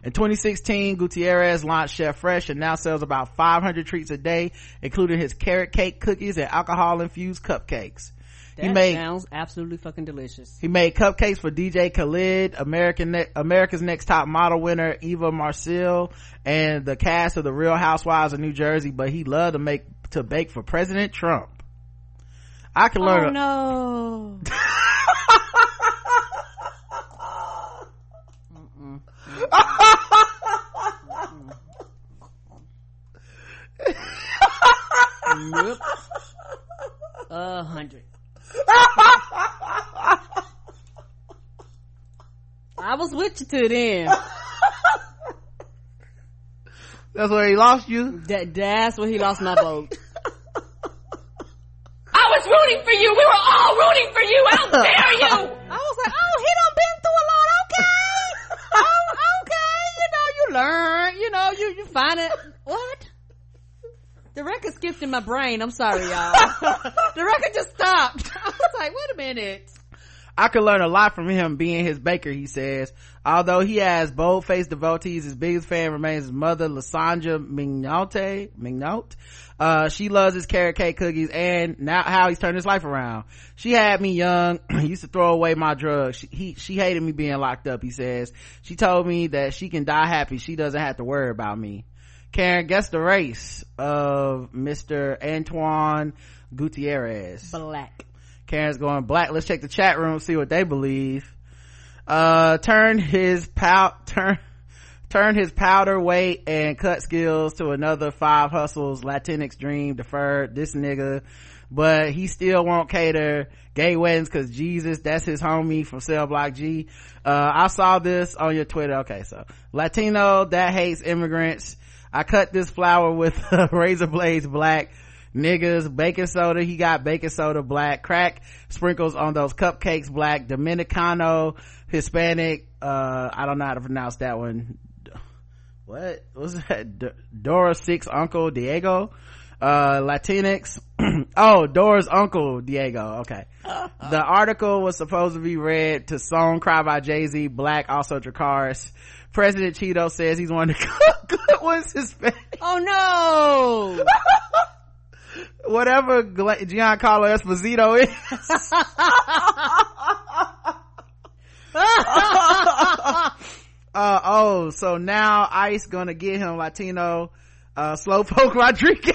In 2016, Gutierrez launched Chef Fresh and now sells about 500 treats a day, including his carrot cake cookies and alcohol infused cupcakes. That he made, sounds absolutely fucking delicious. He made cupcakes for DJ Khaled, American ne- America's Next Top Model winner Eva Marcille, and the cast of The Real Housewives of New Jersey. But he loved to make to bake for President Trump. I can learn. Oh a- no. nope. A hundred. I was with you to then. That's where he lost you? That, that's where he lost my vote. I was rooting for you. We were all rooting for you. How dare you? I was like, oh, he done been through a lot. Okay. oh, okay. You know, you learn. You know, you, you find it. What? The record skipped in my brain. I'm sorry, y'all. the record just stopped. I was like, wait a minute. I could learn a lot from him being his baker, he says. Although he has bold-faced devotees, his biggest fan remains his mother, Lasandra Mignotte. Mignotte. Uh, she loves his carrot cake cookies and now how he's turned his life around. She had me young, used to throw away my drugs. She, he, she hated me being locked up, he says. She told me that she can die happy. She doesn't have to worry about me. Karen, guess the race of Mr. Antoine Gutierrez. Black. Karen's going black. Let's check the chat room, see what they believe. Uh, turn his pow, turn, turn his powder weight and cut skills to another five hustles, Latinx dream deferred, this nigga. But he still won't cater gay weddings cause Jesus, that's his homie from Cell Block G. Uh, I saw this on your Twitter. Okay, so Latino that hates immigrants. I cut this flower with razor blades black niggas, baking soda, he got baking soda black, crack sprinkles on those cupcakes black, Dominicano, Hispanic, uh, I don't know how to pronounce that one. What was that? D- Dora Six Uncle Diego, uh, Latinx. oh, Dora's Uncle Diego. Okay. the article was supposed to be read to Song Cry by Jay-Z, Black, also Dracarys. President Cheeto says he's one of the good ones Hispanic. Oh no! whatever Giancarlo Esposito is. uh, oh, so now ICE gonna get him Latino, uh, Slowpoke Rodriguez.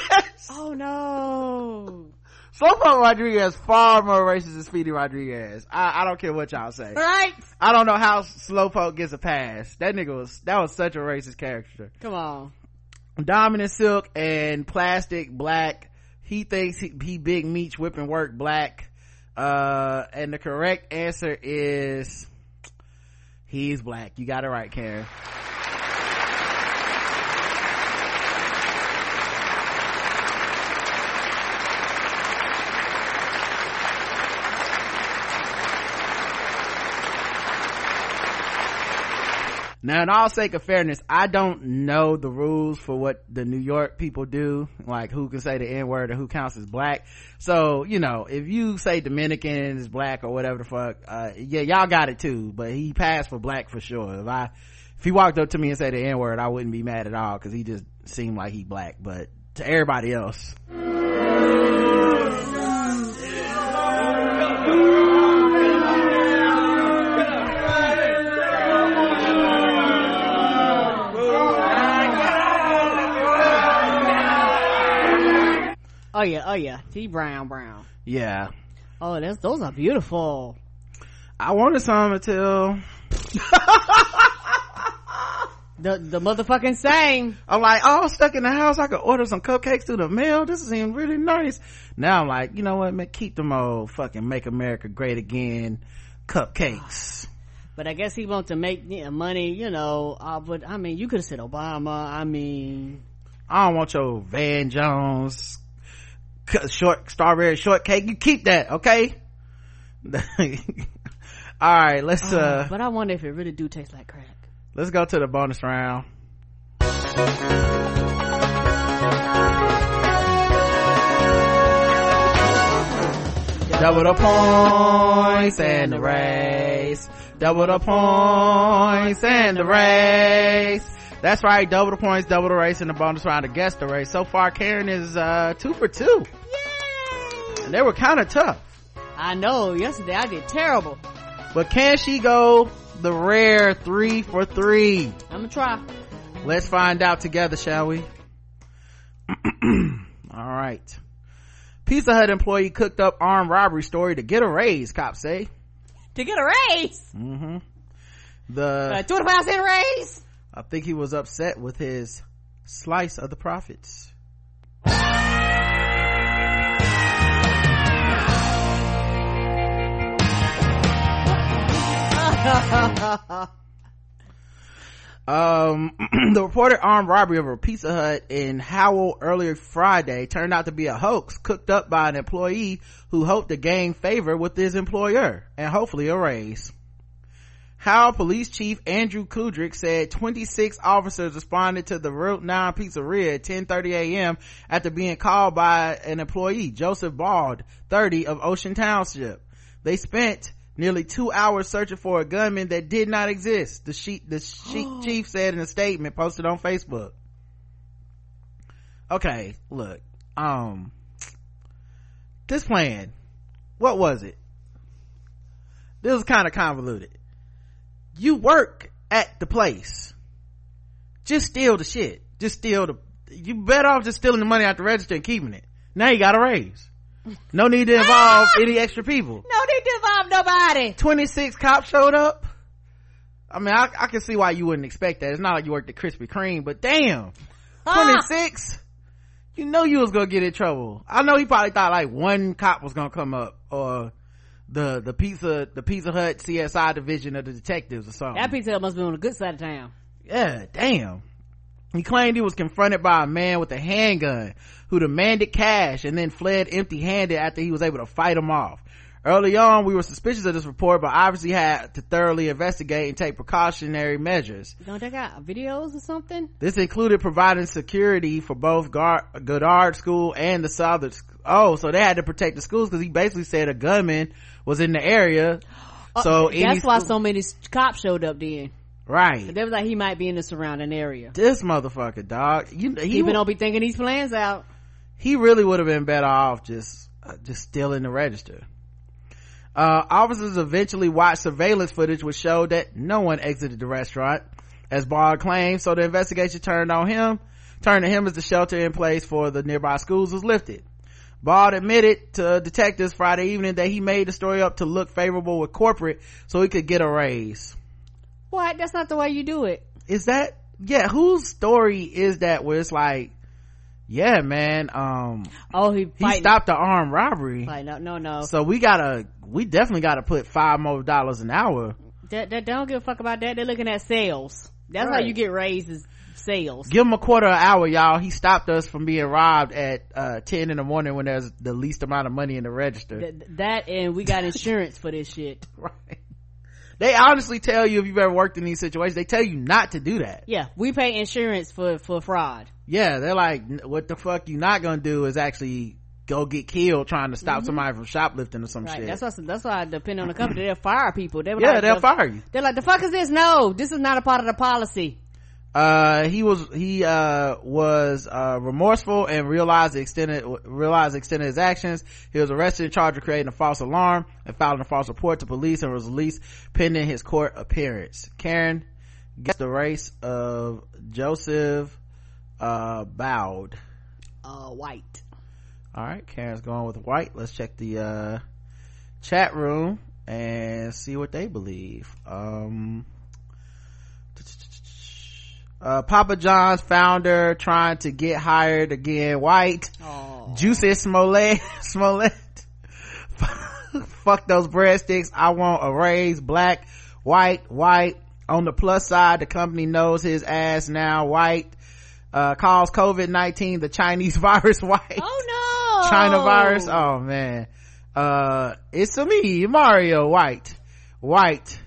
Oh no. Slowpoke Rodriguez far more racist than Speedy Rodriguez. I, I don't care what y'all say. Right? I don't know how Slowpoke gets a pass. That nigga was, that was such a racist character. Come on. Dominant Silk and Plastic Black he thinks he, he big meech whipping work black uh and the correct answer is He's black. You got it right, Karen. Now, in all sake of fairness, I don't know the rules for what the New York people do, like who can say the N word or who counts as black. So, you know, if you say Dominican is black or whatever the fuck, uh, yeah, y'all got it too, but he passed for black for sure. If I, if he walked up to me and said the N word, I wouldn't be mad at all because he just seemed like he black, but to everybody else. Oh yeah, oh yeah. T Brown Brown. Yeah. Oh, that's those are beautiful. I wanted some until the the motherfucking same. I'm like, oh, stuck in the house. I could order some cupcakes through the mail. This seems really nice. Now I'm like, you know what, man, keep them old fucking make America great again cupcakes. But I guess he wants to make money, you know. Uh, but I mean, you could have said Obama. I mean, I don't want your Van Jones short strawberry shortcake. You keep that, okay? All right, let's. uh, uh But I wonder if it really do taste like crack. Let's go to the bonus round. Double the points and the race. Double the points and the race. That's right, double the points, double the race, and the bonus round to guess the race. So far, Karen is uh two for two. Yay! And they were kind of tough. I know. Yesterday I did terrible. But can she go the rare three for three? I'm gonna try. Let's find out together, shall we? All right. Pizza Hut employee cooked up armed robbery story to get a raise, cops say. To get a raise? Mm-hmm. The uh, 25 cent raise? I think he was upset with his slice of the profits. um, the reported armed robbery of a Pizza Hut in Howell earlier Friday turned out to be a hoax cooked up by an employee who hoped to gain favor with his employer and hopefully a raise. Howell Police Chief Andrew Kudrick said 26 officers responded to the Route 9 pizzeria at 10:30 a.m. after being called by an employee, Joseph Bald, 30 of Ocean Township. They spent nearly two hours searching for a gunman that did not exist. The, she- the chief said in a statement posted on Facebook. Okay, look, um, this plan, what was it? This was kind of convoluted you work at the place. Just steal the shit. Just steal the you better off just stealing the money out the register and keeping it. Now you got a raise. No need to involve any extra people. No need to involve nobody. 26 cops showed up. I mean I, I can see why you wouldn't expect that. It's not like you worked at krispy kreme but damn. Ah. 26 you know you was gonna get in trouble. I know he probably thought like one cop was gonna come up or the the pizza the pizza hut csi division of the detectives or something. That pizza hut must be on the good side of town. Yeah damn. He claimed he was confronted by a man with a handgun who demanded cash and then fled empty-handed after he was able to fight him off. Early on we were suspicious of this report but obviously had to thoroughly investigate and take precautionary measures. Don't they got videos or something? This included providing security for both Gar- goddard school and the southern oh so they had to protect the schools because he basically said a gunman was in the area. So uh, that's why so many cops showed up then. Right. They was like he might be in the surrounding area. This motherfucker dog. You he even don't be thinking these plans out. He really would have been better off just uh, just stealing the register. Uh, officers eventually watched surveillance footage which showed that no one exited the restaurant. As Bard claimed so the investigation turned on him turned to him as the shelter in place for the nearby schools was lifted Bald admitted to detectives Friday evening that he made the story up to look favorable with corporate so he could get a raise. What? That's not the way you do it. Is that, yeah, whose story is that where it's like, yeah, man, um, oh, he, he stopped the armed robbery. Like, no, no, no. So we gotta, we definitely gotta put five more dollars an hour That, they don't give a fuck about that. They're looking at sales. That's right. how you get raises sales. Give him a quarter of an hour, y'all. He stopped us from being robbed at uh, 10 in the morning when there's the least amount of money in the register. Th- that and we got insurance for this shit. Right. They honestly tell you if you've ever worked in these situations, they tell you not to do that. Yeah, we pay insurance for for fraud. Yeah, they're like, what the fuck you not gonna do is actually go get killed trying to stop mm-hmm. somebody from shoplifting or some right. shit. That's why that's why I depend on the company. They'll fire people. They yeah, like, they'll fire you. They're like, the fuck is this? No, this is not a part of the policy. Uh, he was, he, uh, was, uh, remorseful and realized the extended, realized the extent of his actions. He was arrested and charged with creating a false alarm and filing a false report to police and was released pending his court appearance. Karen gets the race of Joseph, uh, Bowd. Uh, white. All right. Karen's going with white. Let's check the, uh, chat room and see what they believe. Um, uh, Papa John's founder trying to get hired again, white. Aww. Jussie Smollett, Smollett. Fuck those breadsticks. I want a raise, black, white, white. On the plus side, the company knows his ass now, white. Uh, calls COVID-19 the Chinese virus, white. Oh no! China virus. Oh man. Uh, it's a me, Mario, white. White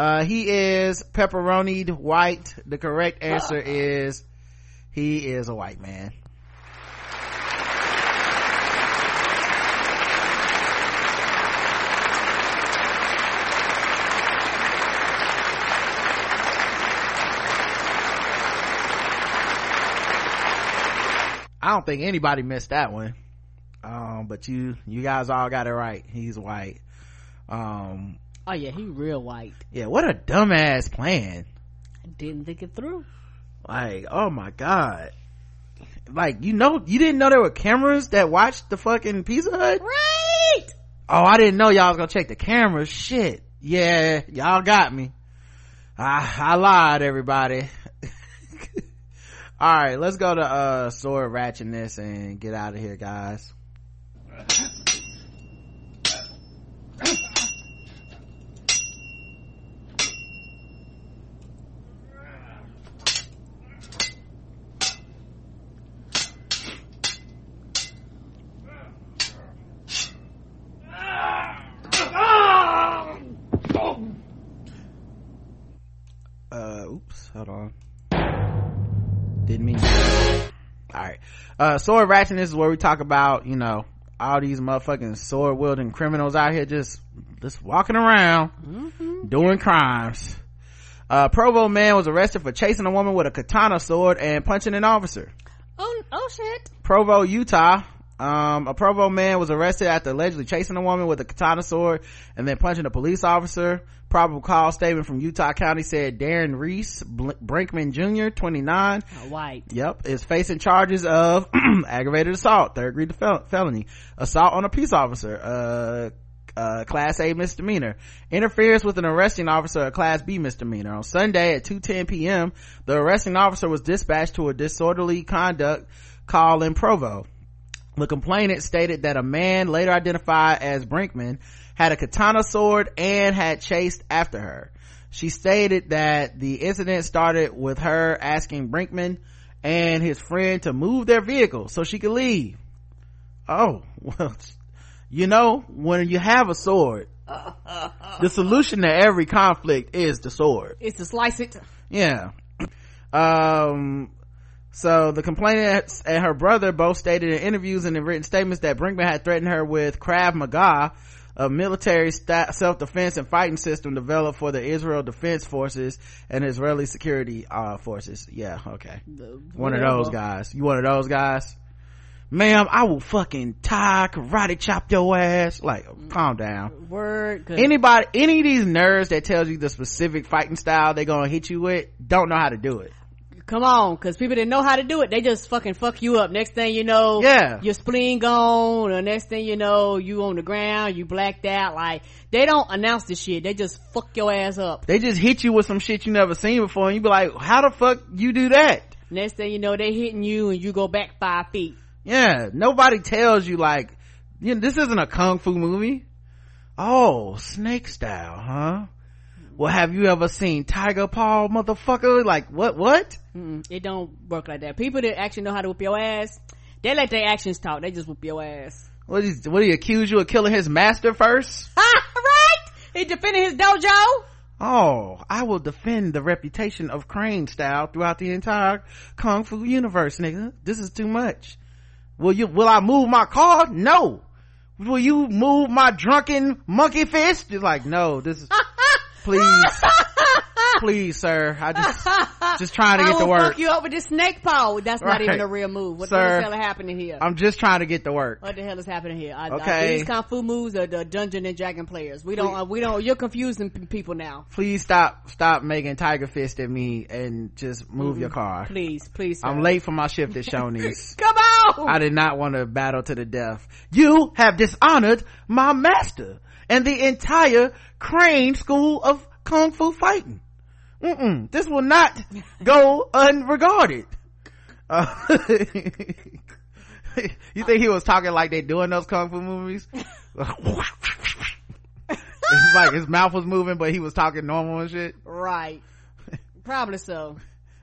uh, he is pepperonied white. The correct answer is he is a white man. I don't think anybody missed that one. Um, but you, you guys all got it right. He's white. Um, Oh yeah, he real white. Yeah, what a dumbass plan. Didn't think it through. Like, oh my god. Like, you know, you didn't know there were cameras that watched the fucking Pizza Hut? Right! Oh, I didn't know y'all was gonna check the cameras. Shit. Yeah, y'all got me. I, I lied, everybody. All right, let's go to, uh, sword ratchetness and get out of here, guys. hold on didn't mean all right uh sword ratchetness is where we talk about you know all these motherfucking sword wielding criminals out here just just walking around mm-hmm. doing crimes. Uh provo man was arrested for chasing a woman with a katana sword and punching an officer. Oh oh shit. Provo utah um, a Provo man was arrested after allegedly chasing a woman with a katana sword and then punching a police officer. Probable cause statement from Utah County said Darren Reese Brinkman Jr., 29. white. Yep. Is facing charges of aggravated assault, third degree fel- felony, assault on a peace officer, uh, uh, class A misdemeanor. Interference with an arresting officer, a class B misdemeanor. On Sunday at 2.10 p.m., the arresting officer was dispatched to a disorderly conduct call in Provo. The complainant stated that a man later identified as Brinkman had a katana sword and had chased after her. She stated that the incident started with her asking Brinkman and his friend to move their vehicle so she could leave. Oh, well, you know, when you have a sword, the solution to every conflict is the sword. It's to slice it. Yeah. Um, so the complainant and her brother both stated in interviews and in written statements that Brinkman had threatened her with Krav Maga, a military st- self-defense and fighting system developed for the Israel Defense Forces and Israeli security uh, forces. Yeah, okay. one of those guys. You one of those guys? Ma'am, I will fucking tie, karate chop your ass. Like, calm down. Word. Good. Anybody, any of these nerds that tells you the specific fighting style they're gonna hit you with, don't know how to do it come on because people didn't know how to do it. They just fucking fuck you up. Next thing you know yeah. your spleen gone or next thing you know you on the ground you blacked out. Like they don't announce the shit. They just fuck your ass up. They just hit you with some shit you never seen before and you be like how the fuck you do that? Next thing you know they hitting you and you go back five feet. Yeah nobody tells you like you know, this isn't a kung fu movie. Oh snake style huh well have you ever seen tiger paw motherfucker? Like what what? Mm-mm, it don't work like that. People that actually know how to whip your ass they let their actions talk. They just whip your ass. What is what he accuse you of killing his master first? Right? He defending his dojo? Oh i will defend the reputation of crane style throughout the entire kung fu universe nigga. This is too much. Will you will i move my car? No. Will you move my drunken monkey fist? You're like no this is please please sir i just just trying to I get to work fuck you up with this snake paw that's Right. not even a real move what, Sir, the hell is happening here i'm just trying to get to work what the hell is happening here? I, Okay. I, these kung fu moves are the Dungeon and Dragon players. We don't. Uh, we don't. You're confusing people now. please stop stop making tiger fist at me and just move your car Please, please. i'm late for my shift at shoney's Come on. I did not want to battle to the death. You have dishonored my master and the entire Crane School of Kung Fu Fighting. Mm-mm, this will not go unregarded. Uh, you think he was talking like they doing those Kung Fu movies? it's like his mouth was moving, but he was talking normal and shit. right. Probably so.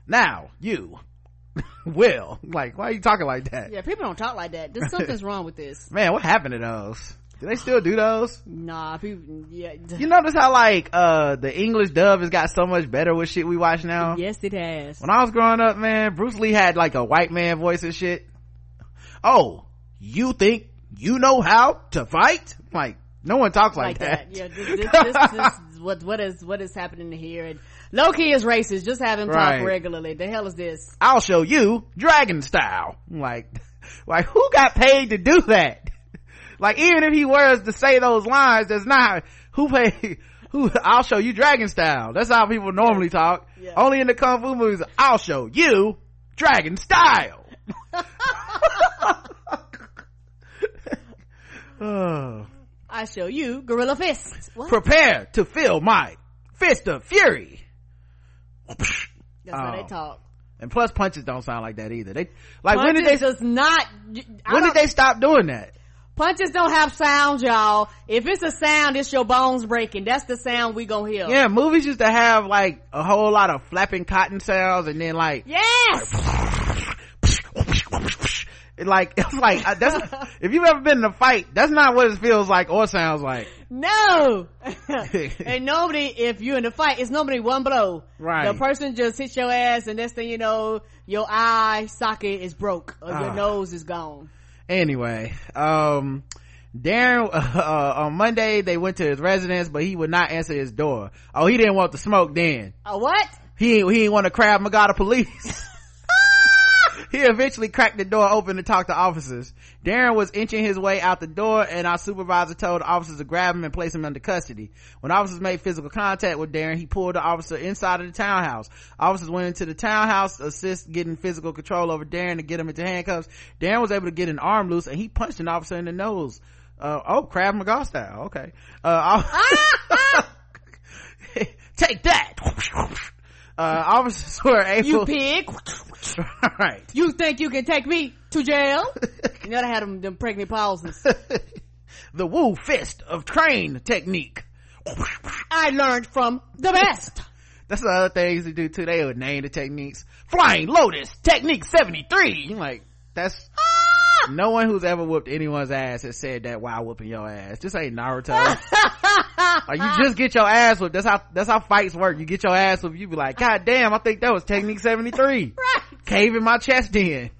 Now, you, Will, like, why are you talking like that? Yeah, people don't talk like that. There's something's wrong with this. Man, what happened to those? Do they still do those? Nah, people. Yeah. You notice how like uh the English dub has got so much better with shit we watch now? Yes, it has. When I was growing up, man, Bruce Lee had like a white man voice and shit. Oh, you think you know how to fight? Like, no one talks like, that. Yeah. This, this, this, this what what is what is happening here? And Loki is racist. Just have him Right. talk regularly. The hell is this? I'll show you dragon style. Like, like who got paid to do that? Like even if he was to say those lines, that's not who pay Who I'll show you dragon style. That's how people normally talk. Yeah. Only in the kung fu movies, I'll show you dragon style. oh. I show you gorilla fists. What? Prepare to feel my fist of fury. That's how they Oh. talk. And plus punches don't sound like that either. They like when did they Punches does not. I when did they stop doing that? Punches don't have sound, y'all. If it's a sound, it's your bones breaking. That's the sound we gonna hear. Yeah, movies used to have like a whole lot of flapping cotton sounds and then like Yes! like it's like uh, that's if you've ever been in a fight, that's not what it feels like or sounds like. No! and nobody, if you're in a fight, it's normally one blow. Right. The person just hits your ass and next thing you know, your eye socket is broke or your Ah. nose is gone. Anyway, um Darren uh, on Monday they went to his residence, but he would not answer his door. Oh, he didn't want the smoke then. A what? He he didn't want to crab Magada police. he eventually cracked the door open to talk to officers. Darren was inching his way out the door and our supervisor told the officers to grab him and place him under custody. When officers made physical contact with Darren, he pulled the officer inside of the townhouse. Officers went into the townhouse to assist getting physical control over Darren to get him into handcuffs. Darren was able to get an arm loose and he punched an officer in the nose. Uh, oh, Crab Maga style. Okay. Uh, take that. Uh, officers were able. You pig! right. You think you can take me to jail? you know they had them, them pregnant pauses. the Wu Fist of train technique. I learned from the best. That's the other things to do too. They would name the techniques. Flying Lotus Technique 73. You're like, that's, no one who's ever whooped anyone's ass has said that while whooping your ass. This ain't Naruto. like you just get your ass whooped. That's how, that's how fights work. You get your ass whooped. You be like, God damn, I think that was technique 73. Right. Cave in my chest in.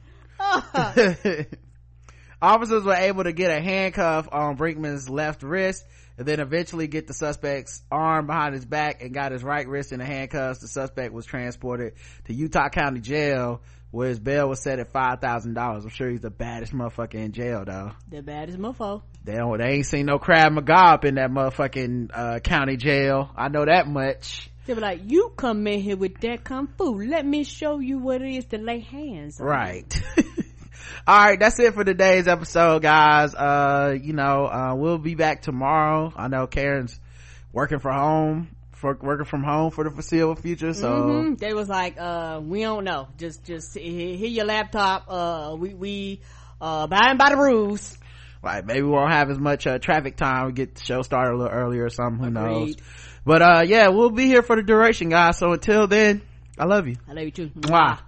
Officers were able to get a handcuff on Brinkman's left wrist and then eventually get the suspect's arm behind his back and got his right wrist in the handcuffs. The suspect was transported to Utah County Jail where his bail was set at five thousand dollars. I'm sure he's the baddest motherfucker in jail though. The baddest mofo. They don't, they ain't seen no crab maga up in that motherfucking, uh, county jail. I know that much. They be like, you come in here with that kung fu. Let me show you what it is to lay hands on. Right. All right, that's it for today's episode, guys. Uh, you know, uh, we'll be back tomorrow. I know Karen's working from home for working from home for the foreseeable future. So Mhm. They was like, uh, we don't know. Just, just hit your laptop. Uh, we, we, uh, abiding by the rules. like maybe we won't have as much uh, traffic time we get the show started a little earlier or something who knows but uh yeah we'll be here for the duration guys so until then i love you I love you too. Mwah.